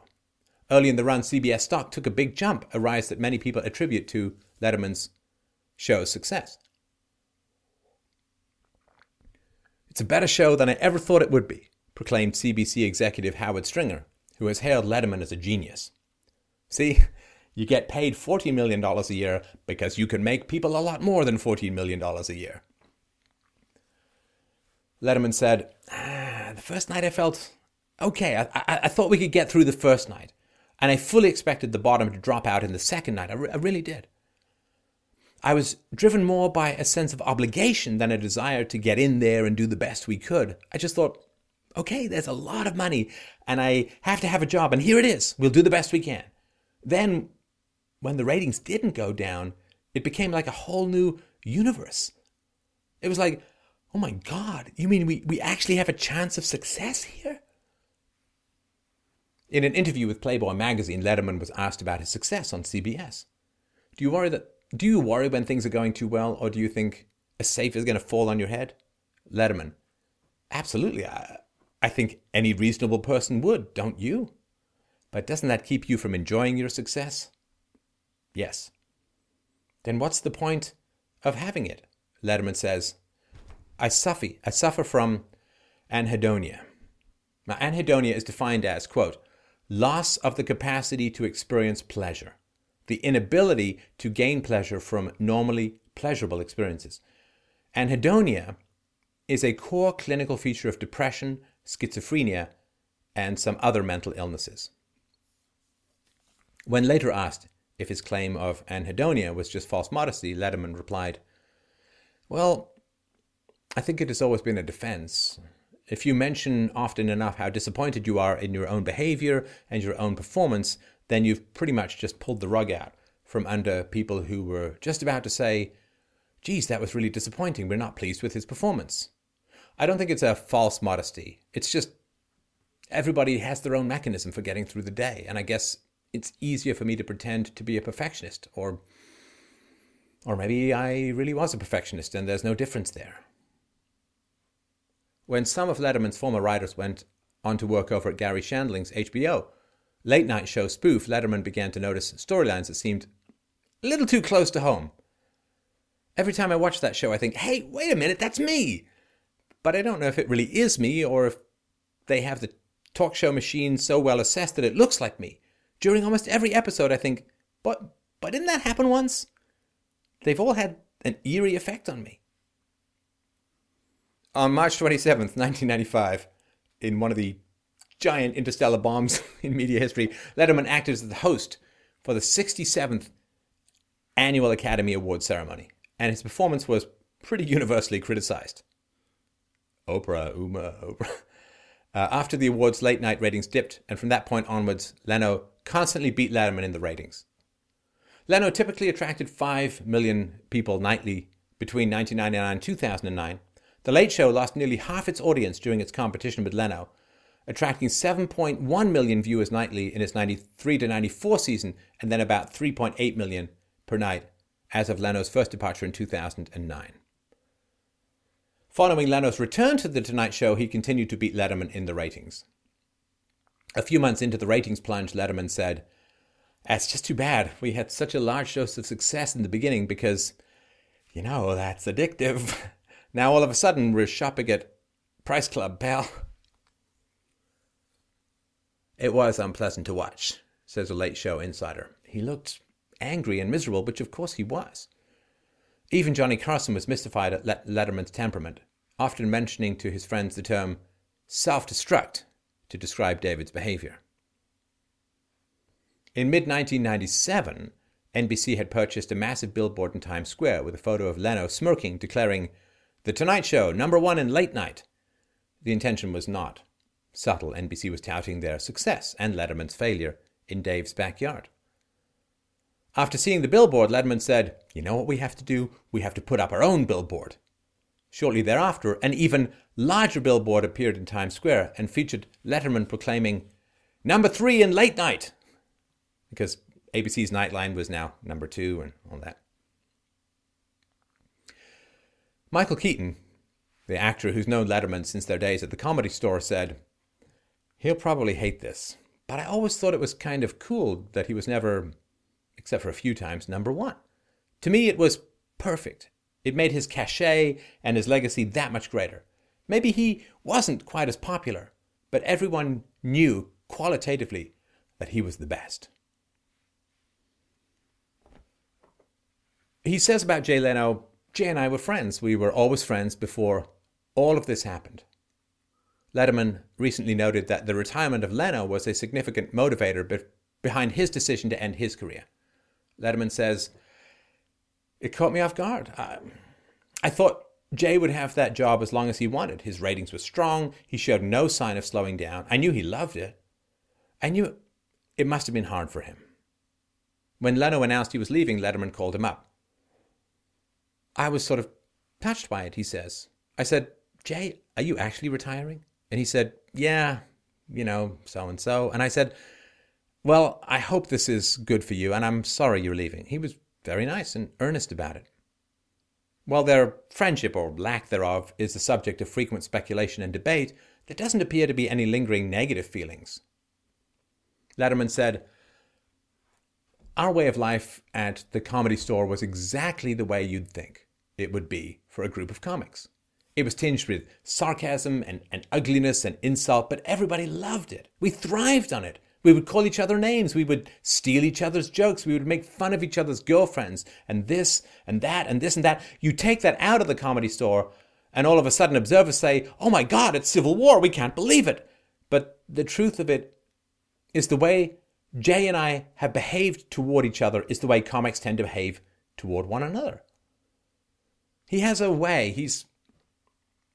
Early in the run, CBS stock took a big jump, a rise that many people attribute to Letterman's show's success. It's a better show than I ever thought it would be, proclaimed CBS executive Howard Stringer, who has hailed Letterman as a genius. See, you get paid $40 million a year because you can make people a lot more than $14 million a year. Letterman said, ah, The first night I felt okay. I, I, I, thought we could get through the first night. And I fully expected the bottom to drop out in the second night. I, re- I really did. I was driven more by a sense of obligation than a desire to get in there and do the best we could. I just thought, okay, there's a lot of money and I have to have a job, and here it is. We'll do the best we can. Then, when the ratings didn't go down, it became like a whole new universe. It was like, oh my God, you mean we, we actually have a chance of success here? In an interview with Playboy magazine, Letterman was asked about his success on CBS. Do you worry that do you worry when things are going too well, or do you think a safe is going to fall on your head? Letterman. Absolutely. I, I think any reasonable person would, don't you? But doesn't that keep you from enjoying your success? Yes. Then what's the point of having it? Letterman says, I suffer, I suffer from anhedonia. Now, anhedonia is defined as, quote, loss of the capacity to experience pleasure the inability to gain pleasure from normally pleasurable experiences. Anhedonia is a core clinical feature of depression, schizophrenia, and some other mental illnesses. When later asked if his claim of anhedonia was just false modesty, Letterman replied, Well, I think it has always been a defense. If you mention often enough how disappointed you are in your own behavior and your own performance, then you've pretty much just pulled the rug out from under people who were just about to say, geez, that was really disappointing. We're not pleased with his performance. I don't think it's a false modesty. It's just everybody has their own mechanism for getting through the day. And I guess it's easier for me to pretend to be a perfectionist or or maybe I really was a perfectionist and there's no difference there. When some of Letterman's former writers went on to work over at Garry Shandling's HBO, late night show spoof, Letterman began to notice storylines that seemed a little too close to home. Every time I watch that show, I think, hey, wait a minute, that's me. But I don't know if it really is me or if they have the talk show machine so well assessed that it looks like me. During almost every episode, I think, but, but didn't that happen once? They've all had an eerie effect on me. On March 27th, 1995, in one of the giant interstellar bombs in media history, Letterman acted as the host for the 67th annual Academy Award ceremony, and his performance was pretty universally criticized. Oprah, Uma, Oprah. Uh, after the awards, late night ratings dipped, and from that point onwards, Leno constantly beat Letterman in the ratings. Leno typically attracted 5 million people nightly between 1999 and 2009. The Late Show lost nearly half its audience during its competition with Leno, attracting 7.1 million viewers nightly in its 93 to 94 season, and then about 3.8 million per night as of Leno's first departure in 2009. Following Leno's return to The Tonight Show, he continued to beat Letterman in the ratings. A few months into the ratings plunge, Letterman said, It's just too bad we had such a large dose of success in the beginning because, you know, that's addictive. now all of a sudden we're shopping at Price Club, pal. It was unpleasant to watch, says a late show insider. He looked angry and miserable, which of course he was. Even Johnny Carson was mystified at Letterman's temperament, often mentioning to his friends the term self destruct to describe David's behavior. In mid 1997, NBC had purchased a massive billboard in Times Square with a photo of Leno smirking, declaring, The Tonight Show, number one in late night. The intention was not subtle. NBC was touting their success and Letterman's failure in Dave's backyard. After seeing the billboard, Letterman said, You know what we have to do? We have to put up our own billboard. Shortly thereafter, an even larger billboard appeared in Times Square and featured Letterman proclaiming, Number three in late night! Because ABC's Nightline was now number two and all that. Michael Keaton, the actor who's known Letterman since their days at the comedy store, said, He'll probably hate this, but I always thought it was kind of cool that he was never, except for a few times, number one. To me, it was perfect. It made his cachet and his legacy that much greater. Maybe he wasn't quite as popular, but everyone knew qualitatively that he was the best. He says about Jay Leno, Jay and I were friends. We were always friends before all of this happened. Letterman recently noted that the retirement of Leno was a significant motivator behind his decision to end his career. Letterman says, It caught me off guard. I, I thought Jay would have that job as long as he wanted. His ratings were strong. He showed no sign of slowing down. I knew he loved it. I knew it must have been hard for him. When Leno announced he was leaving, Letterman called him up. I was sort of touched by it, he says. I said, Jay, are you actually retiring? And he said, Yeah, you know, so and so. And I said, Well, I hope this is good for you, and I'm sorry you're leaving. He was very nice and earnest about it. While their friendship, or lack thereof, is the subject of frequent speculation and debate, there doesn't appear to be any lingering negative feelings. Letterman said, Our way of life at the comedy store was exactly the way you'd think it would be for a group of comics. It was tinged with sarcasm and, and ugliness and insult, but everybody loved it. We thrived on it. We would call each other names. We would steal each other's jokes. We would make fun of each other's girlfriends and this and that and this and that. You take that out of the comedy store, and all of a sudden observers say, Oh my God, it's Civil War. We can't believe it. But the truth of it is the way Jay and I have behaved toward each other, is the way comics tend to behave toward one another. He has a way, he's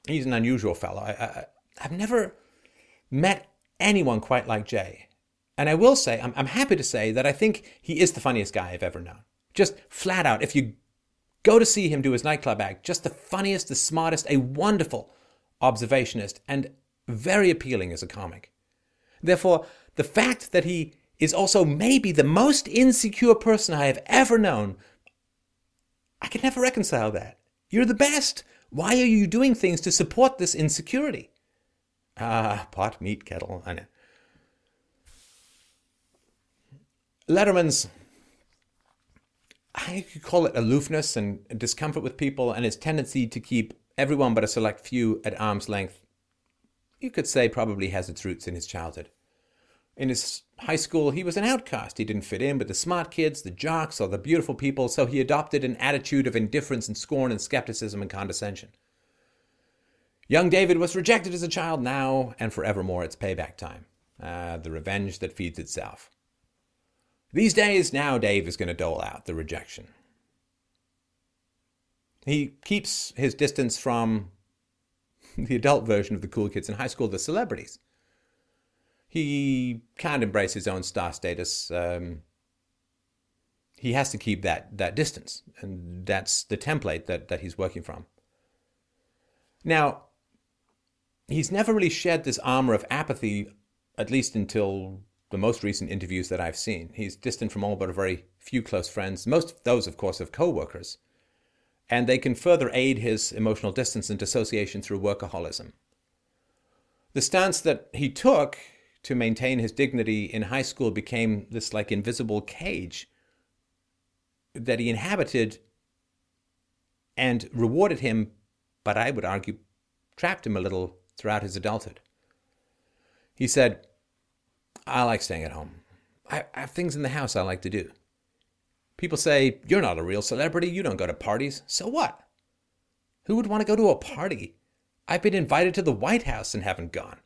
he's an unusual fellow. I, I, I've never met anyone quite like Jay. And I will say, I'm, I'm happy to say that I think he is the funniest guy I've ever known. Just flat out, if you go to see him do his nightclub act, just the funniest, the smartest, a wonderful observationist, and very appealing as a comic. Therefore, the fact that he is also maybe the most insecure person I have ever known, I can never reconcile that. You're the best. Why are you doing things to support this insecurity? Ah, pot, meet, kettle, I know. Letterman's, I could call it aloofness and discomfort with people and his tendency to keep everyone but a select few at arm's length, you could say probably has its roots in his childhood. In his high school, he was an outcast. He didn't fit in with the smart kids, the jocks, or the beautiful people, so he adopted an attitude of indifference and scorn and skepticism and condescension. Young David was rejected as a child. Now and forevermore, it's payback time. Uh, the revenge that feeds itself. These days, now Dave is going to dole out the rejection. He keeps his distance from the adult version of the cool kids in high school, the celebrities he can't embrace his own star status. Um, he has to keep that that distance, and that's the template that that he's working from. Now, he's never really shed this armor of apathy, at least until the most recent interviews that I've seen. He's distant from all but a very few close friends, most of those, of course, of co-workers, and they can further aid his emotional distance and dissociation through workaholism. The stance that he took to maintain his dignity in high school became this like invisible cage that he inhabited and rewarded him, but I would argue trapped him a little throughout his adulthood. He said, I like staying at home. I, I have things in the house I like to do. People say, You're not a real celebrity. You don't go to parties. So what? Who would want to go to a party? I've been invited to the White House and haven't gone.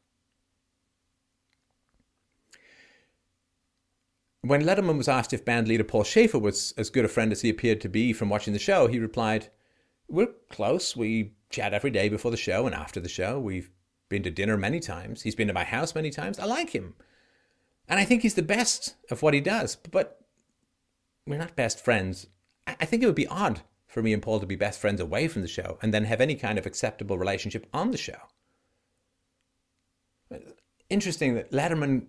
When Letterman was asked if band leader Paul Shaffer was as good a friend as he appeared to be from watching the show, he replied, We're close. We chat every day before the show and after the show. We've been to dinner many times. He's been to my house many times. I like him. And I think he's the best of what he does. But we're not best friends. I think it would be odd for me and Paul to be best friends away from the show and then have any kind of acceptable relationship on the show. Interesting that Letterman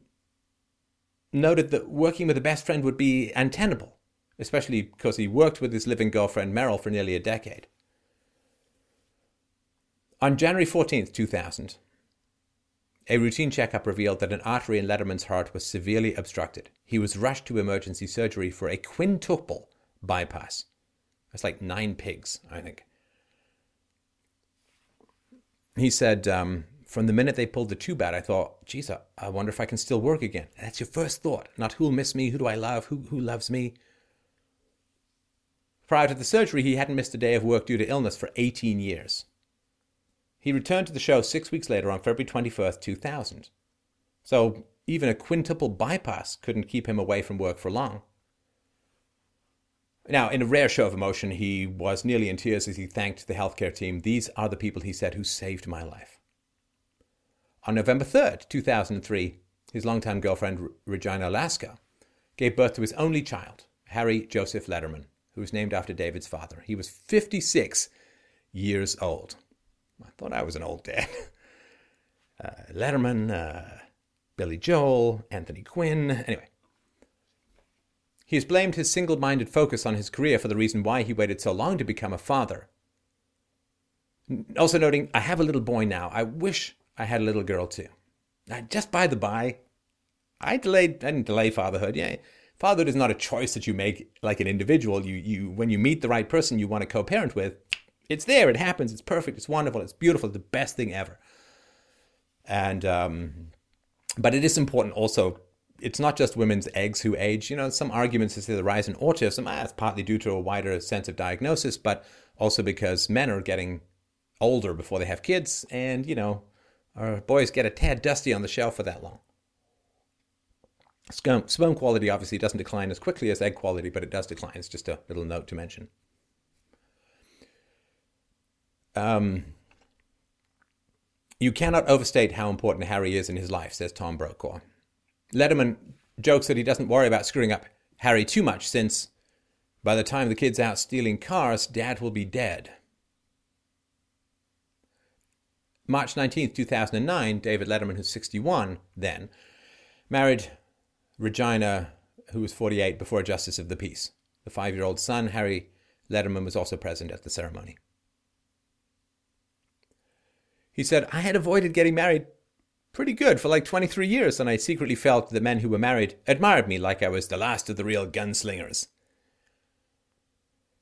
noted that working with a best friend would be untenable, especially because he worked with his living girlfriend Merrill for nearly a decade. On January 14th, 2000, a routine checkup revealed that an artery in Letterman's heart was severely obstructed. He was rushed to emergency surgery for a quintuple bypass. That's like nine pigs, I think. He said, um, from the minute they pulled the tube out, I thought, geez, I wonder if I can still work again. that's your first thought, not who'll miss me, who do I love, who, who loves me. Prior to the surgery, he hadn't missed a day of work due to illness for 18 years. He returned to the show six weeks later on February 21st, 2000. So even a quintuple bypass couldn't keep him away from work for long. Now, in a rare show of emotion, he was nearly in tears as he thanked the healthcare team. These are the people, he said, who saved my life. On November 3rd, 2003, his longtime girlfriend, Regina Lasko, gave birth to his only child, Harry Joseph Letterman, who was named after David's father. He was 56 years old. I thought I was an old dad. Uh, Letterman, uh, Billy Joel, Anthony Quinn. Anyway, he has blamed his single minded focus on his career for the reason why he waited so long to become a father. Also noting, I have a little boy now. I wish I had a little girl too. Now, just by the by, I delayed. I didn't delay fatherhood. Yeah, fatherhood is not a choice that you make like an individual. You, you, when you meet the right person you want to co-parent with, it's there. It happens. It's perfect. It's wonderful. It's beautiful. It's the best thing ever. And um, but it is important also. It's not just women's eggs who age. You know, some arguments say the rise in autism. Ah, it's partly due to a wider sense of diagnosis, but also because men are getting older before they have kids, and you know, our boys get a tad dusty on the shelf for that long. Sperm quality obviously doesn't decline as quickly as egg quality, but it does decline. It's just a little note to mention. Um, you cannot overstate how important Harry is in his life, says Tom Brokaw. Letterman jokes that he doesn't worry about screwing up Harry too much since by the time the kid's out stealing cars, Dad will be dead. March 19, 2009, David Letterman, who's 61 then, married Regina, who was 48 before a Justice of the Peace. The five year old son, Harry Letterman, was also present at the ceremony. He said, I had avoided getting married pretty good for like 23 years, and I secretly felt the men who were married admired me like I was the last of the real gunslingers.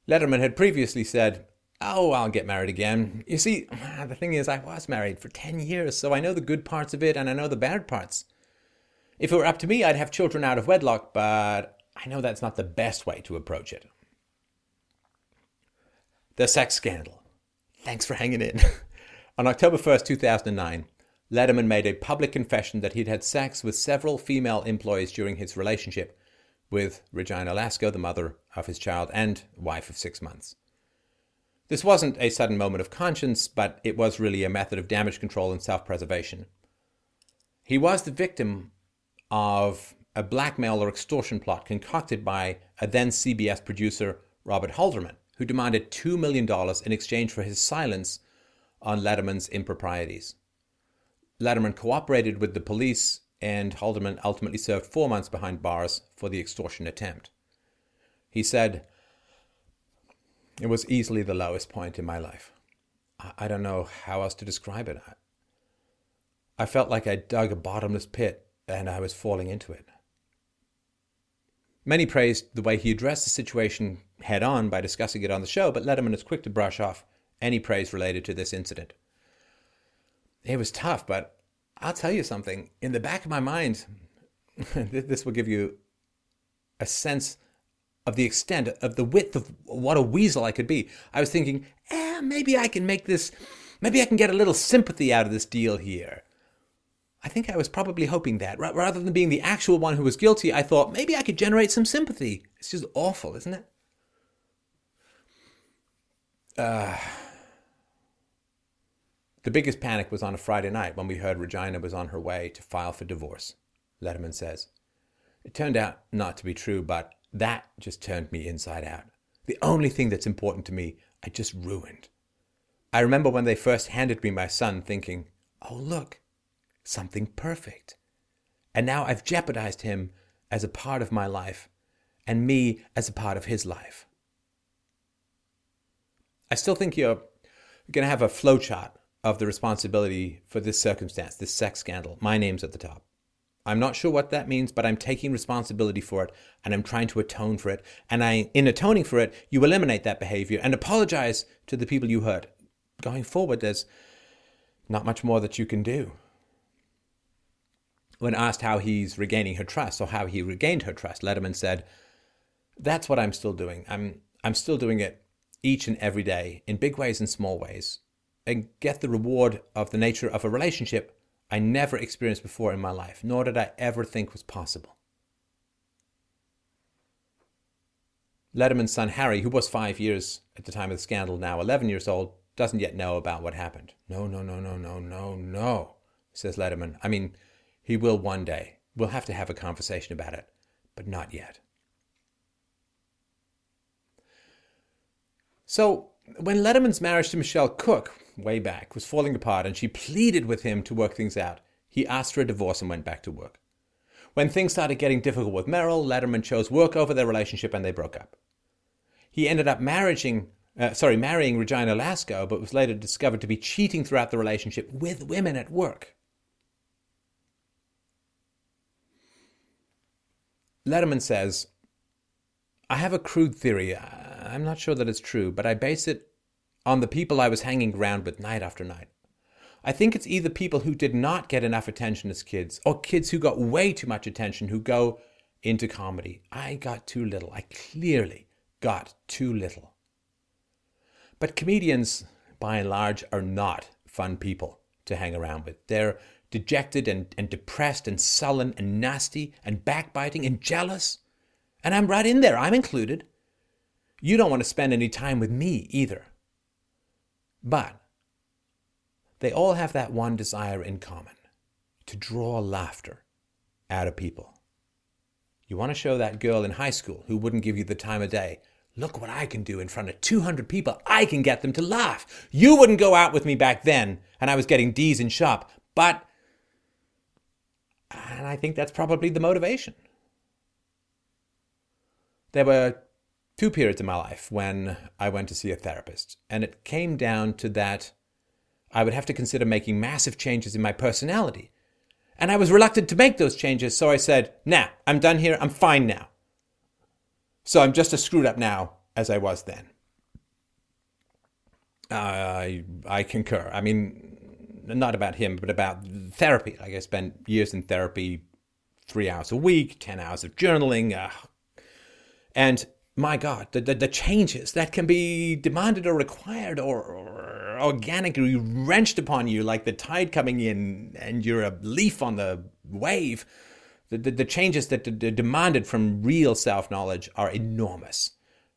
Letterman had previously said, Oh, I'll get married again. You see, the thing is, I was married for 10 years, so I know the good parts of it and I know the bad parts. If it were up to me, I'd have children out of wedlock, but I know that's not the best way to approach it. The sex scandal. Thanks for hanging in. On October 1st, 2009, Letterman made a public confession that he'd had sex with several female employees during his relationship with Regina Lasko, the mother of his child and wife of six months. This wasn't a sudden moment of conscience, but it was really a method of damage control and self preservation. He was the victim of a blackmail or extortion plot concocted by a then CBS producer, Robert Halderman, who demanded $2 million in exchange for his silence on Letterman's improprieties. Letterman cooperated with the police, and Halderman ultimately served four months behind bars for the extortion attempt. He said, It was easily the lowest point in my life. I don't know how else to describe it. I felt like I dug a bottomless pit and I was falling into it. Many praised the way he addressed the situation head on by discussing it on the show, but Letterman is quick to brush off any praise related to this incident. It was tough, but I'll tell you something. In the back of my mind, this will give you a sense of the extent of the width of what a weasel I could be. I was thinking, eh, maybe I can make this, maybe I can get a little sympathy out of this deal here. I think I was probably hoping that. Rather than being the actual one who was guilty, I thought maybe I could generate some sympathy. It's just awful, isn't it? Uh, the biggest panic was on a Friday night when we heard Regina was on her way to file for divorce, Letterman says. It turned out not to be true, but that just turned me inside out. The only thing that's important to me, I just ruined. I remember when they first handed me my son thinking, oh, look, something perfect. And now I've jeopardized him as a part of my life and me as a part of his life. I still think you're going to have a flowchart of the responsibility for this circumstance, this sex scandal. My name's at the top. I'm not sure what that means, but I'm taking responsibility for it and I'm trying to atone for it. And I, in atoning for it, you eliminate that behavior and apologize to the people you hurt. Going forward, there's not much more that you can do. When asked how he's regaining her trust or how he regained her trust, Letterman said, That's what I'm still doing. I'm, I'm still doing it each and every day in big ways and small ways and get the reward of the nature of a relationship I never experienced before in my life, nor did I ever think was possible. Letterman's son Harry, who was five years at the time of the scandal, now 11 years old, doesn't yet know about what happened. No, no, no, no, no, no, no, says Letterman. I mean, he will one day. We'll have to have a conversation about it, but not yet. So, when Letterman's marriage to Michelle Cook way back, was falling apart and she pleaded with him to work things out. He asked for a divorce and went back to work. When things started getting difficult with Merrill, Letterman chose work over their relationship and they broke up. He ended up marrying, uh, sorry, marrying Regina Lasko, but was later discovered to be cheating throughout the relationship with women at work. Letterman says, I have a crude theory. I'm not sure that it's true, but I base it on the people I was hanging around with night after night. I think it's either people who did not get enough attention as kids or kids who got way too much attention who go into comedy. I got too little. I clearly got too little. But comedians, by and large, are not fun people to hang around with. They're dejected and, and depressed and sullen and nasty and backbiting and jealous. And I'm right in there, I'm included. You don't want to spend any time with me either. But they all have that one desire in common to draw laughter out of people. You want to show that girl in high school who wouldn't give you the time of day, look what I can do in front of 200 people. I can get them to laugh. You wouldn't go out with me back then, and I was getting D's in shop, but. And I think that's probably the motivation. There were two periods in my life when I went to see a therapist, and it came down to that I would have to consider making massive changes in my personality. And I was reluctant to make those changes, so I said, nah, I'm done here, I'm fine now. So I'm just as screwed up now as I was then. I, I concur. I mean, not about him, but about therapy. Like I spent years in therapy, three hours a week, 10 hours of journaling. Uh, and my God, the, the, the, changes that can be demanded or required or, or, organically wrenched upon you like the tide coming in and you're a leaf on the wave. The, the, the changes that are demanded from real self knowledge are enormous.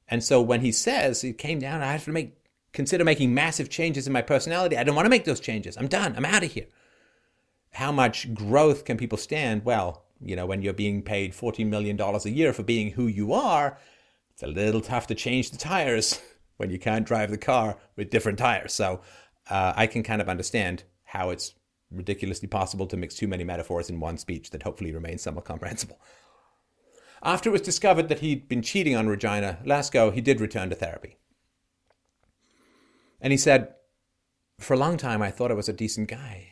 And so when he says it came down, I have to make consider making massive changes in my personality. I don't want to make those changes. I'm done. I'm out of here. How much growth can people stand? Well, you know, when you're being paid $14 million a year for being who you are, it's a little tough to change the tires when you can't drive the car with different tires. So uh, I can kind of understand how it's ridiculously possible to mix too many metaphors in one speech that hopefully remains somewhat comprehensible. After it was discovered that he'd been cheating on Regina Lasko, he did return to therapy. And he said, For a long time, I thought I was a decent guy.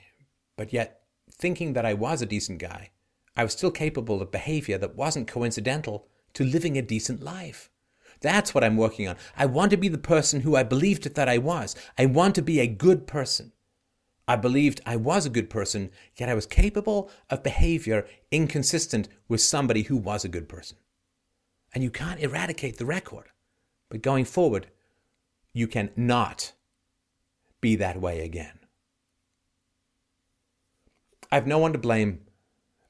But yet, thinking that I was a decent guy, I was still capable of behavior that wasn't coincidental to living a decent life. That's what I'm working on. I want to be the person who I believed that I was. I want to be a good person. I believed I was a good person, yet I was capable of behavior inconsistent with somebody who was a good person. And you can't eradicate the record. But going forward, you can not be that way again. I have no one to blame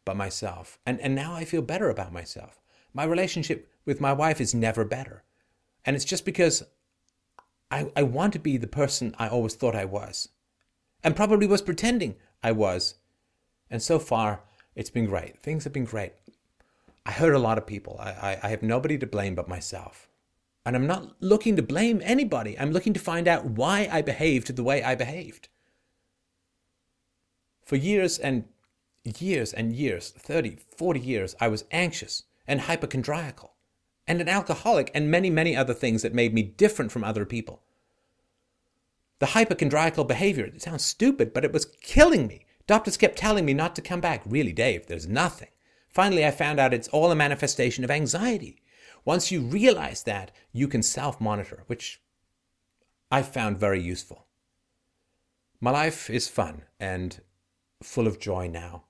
but myself. And, and now I feel better about myself. My relationship with my wife is never better. And it's just because I, I want to be the person I always thought I was, and probably was pretending I was. And so far, it's been great. Things have been great. I hurt a lot of people. I, I, I have nobody to blame but myself. And I'm not looking to blame anybody. I'm looking to find out why I behaved the way I behaved. For years and years and years 30, 40 years I was anxious and hypochondriacal and an alcoholic and many, many other things that made me different from other people. The hypochondriacal behavior, it sounds stupid, but it was killing me. Doctors kept telling me not to come back. Really, Dave, there's nothing. Finally, I found out it's all a manifestation of anxiety. Once you realize that, you can self monitor, which I found very useful. My life is fun and full of joy now.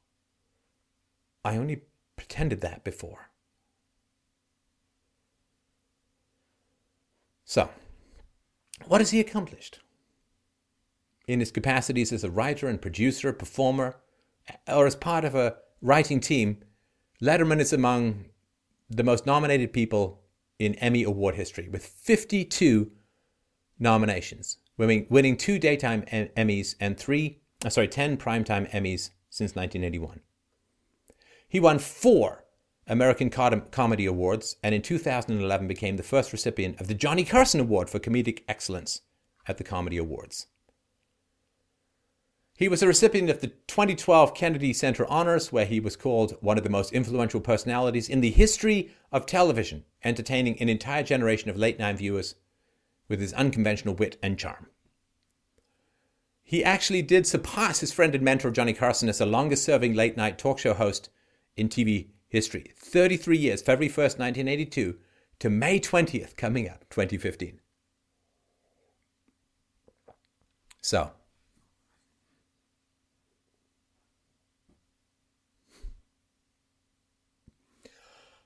I only pretended that before. So, what has he accomplished? In his capacities as a writer and producer, performer, or as part of a writing team, Letterman is among the most nominated people in Emmy Award history, with 52 nominations, winning, two daytime Emmys and three, uh, sorry, 10 primetime Emmys since 1981. He won four American Comedy Awards and in 2011 became the first recipient of the Johnny Carson Award for Comedic Excellence at the Comedy Awards. He was a recipient of the 2012 Kennedy Center Honors, where he was called one of the most influential personalities in the history of television, entertaining an entire generation of late night viewers with his unconventional wit and charm. He actually did surpass his friend and mentor Johnny Carson as the longest serving late night talk show host in TV history 33 years, February 1st, 1982 to May 20th, coming up, 2015. So,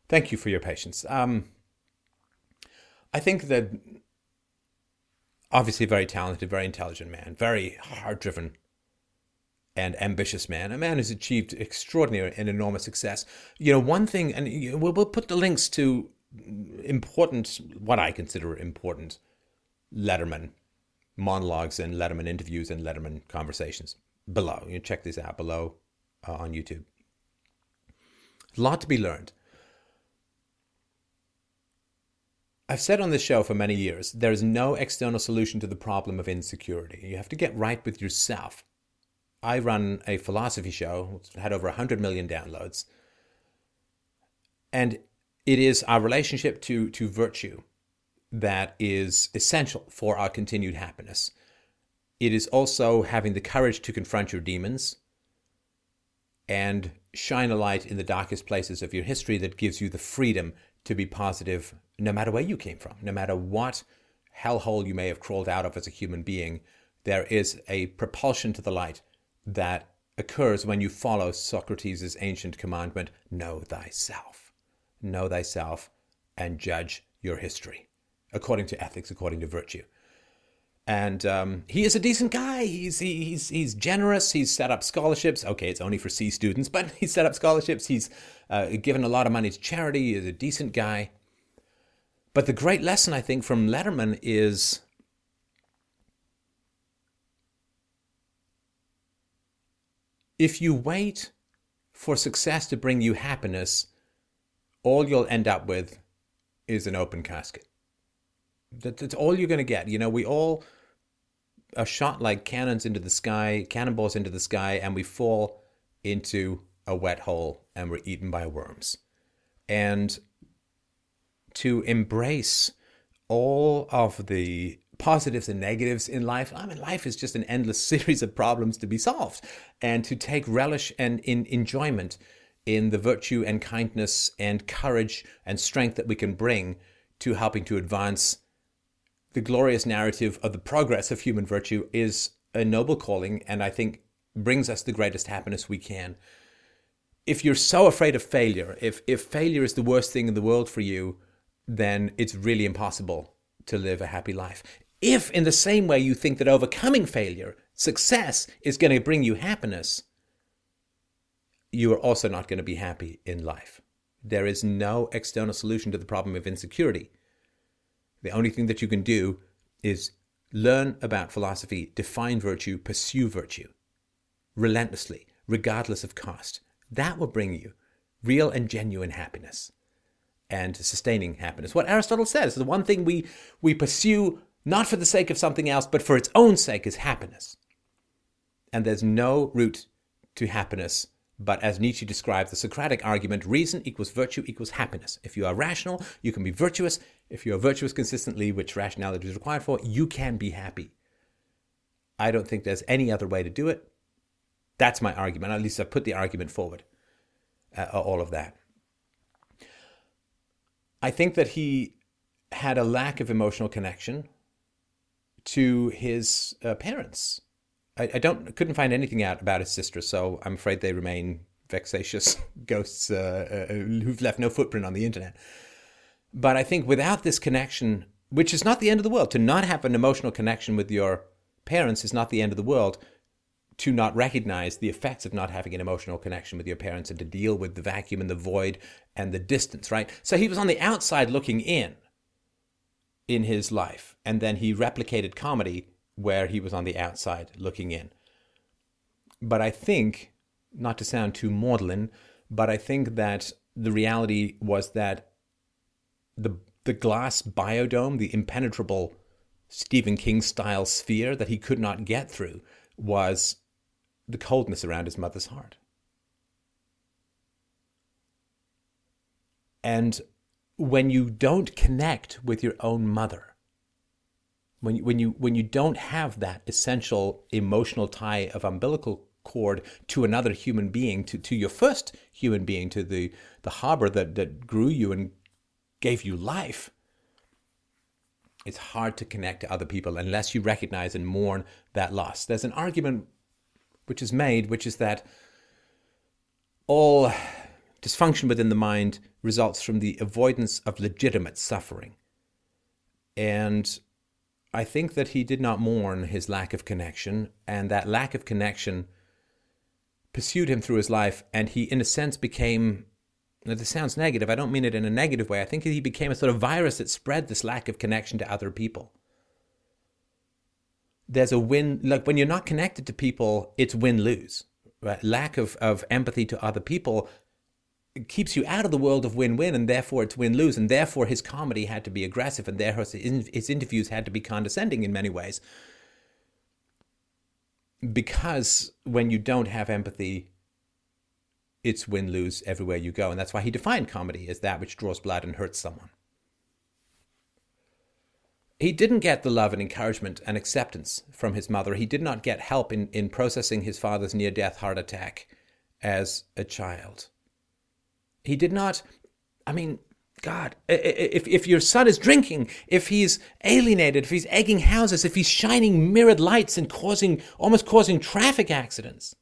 thank you for your patience. Um, I think that obviously very talented, very intelligent man, very hard driven and ambitious man, a man who's achieved extraordinary and enormous success. You know, one thing, and we'll, we'll put the links to important, what I consider important Letterman monologues and Letterman interviews and Letterman conversations below. You check this out below uh, on YouTube. A lot to be learned. I've said on this show for many years there is no external solution to the problem of insecurity. You have to get right with yourself. I run a philosophy show, had over 100 million downloads. And it is our relationship to, to virtue that is essential for our continued happiness. It is also having the courage to confront your demons and shine a light in the darkest places of your history that gives you the freedom to be positive no matter where you came from, no matter what hellhole you may have crawled out of as a human being. There is a propulsion to the light that occurs when you follow Socrates' ancient commandment know thyself. Know thyself and judge your history according to ethics, according to virtue. And um, he is a decent guy. He's, he's, he's generous. He's set up scholarships. Okay, it's only for C students, but he's set up scholarships. He's uh, given a lot of money to charity. He's a decent guy. But the great lesson, I think, from Letterman is If you wait for success to bring you happiness, all you'll end up with is an open casket. That's all you're going to get. You know, we all are shot like cannons into the sky, cannonballs into the sky, and we fall into a wet hole and we're eaten by worms. And to embrace all of the positives and negatives in life. I mean, life is just an endless series of problems to be solved. And to take relish and in enjoyment in the virtue and kindness and courage and strength that we can bring to helping to advance the glorious narrative of the progress of human virtue is a noble calling and I think brings us the greatest happiness we can. If you're so afraid of failure, if, if failure is the worst thing in the world for you, then it's really impossible to live a happy life. If, in the same way, you think that overcoming failure, success, is going to bring you happiness, you are also not going to be happy in life. There is no external solution to the problem of insecurity. The only thing that you can do is learn about philosophy, define virtue, pursue virtue relentlessly, regardless of cost. That will bring you real and genuine happiness. and sustaining happiness. What Aristotle says, the one thing we, we pursue not for the sake of something else, but for its own sake is happiness. And there's no route to happiness but as Nietzsche describes the Socratic argument, reason equals virtue equals happiness. If you are rational, you can be virtuous. If you are virtuous consistently, which rationality is required for, you can be happy. I don't think there's any other way to do it. That's my argument. At least I put the argument forward. Uh, all of that. I think that he had a lack of emotional connection to his uh, parents. I, I, don't couldn't find anything out about his sister, so I'm afraid they remain vexatious ghosts uh, uh, who've left no footprint on the internet. But I think without this connection, which is not the end of the world, to not have an emotional connection with your parents is not the end of the world. To not recognize the effects of not having an emotional connection with your parents and to deal with the vacuum and the void and the distance, right? So he was on the outside looking in in his life, and then he replicated comedy where he was on the outside looking in. But I think, not to sound too maudlin, but I think that the reality was that the the glass biodome, the impenetrable Stephen King style sphere that he could not get through, was the coldness around his mother's heart. And when you don't connect with your own mother, when you, when you when you don't have that essential emotional tie of umbilical cord to another human being, to, to your first human being, to the, the harbor that, that grew you and gave you life, it's hard to connect to other people unless you recognize and mourn that loss. There's an argument which is made, which is that all dysfunction within the mind results from the avoidance of legitimate suffering. And I think that he did not mourn his lack of connection, and that lack of connection pursued him through his life, and he, in a sense, became. Now, this sounds negative. I don't mean it in a negative way. I think he became a sort of virus that spread this lack of connection to other people. There's a win, like when you're not connected to people, it's win lose. Right? Lack of, of empathy to other people keeps you out of the world of win-win and therefore it's win-lose and therefore his comedy had to be aggressive and therefore his interviews had to be condescending in many ways. Because when you don't have empathy it's win-lose everywhere you go and that's why he defined comedy as that which draws blood and hurts someone. He didn't get the love and encouragement and acceptance from his mother. He did not get help in, in processing his father's near-death heart attack as a child he did not, I mean, God, if, if your son is drinking, if he's alienated, if he's egging houses, if he's shining mirrored lights and causing, almost causing traffic accidents.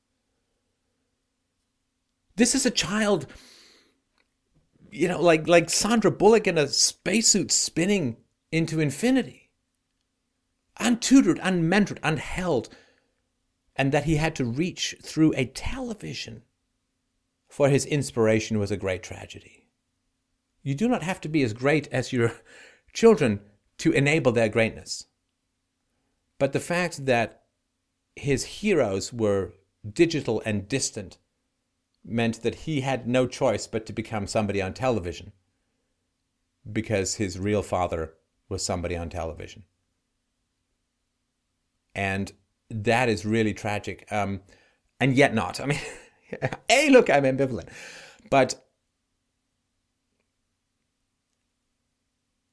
This is a child, you know, like, like Sandra Bullock in a spacesuit spinning into infinity. Untutored, unmentored, unheld. And that he had to reach through a television for his inspiration was a great tragedy. You do not have to be as great as your children to enable their greatness. But the fact that his heroes were digital and distant meant that he had no choice but to become somebody on television because his real father was somebody on television. And that is really tragic. Um, and yet not. I mean, hey, look, I'm ambivalent. But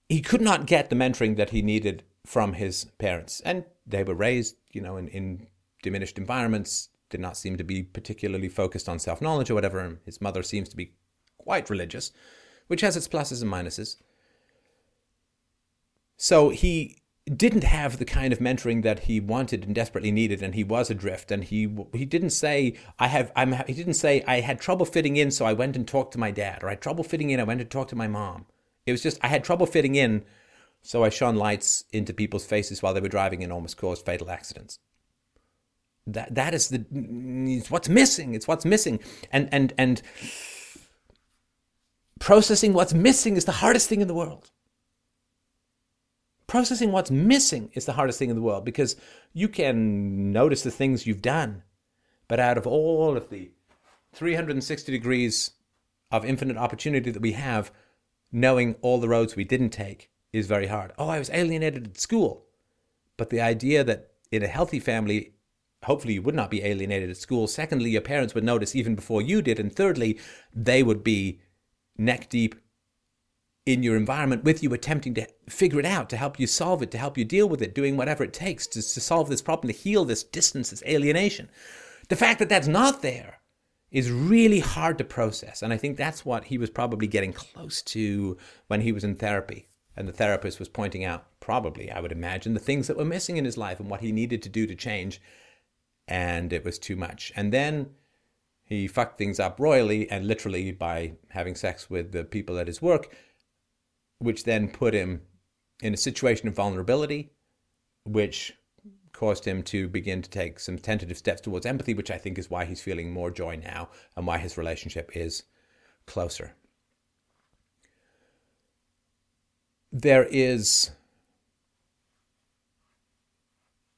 he could not get the mentoring that he needed from his parents. And they were raised, you know, in, in diminished environments, did not seem to be particularly focused on self knowledge or whatever. His mother seems to be quite religious, which has its pluses and minuses. So he didn't have the kind of mentoring that he wanted and desperately needed and he was adrift and he he didn't say i have i'm he didn't say i had trouble fitting in so i went and talked to my dad or i had trouble fitting in i went and talked to my mom it was just i had trouble fitting in so i shone lights into people's faces while they were driving and almost caused fatal accidents that that is the it's what's missing it's what's missing. And and and processing what's missing is the hardest thing in the world processing what's missing is the hardest thing in the world because you can notice the things you've done. But out of all of the 360 degrees of infinite opportunity that we have, knowing all the roads we didn't take is very hard. Oh, I was alienated at school. But the idea that in a healthy family, hopefully you would not be alienated at school. Secondly, your parents would notice even before you did. And thirdly, they would be neck deep in your environment with you, attempting to figure it out, to help you solve it, to help you deal with it, doing whatever it takes to, to solve this problem, to heal this distance, this alienation. The fact that that's not there is really hard to process. And I think that's what he was probably getting close to when he was in therapy. And the therapist was pointing out, probably, I would imagine, the things that were missing in his life and what he needed to do to change. And it was too much. And then he fucked things up royally and literally by having sex with the people at his work, which then put him in a situation of vulnerability, which caused him to begin to take some tentative steps towards empathy, which I think is why he's feeling more joy now and why his relationship is closer. There is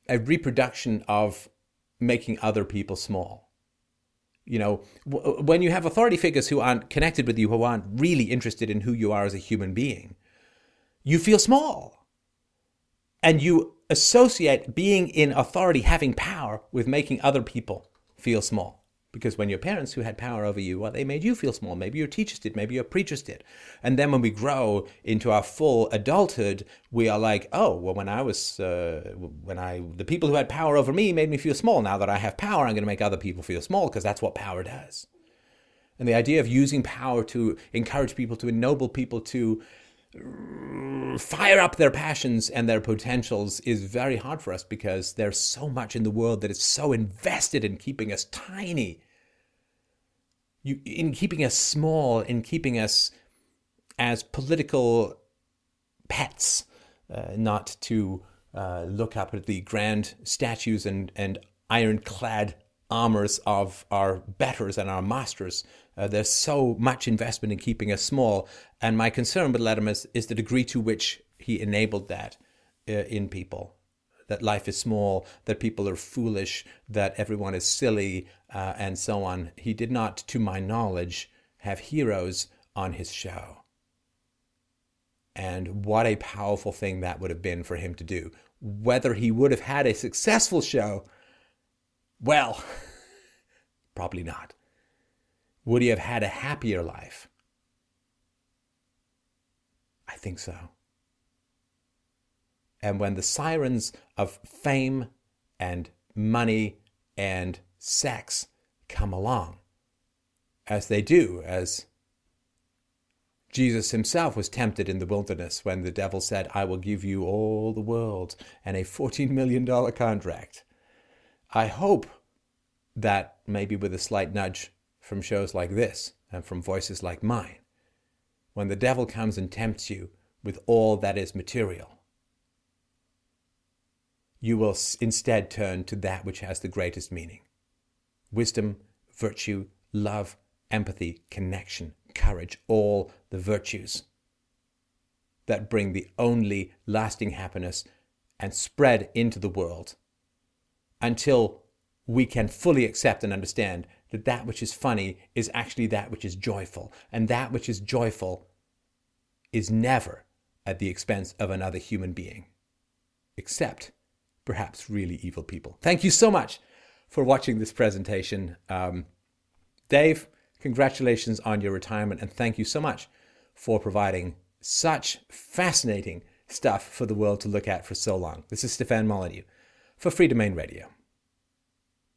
a reproduction of making other people small. You know, w- uh, when you have authority figures who aren't connected with you, who aren't really interested in who you are as a human being, you feel small. And you associate being in authority, having power, with making other people feel small. Because when your parents who had power over you, well, they made you feel small. Maybe your teachers did, maybe your preachers did. And then when we grow into our full adulthood, we are like, oh, well, when I was, uh, when I, the people who had power over me made me feel small. Now that I have power, I'm going to make other people feel small because that's what power does. And the idea of using power to encourage people, to ennoble people, to fire up their passions and their potentials is very hard for us because there's so much in the world that is so invested in keeping us tiny, you, in keeping us small, in keeping us as political pets, uh, not to uh, look up at the grand statues and, and ironclad armors of our betters and our masters. Uh, there's so much investment in keeping us small. And my concern with Letterman is, is the degree to which he enabled that uh, in people. That life is small, that people are foolish, that everyone is silly, uh, and so on. He did not, to my knowledge, have heroes on his show. And what a powerful thing that would have been for him to do. Whether he would have had a successful show, well, probably not. Would he have had a happier life? I think so. And when the sirens of fame and money and sex come along, as they do, as Jesus himself was tempted in the wilderness when the devil said, I will give you all the world and a $14 million contract. I hope that maybe with a slight nudge from shows like this and from voices like mine, when the devil comes and tempts you with all that is material, you will instead turn to that which has the greatest meaning. Wisdom, virtue, love, empathy, connection, courage, all the virtues that bring the only lasting happiness and spread into the world until we can fully accept and understand that that which is funny is actually that which is joyful. And that which is joyful is never at the expense of another human being, except perhaps really evil people. Thank you so much for watching this presentation. Um, Dave, congratulations on your retirement, and thank you so much for providing such fascinating stuff for the world to look at for so long. This is Stefan Molyneux for Freedomain Radio.